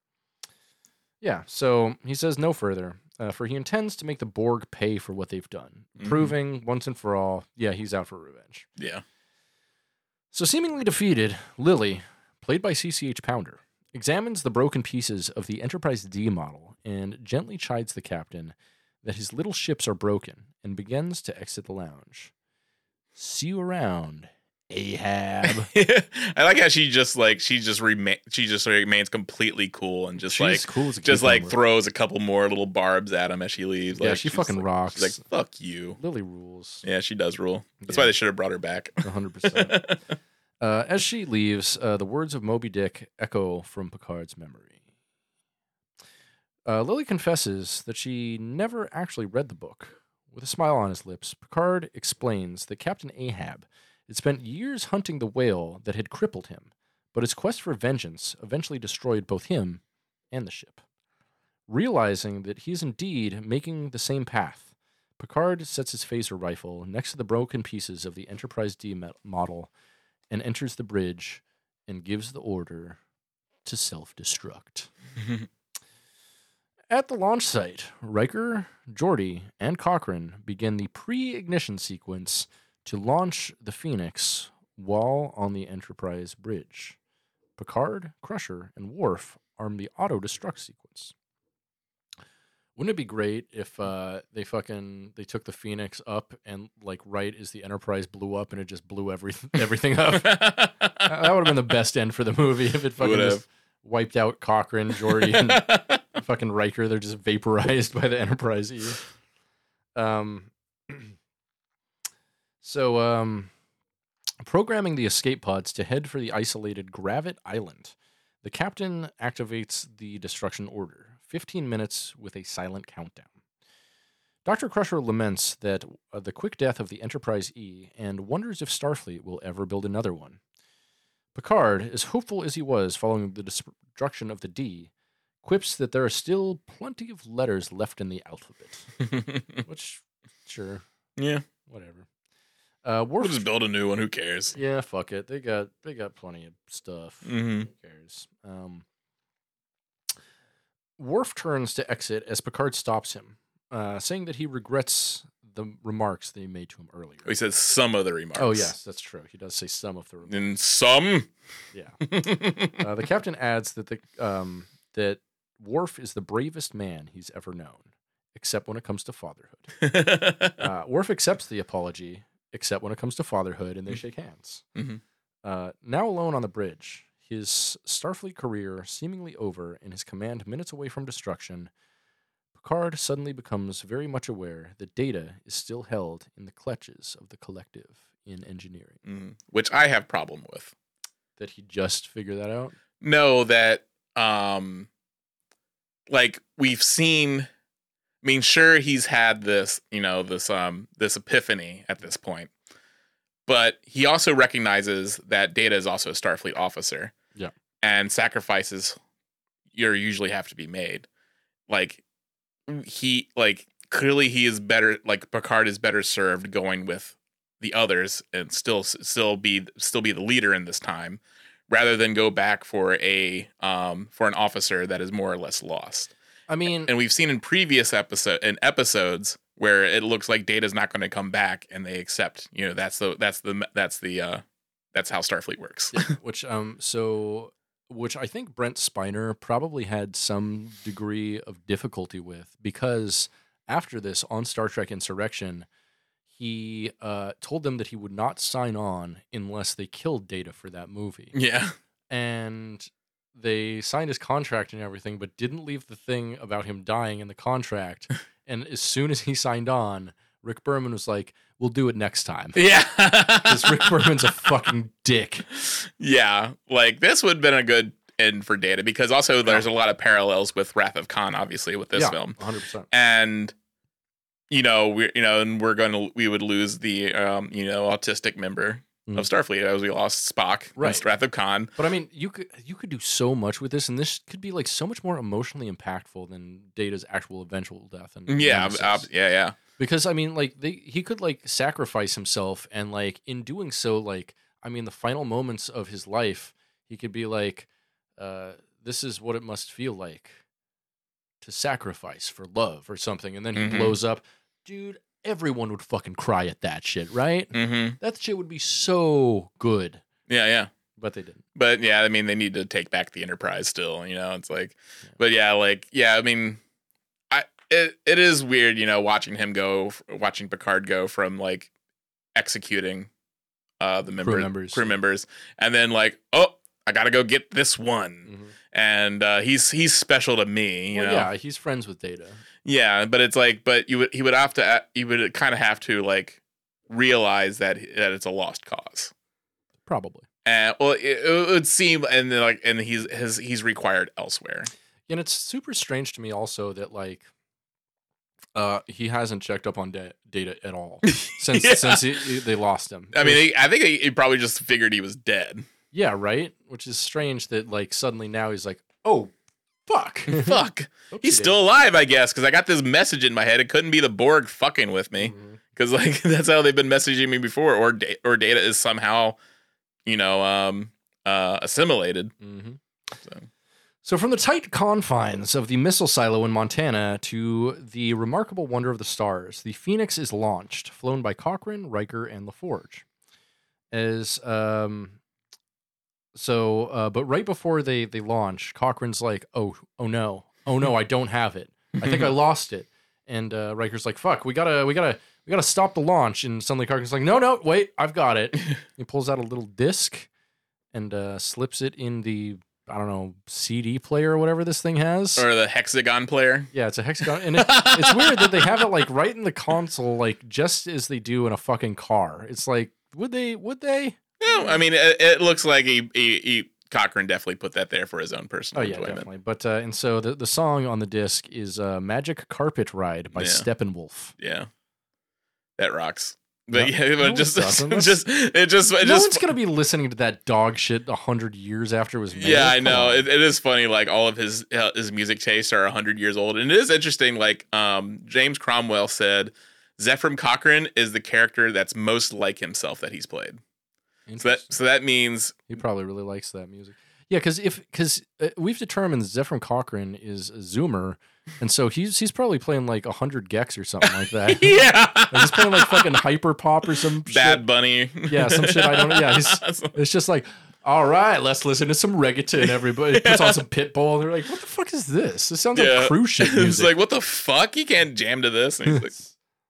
yeah. So he says no further, uh, for he intends to make the Borg pay for what they've done, Mhm. proving once and for all, yeah, he's out for revenge. Yeah. So seemingly defeated, Lily, played by CCH Pounder, examines the broken pieces of the Enterprise D model and gently chides the captain that his little ships are broken and begins to exit the lounge. See you around, Ahab. I like how she just like she just remain she just remains completely cool and just She's like cool just like throws a couple more little barbs at him as she leaves. Yeah, Like, she fucking like- rocks. She's like, "Fuck you." Lily rules. Yeah, she does rule. That's Yeah. why they should have brought her back. 100%. uh, as she leaves, uh, the words of Moby Dick echo from Picard's memory. Uh, Lily confesses that she never actually read the book. With a smile on his lips, Picard explains that Captain Ahab had spent years hunting the whale that had crippled him, but his quest for vengeance eventually destroyed both him and the ship. Realizing that he is indeed making the same path, Picard sets his phaser rifle next to the broken pieces of the Enterprise D model and enters the bridge and gives the order to self destruct. At the launch site, Riker, Geordi, and Cochrane begin the pre ignition sequence to launch the Phoenix while on the Enterprise bridge. Picard, Crusher, and Worf arm the auto destruct sequence. Wouldn't it be great if uh, they fucking they took the Phoenix up and like right as the Enterprise blew up and it just blew everything everything up? that would have been the best end for the movie if it fucking Would've. just wiped out Cochrane, Geordi, and fucking Riker. They're just vaporized by the Enterprise E. Um. So, um, programming the escape pods to head for the isolated Gravett Island, the captain activates the destruction order. 15 minutes with a silent countdown. Dr. Crusher laments that uh, the quick death of the Enterprise E and wonders if Starfleet will ever build another one. Picard, as hopeful as he was following the destruction of the D, quips that there are still plenty of letters left in the alphabet. Which, sure, yeah, whatever. Uh, Worf, we'll just build a new one. Who cares? yeah, fuck it. They got they got plenty of stuff. hmm Who cares? Um, Worf turns to exit as Picard stops him, uh, saying that he regrets the remarks that he made to him earlier. He says some of the remarks. Oh yes, that's true. He does say some of the remarks. And some. Yeah. Uh, the captain adds that the um, that Worf is the bravest man he's ever known, except when it comes to fatherhood. Uh, Worf accepts the apology, except when it comes to fatherhood, and they shake hands. Mhm. Uh, now alone on the bridge, his Starfleet career seemingly over and his command minutes away from destruction, Picard suddenly becomes very much aware that Data is still held in the clutches of the collective in engineering. Mhm. Which I have problem with. That he just figured that out. No, that um like we've seen I mean sure he's had this, you know, this um this epiphany at this point. But he also recognizes that Data is also a Starfleet officer. Yeah. And sacrifices you usually have to be made. Like he like clearly he is better like Picard is better served going with the others and still still be still be the leader in this time rather than go back for a um for an officer that is more or less lost. I mean, And we've seen in previous episode in episodes where it looks like Data's not going to come back and they accept, you know, that's the that's the that's the uh that's how Starfleet works. which um so which I think Brent Spiner probably had some degree of difficulty with because after this on Star Trek Insurrection, he uh, told them that he would not sign on unless they killed Data for that movie, yeah. and they signed his contract and everything, but didn't leave the thing about him dying in the contract. and as soon as he signed on, Rick Berman was like, "We'll do it next time." Yeah. Because Rick Berman's a fucking dick. yeah. Like this would have been a good end for Data because also there's a lot of parallels with Wrath of Khan, obviously, with this film. yeah, film. 100%. and you know we you know and we're going to we would lose the um you know autistic member Mhm. of Starfleet as we lost Spock Right. and Wrath of Khan. But I mean, you could you could do so much with this, and this could be like so much more emotionally impactful than Data's actual eventual death. And Yeah, ob- yeah, yeah. because I mean, like they he could like sacrifice himself, and like in doing so, like I mean, the final moments of his life, he could be like, uh, "This is what it must feel like to sacrifice for love or something," and then he Mhm. blows up, dude. Everyone would fucking cry at that shit, right? hmm That shit would be so good, Yeah, yeah. but they didn't. But yeah, I mean, they need to take back the Enterprise still. You know, it's like, Yeah. but yeah, like yeah, I mean, I it it is weird, you know, watching him go, watching Picard go from like executing uh the member, members. crew members, and then like, oh, I gotta go get this one, Mhm. and uh, he's he's special to me. You Well, know, yeah, he's friends with Data. Yeah, but it's like, but you would he would have to you would kind of have to like realize that that it's a lost cause. Probably. And well, it, it would seem, and then like, and he's his he's required elsewhere. And it's super strange to me also that like uh he hasn't checked up on da- data at all since Yeah. since he, he- they lost him. I mean, I think he, he probably just figured he was dead. yeah, right? Which is strange that like suddenly now he's like, "Oh, fuck." Fuck, he's still alive, I guess, because I got this message in my head. It couldn't be the Borg fucking with me, because like that's how they've been messaging me before, or da- or Data is somehow, you know, um, uh, assimilated. Mhm. So. So, from the tight confines of the missile silo in Montana to the remarkable wonder of the stars, the Phoenix is launched, flown by Cochrane, Riker, and LaForge. As um, so, uh, but right before they they launch, Cochrane's like, "Oh, oh no, oh no, I don't have it. I think I lost it." And uh, Riker's like, "Fuck, we gotta, we gotta, we gotta stop the launch." And suddenly Cochrane's like, "No, no, wait, I've got it." he pulls out a little disc and uh, slips it in the I don't know CD player or whatever this thing has. or the hexagon player. yeah, it's a hexagon, and it, it's weird that they have it like right in the console, like just as they do in a fucking car. It's like, would they? Would they? No, I mean it, it looks like he, he, he Cochrane definitely put that there for his own Oh personal yeah, enjoyment. definitely. But uh, and so the the song on the disc is uh, "Magic Carpet Ride" by Yeah. Steppenwolf. Yeah, that rocks. But Yeah. yeah, but No, just just it just it no just one's gonna be listening to that dog shit a hundred years after it was made. yeah, I know. It, it is funny. Like all of his uh, his music tastes are a hundred years old, and it is interesting. Like um, James Cromwell said, Zefram Cochrane is the character that's most like himself that he's played. So that so that means He probably really likes that music. Yeah, because if because uh, we've determined Zefram Cochrane is a Zoomer, and so he's he's probably playing like hundred gecs or something like that. yeah, he's playing like fucking hyper pop or some Bad Bunny. Yeah, some shit I don't- yeah, he's- It's just like, all right, let's listen to some reggaeton. Everybody puts on some Pitbull. And they're like, what the fuck is this? This sounds like cruise ship It's music. like, what the fuck? You can't jam to this. And he's like,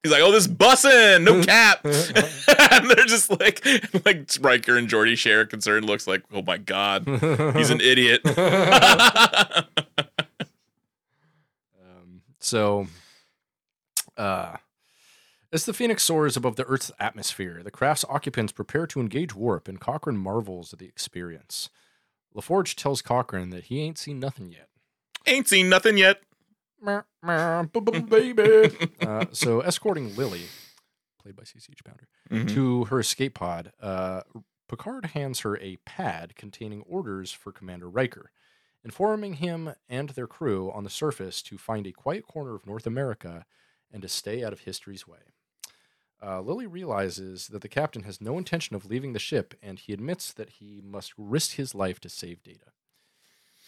he's like, oh, this bussin', no cap. and they're just like, like Riker and Geordi share a concern. Looks like, oh my god, he's an idiot. Um, so, uh, as the Phoenix soars above the Earth's atmosphere, the craft's occupants prepare to engage warp, and Cochrane marvels at the experience. LaForge tells Cochrane that he ain't seen nothing yet. Ain't seen nothing yet. Meow, meow, baby. uh, so, escorting Lily, played by CCH Pounder, Mhm. to her escape pod, uh, Picard hands her a pad containing orders for Commander Riker, informing him and their crew on the surface to find a quiet corner of North America and to stay out of history's way. Uh, Lily realizes that the captain has no intention of leaving the ship, and he admits that he must risk his life to save Data.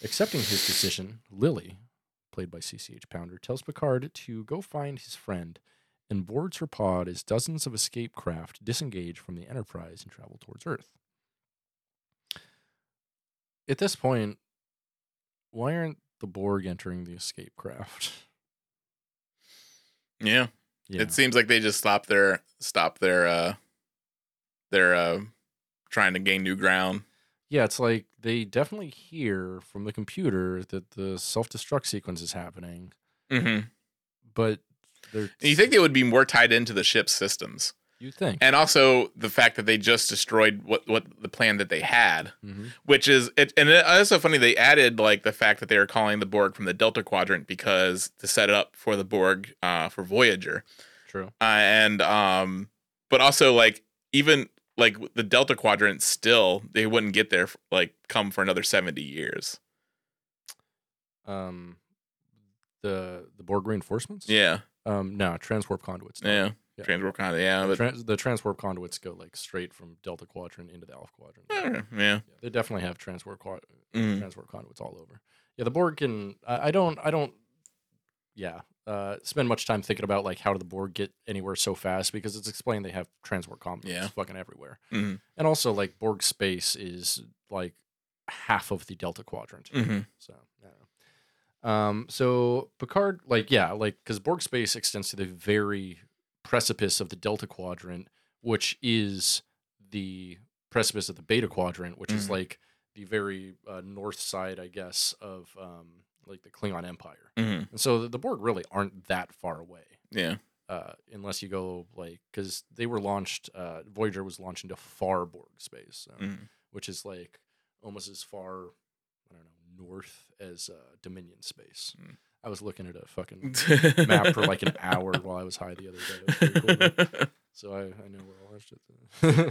Accepting his decision, Lily, played by CCH Pounder, tells Picard to go find his friend and boards her pod as dozens of escape craft disengage from the Enterprise and travel towards Earth. At this point, why aren't the Borg entering the escape craft? Yeah. Yeah. It seems like they just stopped their stop their uh their uh trying to gain new ground. Yeah, it's like they definitely hear from the computer that the self destruct sequence is happening, Mm-hmm. but they're. You think they would be more tied into the ship's systems, You think. and also the fact that they just destroyed what what the plan that they had, hmm which is it. And it's also funny they added like the fact that they were calling the Borg from the Delta Quadrant because to set it up for the Borg uh, for Voyager. True. uh, and um but also like even like the Delta Quadrant still they wouldn't get there like come for another seventy years. Um, the the Borg reinforcements. Yeah, Um, no, transwarp conduits. no. yeah, Yeah. Transwarp of yeah, The, but trans- the transwarp conduits go like straight from Delta Quadrant into the Alpha Quadrant. yeah. Yeah, they definitely have transport qua- Mhm. transport conduits all over. Yeah, the Borg can. I, I don't. I don't. Yeah, uh, spend much time thinking about like how did the Borg get anywhere so fast because it's explained they have transport conduits Yeah. fucking everywhere, Mhm. and also like Borg space is like half of the Delta Quadrant. Mhm. So, I don't know. Um, so Picard, like, yeah, like, because Borg space extends to the very precipice of the Delta Quadrant, which is the precipice of the Beta Quadrant, which is Mhm. like the very uh, north side, I guess, of um, like the Klingon Empire. Mhm. And so the, the Borg really aren't that far away. yeah, Uh, unless you go like, because they were launched, uh, Voyager was launched into far Borg space, so Mhm. which is like almost as far I don't know north as uh, Dominion space. Mm. I was looking at a fucking map for like an hour while I was high the other day. That was pretty cool. so I, I know where I that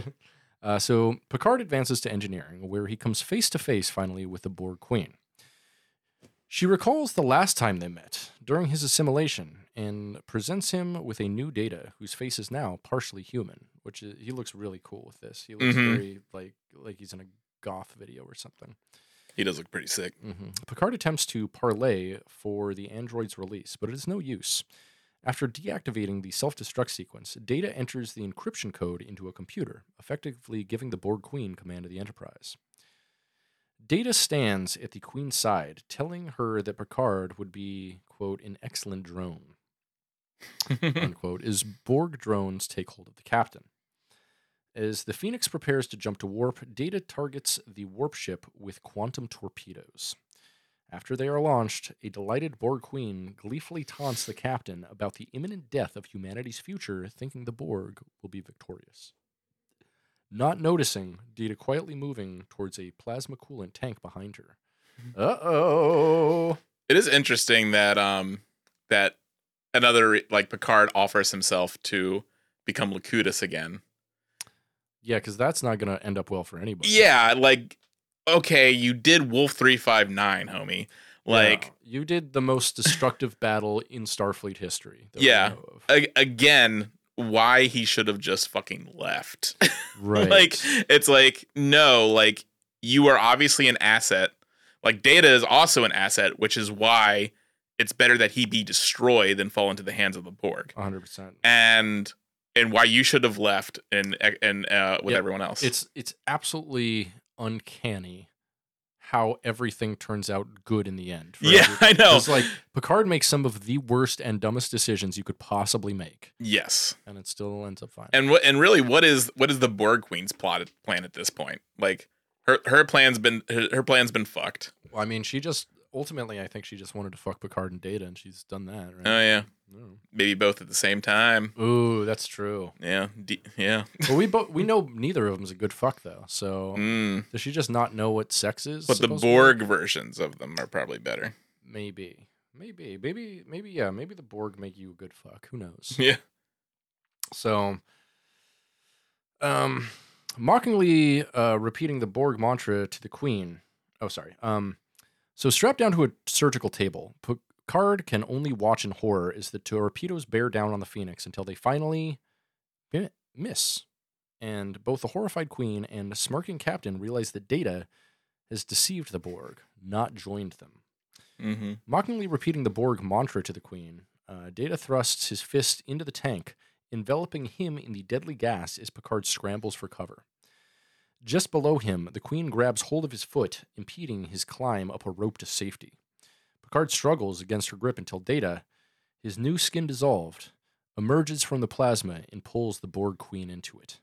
it. uh, so Picard advances to engineering, where he comes face to face finally with the Borg Queen. She recalls the last time they met during his assimilation and presents him with a new data whose face is now partially human, which is, he looks really cool with this. He looks Mhm. very like like he's in a goth video or something. he does look pretty sick. hmm Picard attempts to parlay for the android's release, but it is no use. After deactivating the self destruct sequence, Data enters the encryption code into a computer, effectively giving the Borg Queen command of the Enterprise. Data stands at the Queen's side, telling her that Picard would be, quote, an excellent drone, unquote, as Borg drones take hold of the captain. As the Phoenix prepares to jump to warp, Data targets the warp ship with quantum torpedoes. After they are launched, a delighted Borg Queen gleefully taunts the captain about the imminent death of humanity's future, thinking the Borg will be victorious. Not noticing Data quietly moving towards a plasma coolant tank behind her. Uh oh. It is interesting that um that another like Picard offers himself to become Locutus again. Yeah, because that's not going to end up well for anybody. Yeah, like okay, you did Wolf three five nine, homie. Like Yeah, you did the most destructive battle in Starfleet history. Yeah. a- again, why he should have just fucking left. right. like it's like no, like you are obviously an asset. Like Data is also an asset, which is why it's better that he be destroyed than fall into the hands of the Borg. 100%. And and why you should have left and and uh, with Yep. everyone else. It's it's absolutely uncanny how everything turns out good in the end. for yeah, I know. It's like Picard makes some of the worst and dumbest decisions you could possibly make, yes. and it still ends up fine. And what and really what is what is the Borg Queen's plot plan at this point? Like her her plan's been her, her plan's been fucked. Well, I mean, she just ultimately, I think she just wanted to fuck Picard and Data, and she's done that, right? Oh yeah. Maybe both at the same time. Ooh, that's true. Yeah. D- yeah. But we both we know neither of them's a good fuck though. So Mm. does she just not know what sex is? But the supposed to be? Borg versions of them are probably better. maybe, maybe, maybe, maybe, yeah, maybe the Borg make you a good fuck. Who knows? Yeah. So, um, mockingly uh, repeating the Borg mantra to the Queen. Oh, sorry. Um, so strapped down to a surgical table, Picard can only watch in horror as the torpedoes bear down on the Phoenix until they finally miss. And both the horrified Queen and smirking Captain realize that Data has deceived the Borg, not joined them. Mm-hmm. Mockingly repeating the Borg mantra to the Queen, uh, Data thrusts his fist into the tank, enveloping him in the deadly gas as Picard scrambles for cover. Just below him, the Queen grabs hold of his foot, impeding his climb up a rope to safety. Picard struggles against her grip until Data, his new skin dissolved, emerges from the plasma and pulls the Borg Queen into it.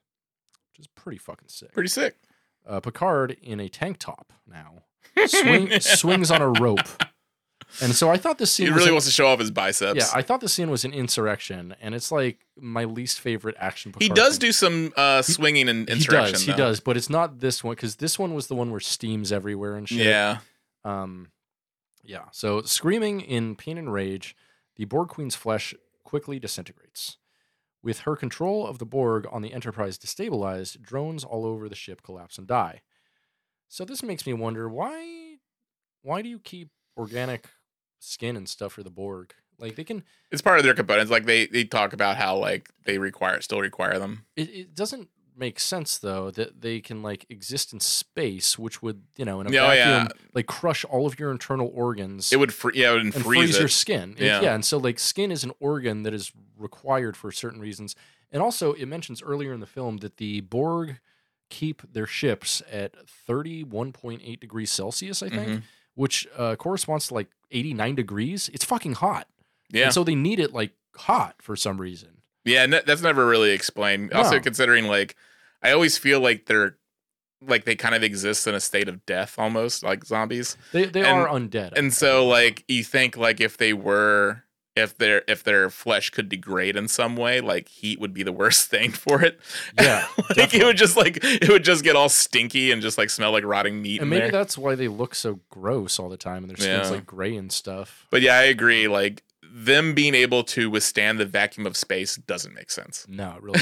Which is pretty fucking sick. Pretty sick. Uh, Picard, in a tank top now, swing, swings on a rope. And so I thought this scene He was really an- wants to show off his biceps. yeah, I thought the scene was an insurrection, and it's like my least favorite action. he does thing. do some uh, swinging and He insurrection. does, he does, but it's not this one because this one was the one where steams everywhere and shit. Yeah. Um, yeah. So screaming in pain and rage, the Borg Queen's flesh quickly disintegrates. With her control of the Borg on the Enterprise destabilized, drones all over the ship collapse and die. So this makes me wonder why why do you keep organic skin and stuff for the Borg? Like they can It's part of their components. Like they they talk about how like they require still require them. it, it doesn't make sense though that they can like exist in space, which would, you know, in a Yeah, oh, yeah. vacuum like crush all of your internal organs. It would free yeah, it would and freeze, freeze your skin. It- Yeah. yeah, and so like skin is an organ that is required for certain reasons. And also, it mentions earlier in the film that the Borg keep their ships at 31.8 degrees Celsius, I think, Mhm. Which uh, corresponds to like 89 degrees. It's fucking hot. Yeah. And so they need it like hot for some reason. Yeah, that's never really explained. Also considering like I always feel like they're like they kind of exist in a state of death almost, like zombies. They, they And- are undead. And so like you think like if they were if their if their flesh could degrade in some way, like heat would be the worst thing for it. Yeah, like it would just like it would just get all stinky and just like smell like rotting meat. and maybe there. that's why they look so gross all the time and their skin's Yeah. like gray and stuff. But yeah, I agree. Like them being able to withstand the vacuum of space doesn't make sense. No, it really.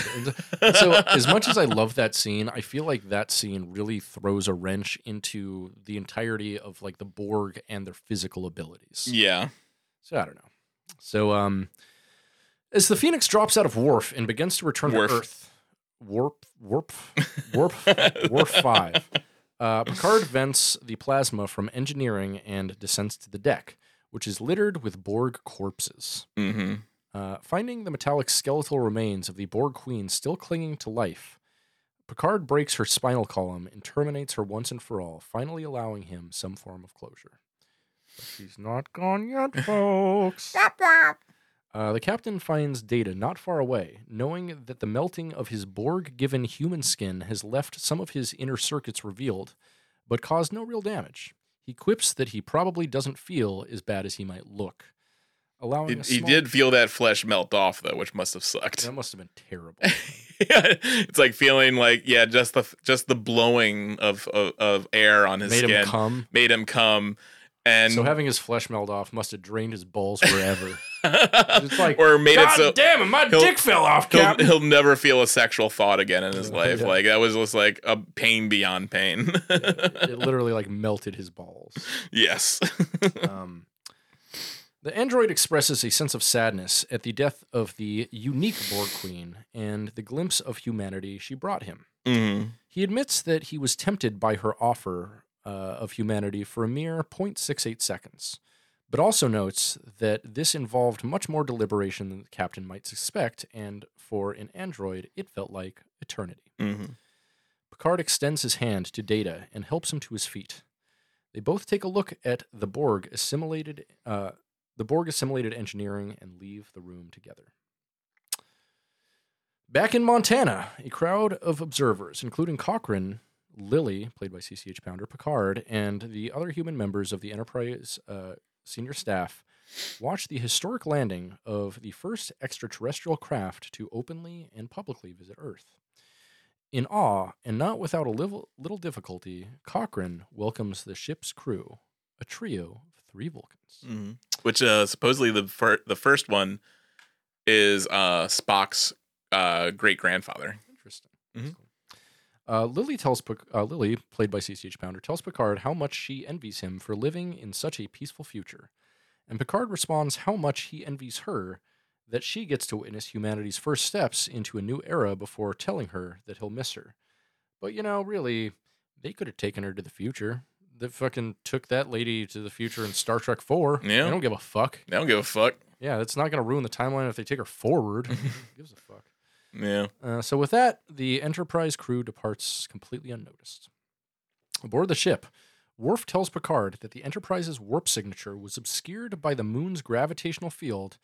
doesn't. so as much as I love that scene, I feel like that scene really throws a wrench into the entirety of like the Borg and their physical abilities. Yeah. So I don't know. So um, as the Phoenix drops out of Worf and begins to return Worf. to Earth, warp, warp, warp, warp five. Uh, Picard vents the plasma from engineering and descends to the deck, which is littered with Borg corpses. hmm Uh, finding the metallic skeletal remains of the Borg Queen still clinging to life, Picard breaks her spinal column and terminates her once and for all, finally allowing him some form of closure. But she's not gone yet, folks. Uh, the captain finds Data not far away, knowing that the melting of his Borg given human skin has left some of his inner circuits revealed, but caused no real damage. He quips that he probably doesn't feel as bad as he might look. Allowing He, a he did feel that flesh melt off though, which must have sucked. That must have been terrible. yeah, it's like feeling like yeah, just the just the blowing of of, of air on his Made skin him come. made him come, and So having his flesh melt off must have drained his balls forever. It's like, or made God it so damn it, my dick fell off, he'll, he'll never feel a sexual thought again in his life. yeah. Like that was just like a pain beyond pain. it literally like melted his balls. yes. Um, the android expresses a sense of sadness at the death of the unique Borg Queen and the glimpse of humanity she brought him. Mhm. He admits that he was tempted by her offer uh, of humanity for a mere 0.68 seconds, but also notes that this involved much more deliberation than the captain might suspect, and for an android, it felt like eternity. Mhm. Picard extends his hand to Data and helps him to his feet. They both take a look at the Borg assimilated, uh, the Borg assimilated engineering, and leave the room together. Back in Montana, a crowd of observers, including Cochrane, Lily, played by CCH Pounder, Picard, and the other human members of the Enterprise uh, senior staff, watch the historic landing of the first extraterrestrial craft to openly and publicly visit Earth. In awe, and not without a little, little difficulty, Cochrane welcomes the ship's crew, a trio of three Vulcans. Mhm. Which uh supposedly the fir- the first one is uh Spock's uh great grandfather. Interesting. Mhm. Uh, Lily tells uh, Lily, played by CCH Pounder, tells Picard how much she envies him for living in such a peaceful future, and Picard responds how much he envies her that she gets to witness humanity's first steps into a new era before telling her that he'll miss her. But you know, really, they could have taken her to the future. They fucking took that lady to the future in Star Trek Four. Yeah. they don't give a fuck. They don't give a fuck. Yeah, that's not going to ruin the timeline if they take her forward. Who gives a fuck? Yeah. Uh, so with that, the Enterprise crew departs completely unnoticed. Aboard the ship, Worf tells Picard that the Enterprise's warp signature was obscured by the moon's gravitational field,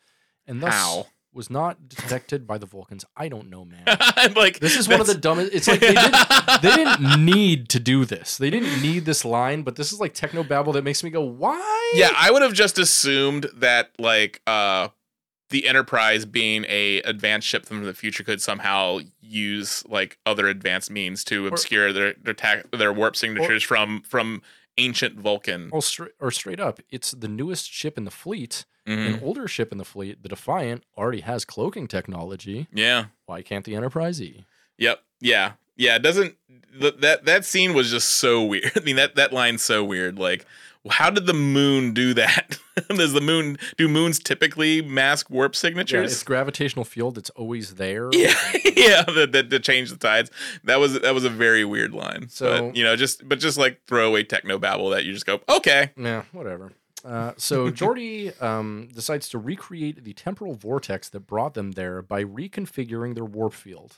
and thus How? was not detected by the Vulcans. I don't know, man. I'm like This is one of the dumbest. It's like they didn't, they didn't need to do this. They didn't need this line, but this is like techno babble that makes me go, "Why?" Yeah, I would have just assumed that like uh the Enterprise being a advanced ship from the future could somehow use like other advanced means to obscure their their, ta- their warp signatures from from ancient Vulcan. Or, stra- or straight up, it's the newest ship in the fleet, An Mhm. older ship in the fleet, the Defiant, already has cloaking technology. Yeah. Why can't the Enterprise E? Yep. Yeah. Yeah. It doesn't th- that that scene was just so weird. I mean that that line's so weird. Like, how did the moon do that? Does the moon do moons typically mask warp Yeah, signatures? its gravitational field, it's always there. Yeah, yeah, that, that changed the tides. That was that was a very weird line. So- but, you know, just but just like throwaway techno babble that you just go, okay, Yeah, whatever. Uh, so Geordi um, decides to recreate the temporal vortex that brought them there by reconfiguring their warp field.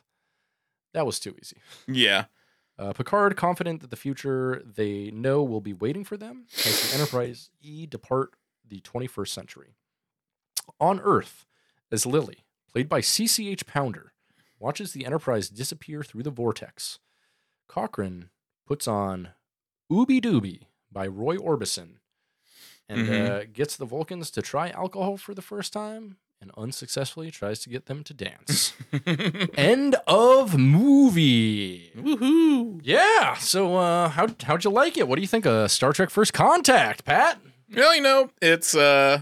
That was too easy. yeah, Uh, Picard, confident that the future they know will be waiting for them, as the Enterprise E depart the 21st century. On Earth, as Lily, played by CCH Pounder, watches the Enterprise disappear through the vortex, Cochrane puts on Ooby Dooby by Roy Orbison and Mhm. uh, gets the Vulcans to try alcohol for the first time and unsuccessfully tries to get them to dance. End of movie. woohoo. Yeah. So, uh, how how'd you like it? What do you think of Star Trek: First Contact, Pat? Well, you know, it's uh,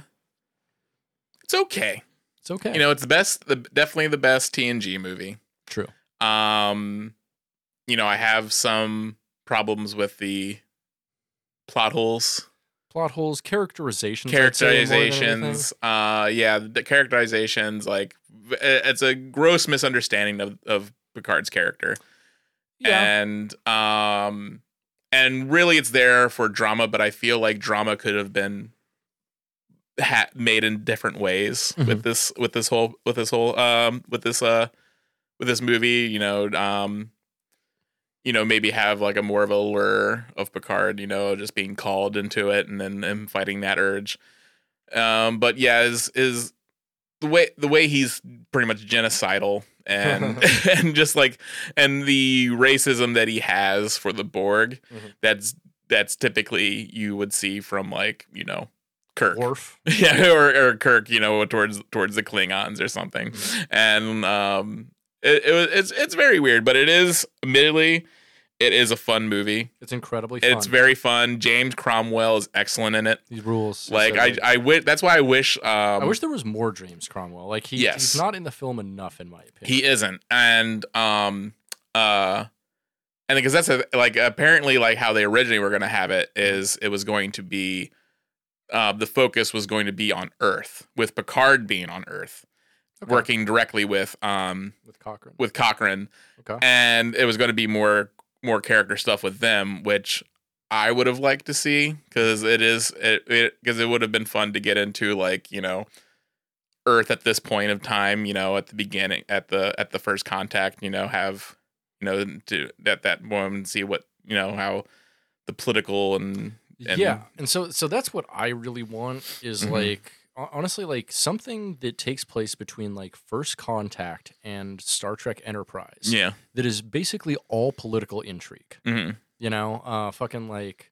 it's okay. It's okay. You know, it's the best, the definitely the best TNG movie. true. Um, you know, I have some problems with the plot holes. Plot holes, characterizations, I'd say, more than anything. characterizations uh yeah the characterizations like it's a gross misunderstanding of of picard's character Yeah. and um and really it's there for drama but i feel like drama could have been ha- made in different ways Mhm. with this with this whole with this whole um with this uh with this movie you know um you know maybe have like a more of a lure of picard you know just being called into it and then him fighting that urge um but yeah is is the way the way he's pretty much genocidal and and just like and the racism that he has for the borg Mhm. that's that's typically you would see from like you know kirk Worf. yeah or, or kirk you know towards towards the klingons or something and um it, it was it's it's very weird but it is admittedly it is a fun movie It's incredibly fun. it's very fun james cromwell is excellent in it These rules. like i i wish that's why i wish um I wish there was more James Cromwell. Like he, Yes. he's not in the film enough, in my opinion. he isn't and um uh and because that's a, like apparently like how they originally were going to have it is it was going to be uh the focus was going to be on earth with picard being on earth Okay. working directly with um with Cochrane. with Cochrane, Okay. and it was going to be more more character stuff with them, which I would have liked to see because it is it because it, would have been fun to get into like you know Earth at this point of time, you know, at the beginning at the at the first contact, you know, have you know to at that moment see what you know how the political and, and yeah, and so so that's what I really want is Mhm. like honestly like something that takes place between like First Contact and Star Trek Enterprise yeah that is basically all political intrigue. hmm You know, uh, fucking like.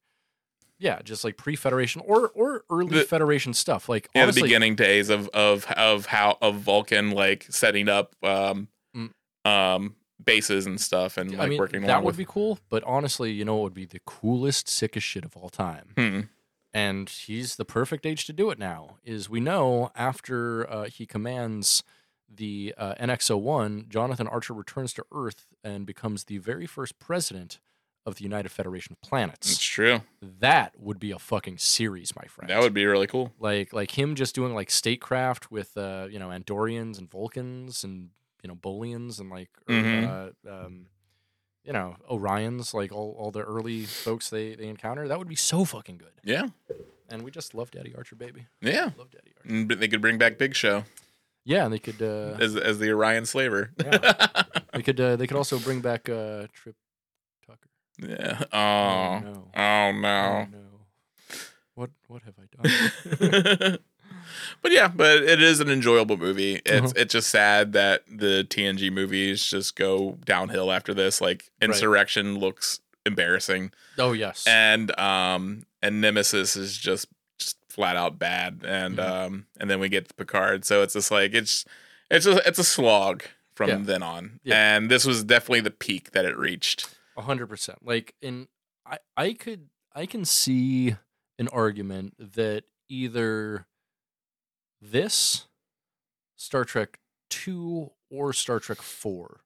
Yeah, just like pre-Federation or or early The- Federation stuff. Like yeah honestly, the beginning days of of of how of Vulcan like setting up um Mm. um bases and stuff and like I mean, working that would with be cool. But honestly, you know, it would be the coolest, sickest shit of all time. Hmm. And he's the perfect age to do it now. Is we know after uh, he commands the uh, NX-01, Jonathan Archer returns to Earth and becomes the very first president of the United Federation of It's Planets. true. That would be a fucking series, my friend. That would be really cool. like like him just doing like statecraft with uh, you know Andorians and Vulcans and you know Bolians and like Mhm. uh, um, you know Orions, like all, all the early folks they they encounter. That would be so fucking good. Yeah. And we just love Daddy Archer, baby. Yeah. Love Daddy Archer. And they could bring back Big Show Yeah, and they could uh, as as the Orion slaver. Yeah. they could uh, they could also bring back uh, Trip Tucker. yeah. Oh, Oh. no. Oh Oh no. no. What what have I done? but yeah, but it is an enjoyable movie. It's Uh-huh. it's just sad that the TNG movies just go downhill after this. Like Right. Insurrection looks embarrassing, oh yes. and um and Nemesis is just just flat out bad, and Mhm. um and then we get Picard, so it's just like it's it's a it's a slog from Yeah. then on, Yeah. and this was definitely the peak that it reached. A hundred percent. Like in I I could I can see an argument that either this, Star Trek Two, or Star Trek Four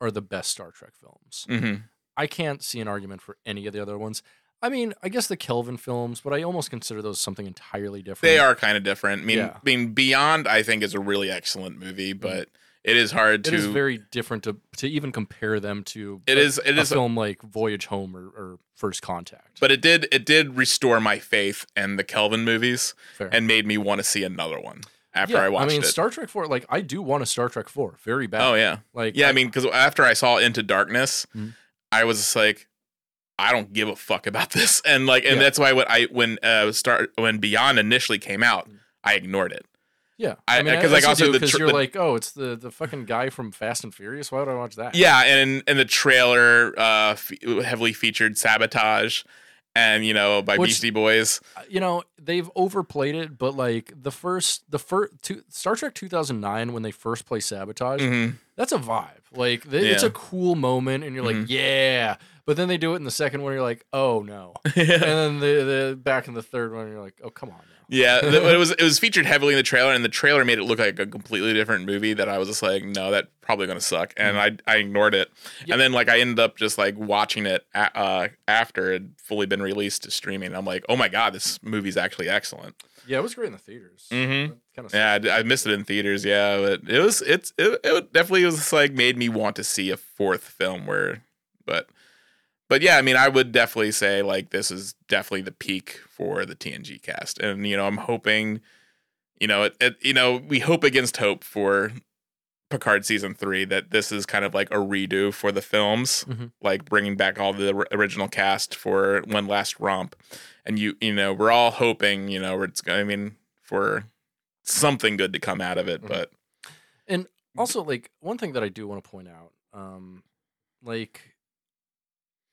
are the best Star Trek films. hmm I can't see an argument for any of the other ones. I mean, I guess the Kelvin films, but I almost consider those something entirely different. They are kind of different. I mean, Yeah. I mean, Beyond, I think, is a really excellent movie, but it is hard It to. is very different to to even compare them to. It a- is- it a is- film like Voyage Home or, or First Contact. but it did it did restore my faith in the Kelvin movies Fair. and made me want to see another one after yeah, I watched it. I mean, it. Star Trek Four. Like, I do want a Star Trek Four very bad. oh yeah, like yeah. I mean, because after I saw Into Darkness, Mhm. I was just like, I don't give a fuck about this, and like, and Yeah. that's why when I when uh start when Beyond initially came out, I ignored it. Yeah. I- mean, 'cause, like, also do, the 'cause tr- you're the- like, oh, it's the the fucking guy from Fast and Furious. Why would I watch that? Yeah, and and the trailer uh fe- heavily featured sabotage, and you know by Which- Beastie Boys. you know they've overplayed it, but like the first the first two, Star Trek 2009 when they first play Sabotage, Mhm. that's a vibe. Like th- it's a cool moment, and you're like, Mhm. yeah. But then they do it in the second one, you're like, oh no. and then the the back in the third one, you're like, oh come on now. Yeah, it was it was featured heavily in the trailer, and the trailer made it look like a completely different movie. That I was just like, no, that probably gonna suck, and I I ignored it. Yeah. And then like I ended up just like watching it a- uh, after it had fully been released to streaming. I'm like, oh my god, this movie's actually excellent. Yeah, it was great in the theaters. Mhm. Kind of Yeah, I missed it in theaters. Yeah, but it was it's it, it definitely was like made me want to see a fourth film where, but. But yeah, I mean, I would definitely say like this is definitely the peak for the TNG cast, and you know, I'm hoping, you know, it, it you know, we hope against hope for Picard season three that this is kind of like a redo for the films, Mhm. like bringing back all the r- original cast for one last romp, and you you know, we're all hoping, you know, it's going. I mean, for something good to come out of it, Mhm. but And also, like one thing that I do want to point out, um, like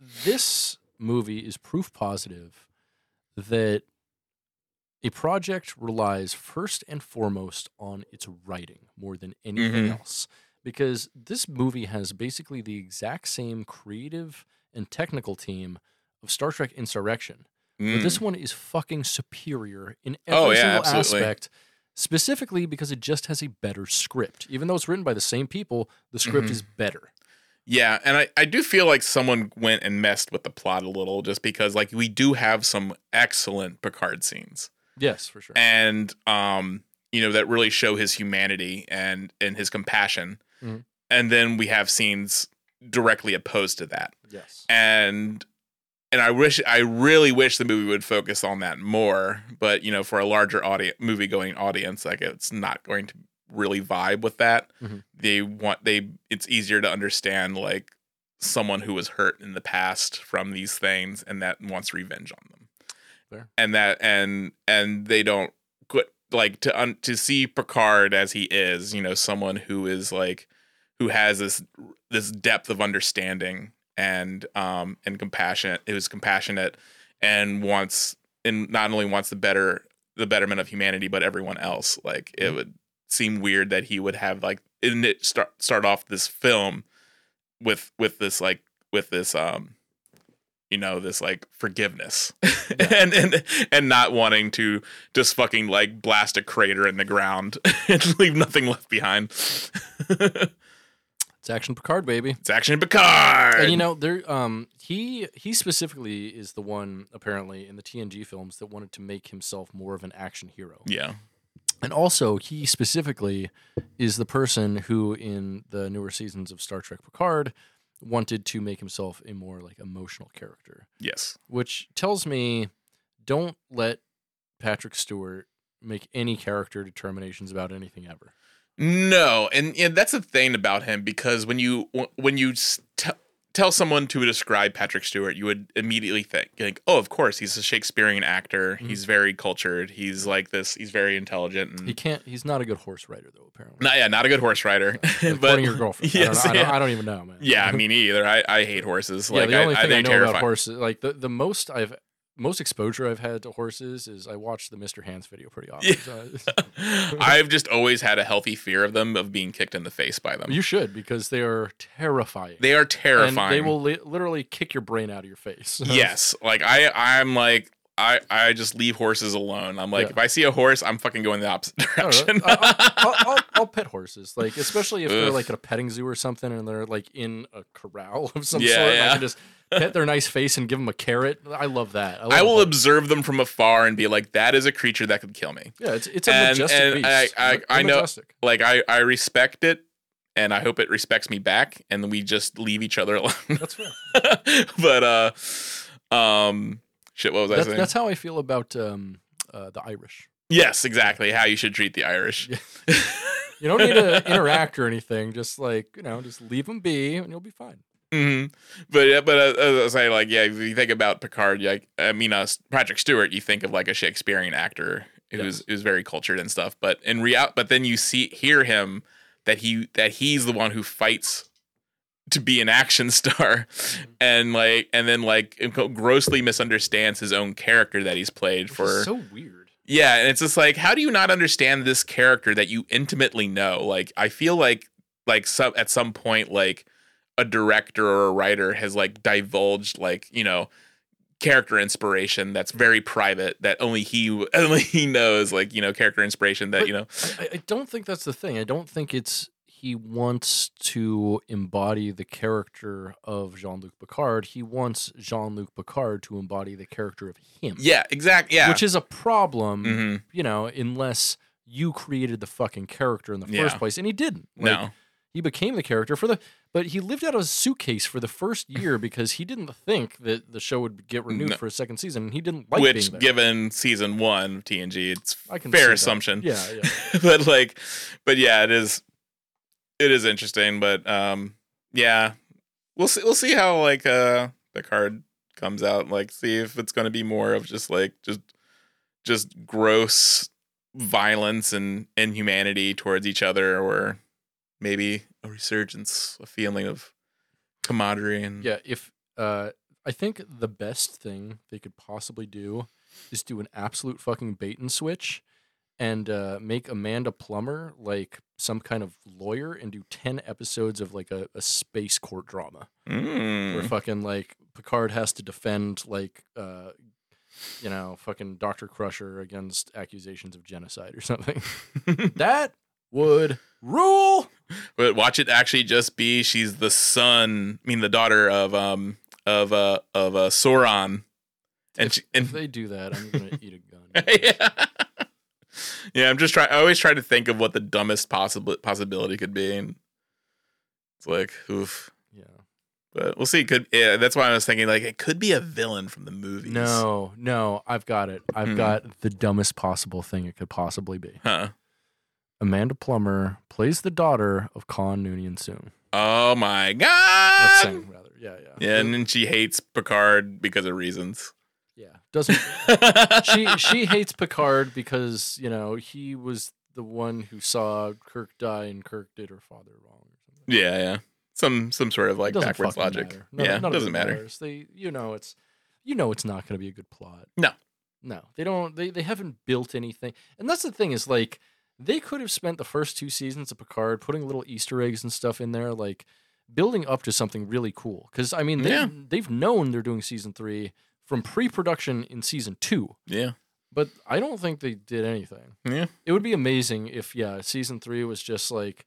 this movie is proof positive that a project relies first and foremost on its writing more than anything Mhm. else. Because this movie has basically the exact same creative and technical team of Star Trek Insurrection. But mm, this one is fucking superior in every Oh, yeah, single absolutely. aspect, specifically because it just has a better script. Even though it's written by the same people, the script Mhm. is better. Yeah, and I, I do feel like someone went and messed with the plot a little just because like we do have some excellent Picard scenes. Yes, for sure. And um, you know, that really show his humanity and and his compassion. Mhm. And then we have scenes directly opposed to that. yes. And and I wish I really wish the movie would focus on that more, but you know, for a larger audience movie going audience, like it's not going to really vibe with that. Mhm. They want they it's easier to understand like someone who was hurt in the past from these things and that wants revenge on them. Fair. And that and and they don't quit like to un, to see Picard as he is, you know, someone who is like who has this this depth of understanding and um and compassionate who's compassionate and wants and not only wants the better the betterment of humanity but everyone else like it Mhm. would seem weird that he would have like in it start start off this film with with this like with this um you know this like forgiveness. And and and not wanting to just fucking like blast a crater in the ground and leave nothing left behind. It's action Picard, baby. it's action Picard! And you know, there um he he specifically is the one apparently in the TNG films that wanted to make himself more of an action hero. yeah And also, he specifically is the person who, in the newer seasons of Star Trek Picard, wanted to make himself a more like emotional character, yes which tells me don't let Patrick Stewart make any character determinations about anything ever. No, and yeah, that's the thing about him because when you when you s- te- tell someone to describe Patrick Stewart, you would immediately think like, oh, of course, he's a Shakespearean actor. Mhm. He's very cultured. He's like this. He's very intelligent. And He can't. He's not a good horse rider, though. Apparently, not, yeah, not a good horse rider. Like, quoting your girlfriend. Yes, I, don't know, I, yeah. don't, I don't even know, man. yeah, me neither. I, I hate horses. yeah. Like the only I, I, thing I, know terrify. about horses, like the, the most I've most exposure I've had to horses is I watch the Mr. Hands video pretty often. Yeah. I've just always had a healthy fear of them, of being kicked in the face by them. you should because they are terrifying. they are and terrifying. they will li- literally kick your brain out of your face. yes like i i'm like I I just leave horses alone. I'm like, Yeah. if I see a horse, I'm fucking going the opposite I direction. I- I- I'll, I'll, I'll pet horses, like especially if they're like at a petting zoo or something, and they're like in a corral of some Yeah, sort. and I can just pet their nice face and give them a carrot. I love that. love I will observe them from afar and be like, that is a creature that could kill me. Yeah, it's it's a and- majestic and beast. I- I- They're I know- majestic. Like I I respect it, and I hope it respects me back, and we just leave each other alone. That's fair. but uh, um, shit. What was I That's, saying? that's how I feel about um, uh, the Irish. yes, exactly. How you should treat the Irish. Yeah. You don't need to interact or anything. Just like you know, just leave them be, and you'll be fine. hmm But yeah, but uh, as I say, like, yeah, if you think about Picard, like, I mean, uh, Patrick Stewart, you think of like a Shakespearean actor who's Yes. who's very cultured and stuff. But in real, but then you see hear him that he that he's the one who fights to be an action star, mm-hmm. and like, and then like grossly misunderstands his own character that he's played Which for. so weird. Yeah, and it's just like, how do you not understand this character that you intimately know? Like, I feel like, like some at some point, like a director or a writer has like divulged, like you know, character inspiration that's very private that only he only he knows, like you know, character inspiration that But- you know. I, I don't think that's the thing. I don't think it's he wants to embody the character of Jean Luc Picard. He wants Jean Luc Picard to embody the character of him. Yeah, exactly. Yeah, Which is a problem, hmm you know, unless you created the fucking character in the Yeah. first place. And he didn't. Like, no, He became the character for the but he lived out of a suitcase for the first year because he didn't think that the show would get renewed No. for a second season. and He didn't like which given season one of TNG, it's I can fair assumption. Yeah, yeah. but like but yeah it is it is interesting but um yeah we'll see we'll see how like uh the card comes out. Like see if it's going to be more of just like just just gross violence and inhumanity towards each other or maybe a resurgence a feeling of camaraderie and Yeah, if uh I think the best thing they could possibly do is do an absolute fucking bait and switch and uh make Amanda Plummer like some kind of lawyer and do 10 episodes of like a, a space court drama Mm. where fucking like Picard has to defend like uh you know, fucking Dr. Crusher against accusations of genocide or something. that would rule. But watch it actually just be she's the son, I mean the daughter of um of uh of uh Soran. And she, and If they do that, I'm going to eat a gun. yeah. Yeah, I'm just trying I always try to think of what the dumbest possible possibility could be and it's like oof. Yeah. But we'll see. Could yeah, that's why I was thinking like it could be a villain from the movies. No, no, I've got it. I've Mhm. got the dumbest possible thing it could possibly be. Huh. Amanda Plummer plays the daughter of Khan Noonien Soon. Oh my god. Singh, rather. Yeah, yeah. Yeah, and then she hates Picard because of reasons. Doesn't she she hates Picard because, you know, he was the one who saw Kirk die and Kirk did her father wrong or something. Yeah, yeah. Some some sort of like backwards logic. No, yeah, none doesn't matter. matters. They you know it's you know it's not going to be a good plot. No. No. They don't they they haven't built anything. And that's the thing is like they could have spent the first two seasons of Picard putting little Easter eggs and stuff in there like building up to something really cool cuz I mean they Yeah. they've known they're doing season 3 from pre-production in season 2, Yeah, but I don't think they did anything. yeah. It would be amazing if yeah, season three was just like,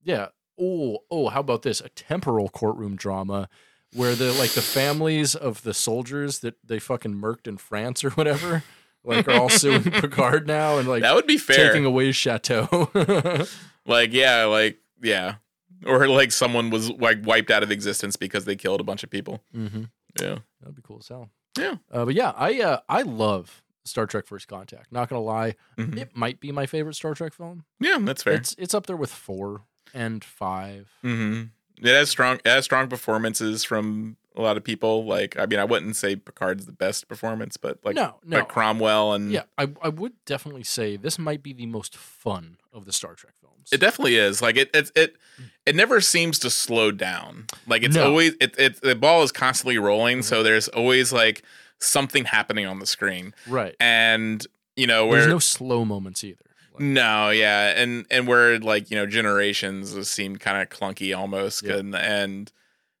yeah, oh, oh, how about this? A temporal courtroom drama where the like the families of the soldiers that they fucking murked in France or whatever, like are all suing Picard now and like that would be fair. taking away his chateau. like, yeah, like, yeah, or like someone was like wiped out of existence because they killed a bunch of people. mm-hmm. Yeah, That'd be cool as hell. Yeah. Uh, but yeah, I uh, I love Star Trek First Contact. Not gonna lie, Mhm. it might be my favorite Star Trek film. yeah, that's fair. It's it's up there with four and five. hmm It has strong, it has strong performances from a lot of people. Like, I mean, I wouldn't say Picard's the best performance, but like, no, no, Cromwell and Yeah, I, I would definitely say this might be the most fun of the Star Trek films. It definitely is. Like it, it, it, it never seems to slow down. Like it's No. Mm-hmm. always, it, it, the ball is constantly rolling. So there's always like something happening on the screen, right. and you know There's no slow moments either. Like, no, yeah, and and where like you know generations seem kind of clunky almost, Yeah. and and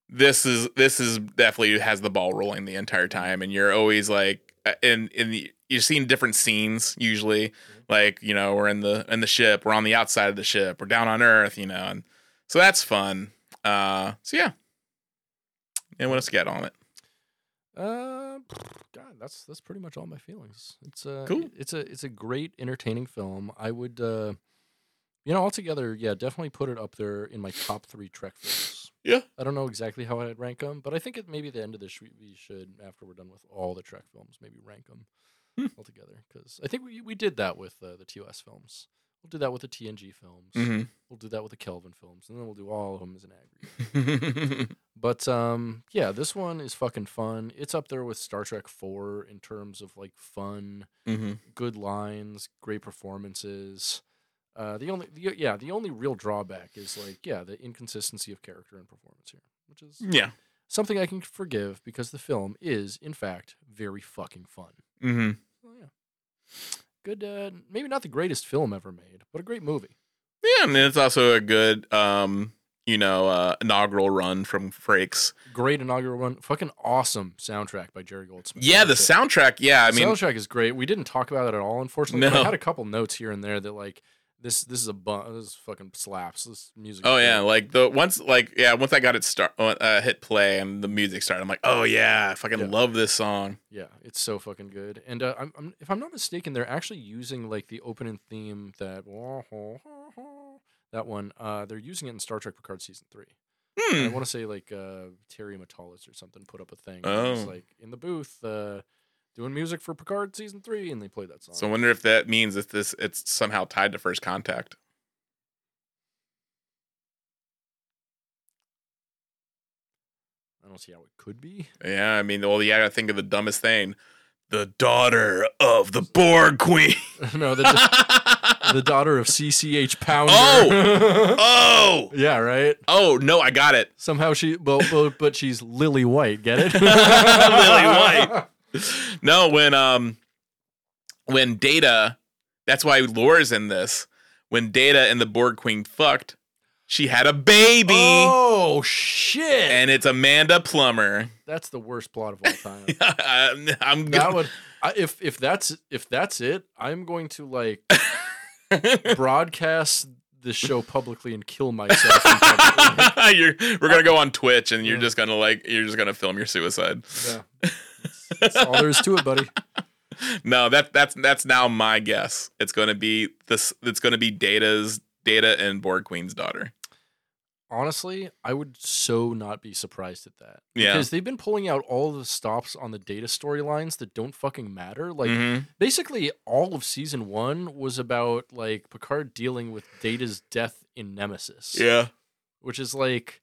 this is this is definitely has the ball rolling the entire time, and you're always like uh, in in the you're seeing different scenes usually. Like you know, we're in the in the ship, we're on the outside of the ship, we're down on Earth, you know, and so that's fun. Uh, so yeah. And what else you got on it? Uh, God, that's that's pretty much all my feelings. It's a Cool. It's a it's a great, entertaining film. I would, uh, you know, altogether, yeah, definitely put it up there in my top three Trek films. Yeah. I don't know exactly how I'd rank them, but I think at maybe the end of this we, should, after we're done with all the Trek films, maybe rank them. altogether because I think we we did that with uh, the TOS films. We'll do that with the TNG films. Mm-hmm. We'll do that with the Kelvin films, and then we'll do all of them as an aggregate. But um, yeah, this one is fucking fun. It's up there with Star Trek Four in terms of like fun, mm-hmm. good lines, great performances. Uh, the only the, yeah, the only real drawback is like yeah, the inconsistency of character and performance here, which is Yeah. something I can forgive because the film is in fact very fucking fun. Mm-hmm. Oh yeah, good. Uh, maybe not the greatest film ever made, but a great movie. Yeah, and it's also a good um, you know, uh, inaugural run from Frakes. Great inaugural run. Fucking awesome soundtrack by Jerry Goldsmith. Yeah, the soundtrack. Yeah, I The mean, soundtrack is great. We didn't talk about it at all, unfortunately. No. I had a couple notes here and there that like this this is a bu- this is fucking slaps. This music. Oh yeah, like the once like yeah, once I got it start uh, hit play and the music started, I'm like, oh yeah, I fucking Yeah. love this song. yeah, it's so fucking good. And uh, I'm, I'm if I'm not mistaken, they're actually using like the opening theme that that one. Uh, they're using it in Star Trek Picard season three. I Hmm. want to say like uh, Terry Matalas or something put up a thing. Oh. like in the booth uh, doing music for Picard season three, and they played that song. So I wonder if that means that this it's somehow tied to First Contact. I don't see how it could be. Yeah, I mean, well, yeah, gotta think of the dumbest thing: the daughter of the Borg Queen. no, the, the daughter of CCH Pounder. Oh! oh, yeah, right. oh no, I got it. Somehow she, well, but, but she's Lily White. Get it? Lily White. No, when um, when Data, that's why Lore's in this. When Data and the Borg Queen fucked, she had a baby, Oh shit! and it's Amanda Plummer. that's the worst plot of all time. I'm, I'm that would, I, if if that's if that's it, I'm going to like broadcast the show publicly and kill myself. you're, we're gonna go on Twitch, and you're Yeah. just gonna like you're just gonna film your suicide. yeah, that's, all there is to it, buddy. No, that that's that's now my guess. It's gonna be this. It's gonna be Data's Data and Borg Queen's daughter. Honestly, I would so not be surprised at that. Yeah. Because they've been pulling out all the stops on the data storylines that don't fucking matter. Like Mhm. basically all of season one was about like Picard dealing with Data's death in Nemesis. Yeah. Which is like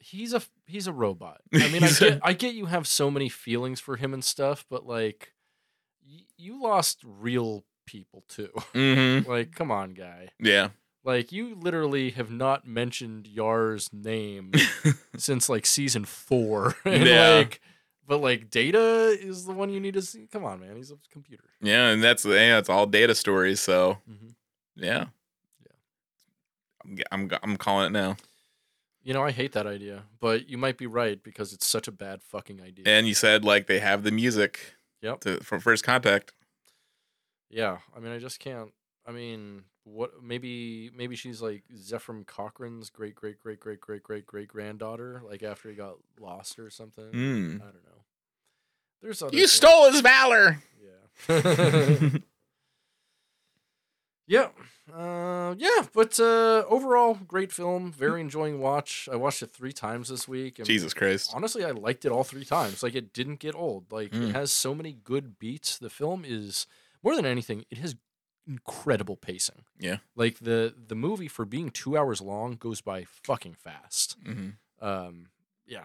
he's a he's a robot. I mean, I get I get you have so many feelings for him and stuff, but like y- you lost real people too. Mm-hmm. like, come on, guy. Yeah. Like you literally have not mentioned Yar's name since like season four. and Yeah. like but like Data is the one you need to see. Come on, man. He's a computer. Yeah, and that's yeah, it's all data stories. So Mhm. yeah, yeah. I'm I'm I'm calling it now. You know, I hate that idea, but you might be right because it's such a bad fucking idea. And you said like they have the music. Yep. To, from First Contact. yeah, I mean, I just can't. I mean, what? Maybe, maybe she's like Zefram Cochrane's great, great, great, great, great, great, great granddaughter. Like after he got lost or something. Mm. I don't know. There's other You things- stole his valor. Yeah. yeah. Uh, yeah, but uh, overall, great film. Very enjoying watch. I watched it three times this week. And Jesus Christ. honestly, I liked it all three times. Like it didn't get old. Like Mm. it has so many good beats. The film is more than anything. It has incredible pacing. Yeah. Like the the movie for being two hours long goes by fucking fast. hmm Um, yeah,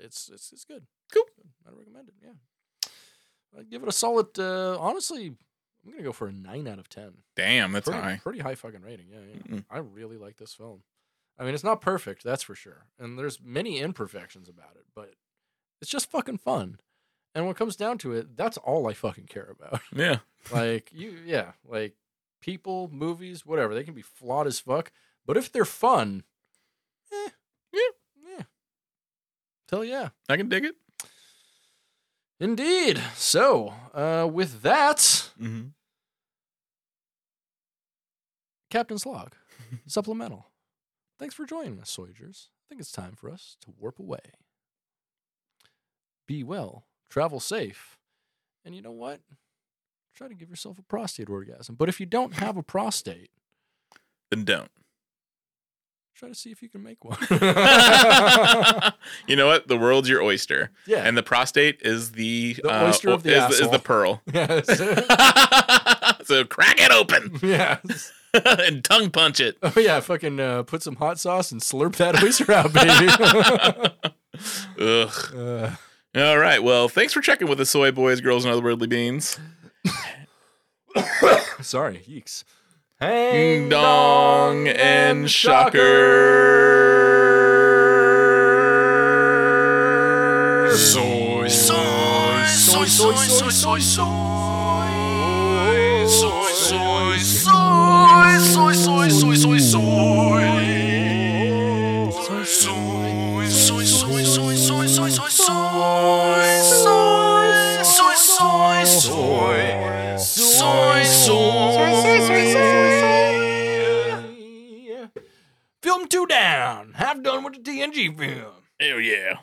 it's it's it's good. Cool. Good. I recommend it. Yeah, I'd give it a solid. Uh, honestly, I'm gonna go for a nine out of ten. Damn, that's Pretty, high. pretty high fucking rating. Yeah, yeah. Mm. I really like this film. I mean, it's not perfect, that's for sure, and there's many imperfections about it, but it's just fucking fun. And when it comes down to it, that's all I fucking care about. Yeah. like you, yeah, like people, movies, whatever. They can be flawed as fuck, but if they're fun, eh, Yeah. yeah. Hell yeah. I can dig it. Indeed. So, uh, with that, Mm-hmm. Captain's Log, supplemental. Thanks for joining us, Soyagers. I think it's time for us to warp away. Be well, travel safe, and you know what? Try to give yourself a prostate orgasm. But if you don't have a prostate, Then don't. Try to see if you can make one. you know what? The world's your oyster, yeah. and the prostate is the, The oyster of the is, is the pearl. yes. so crack it open yes. and tongue punch it. Oh yeah, fucking uh, put some hot sauce and slurp that oyster out, baby. Ugh. uh, All right. Well, thanks for checking with the soy boys, girls, and other worldly beans. sorry, yeeks. Ding dong and shocker. Soy, soy, soy, soy, soy, soy. Soy, with the TNG film. Hell yeah.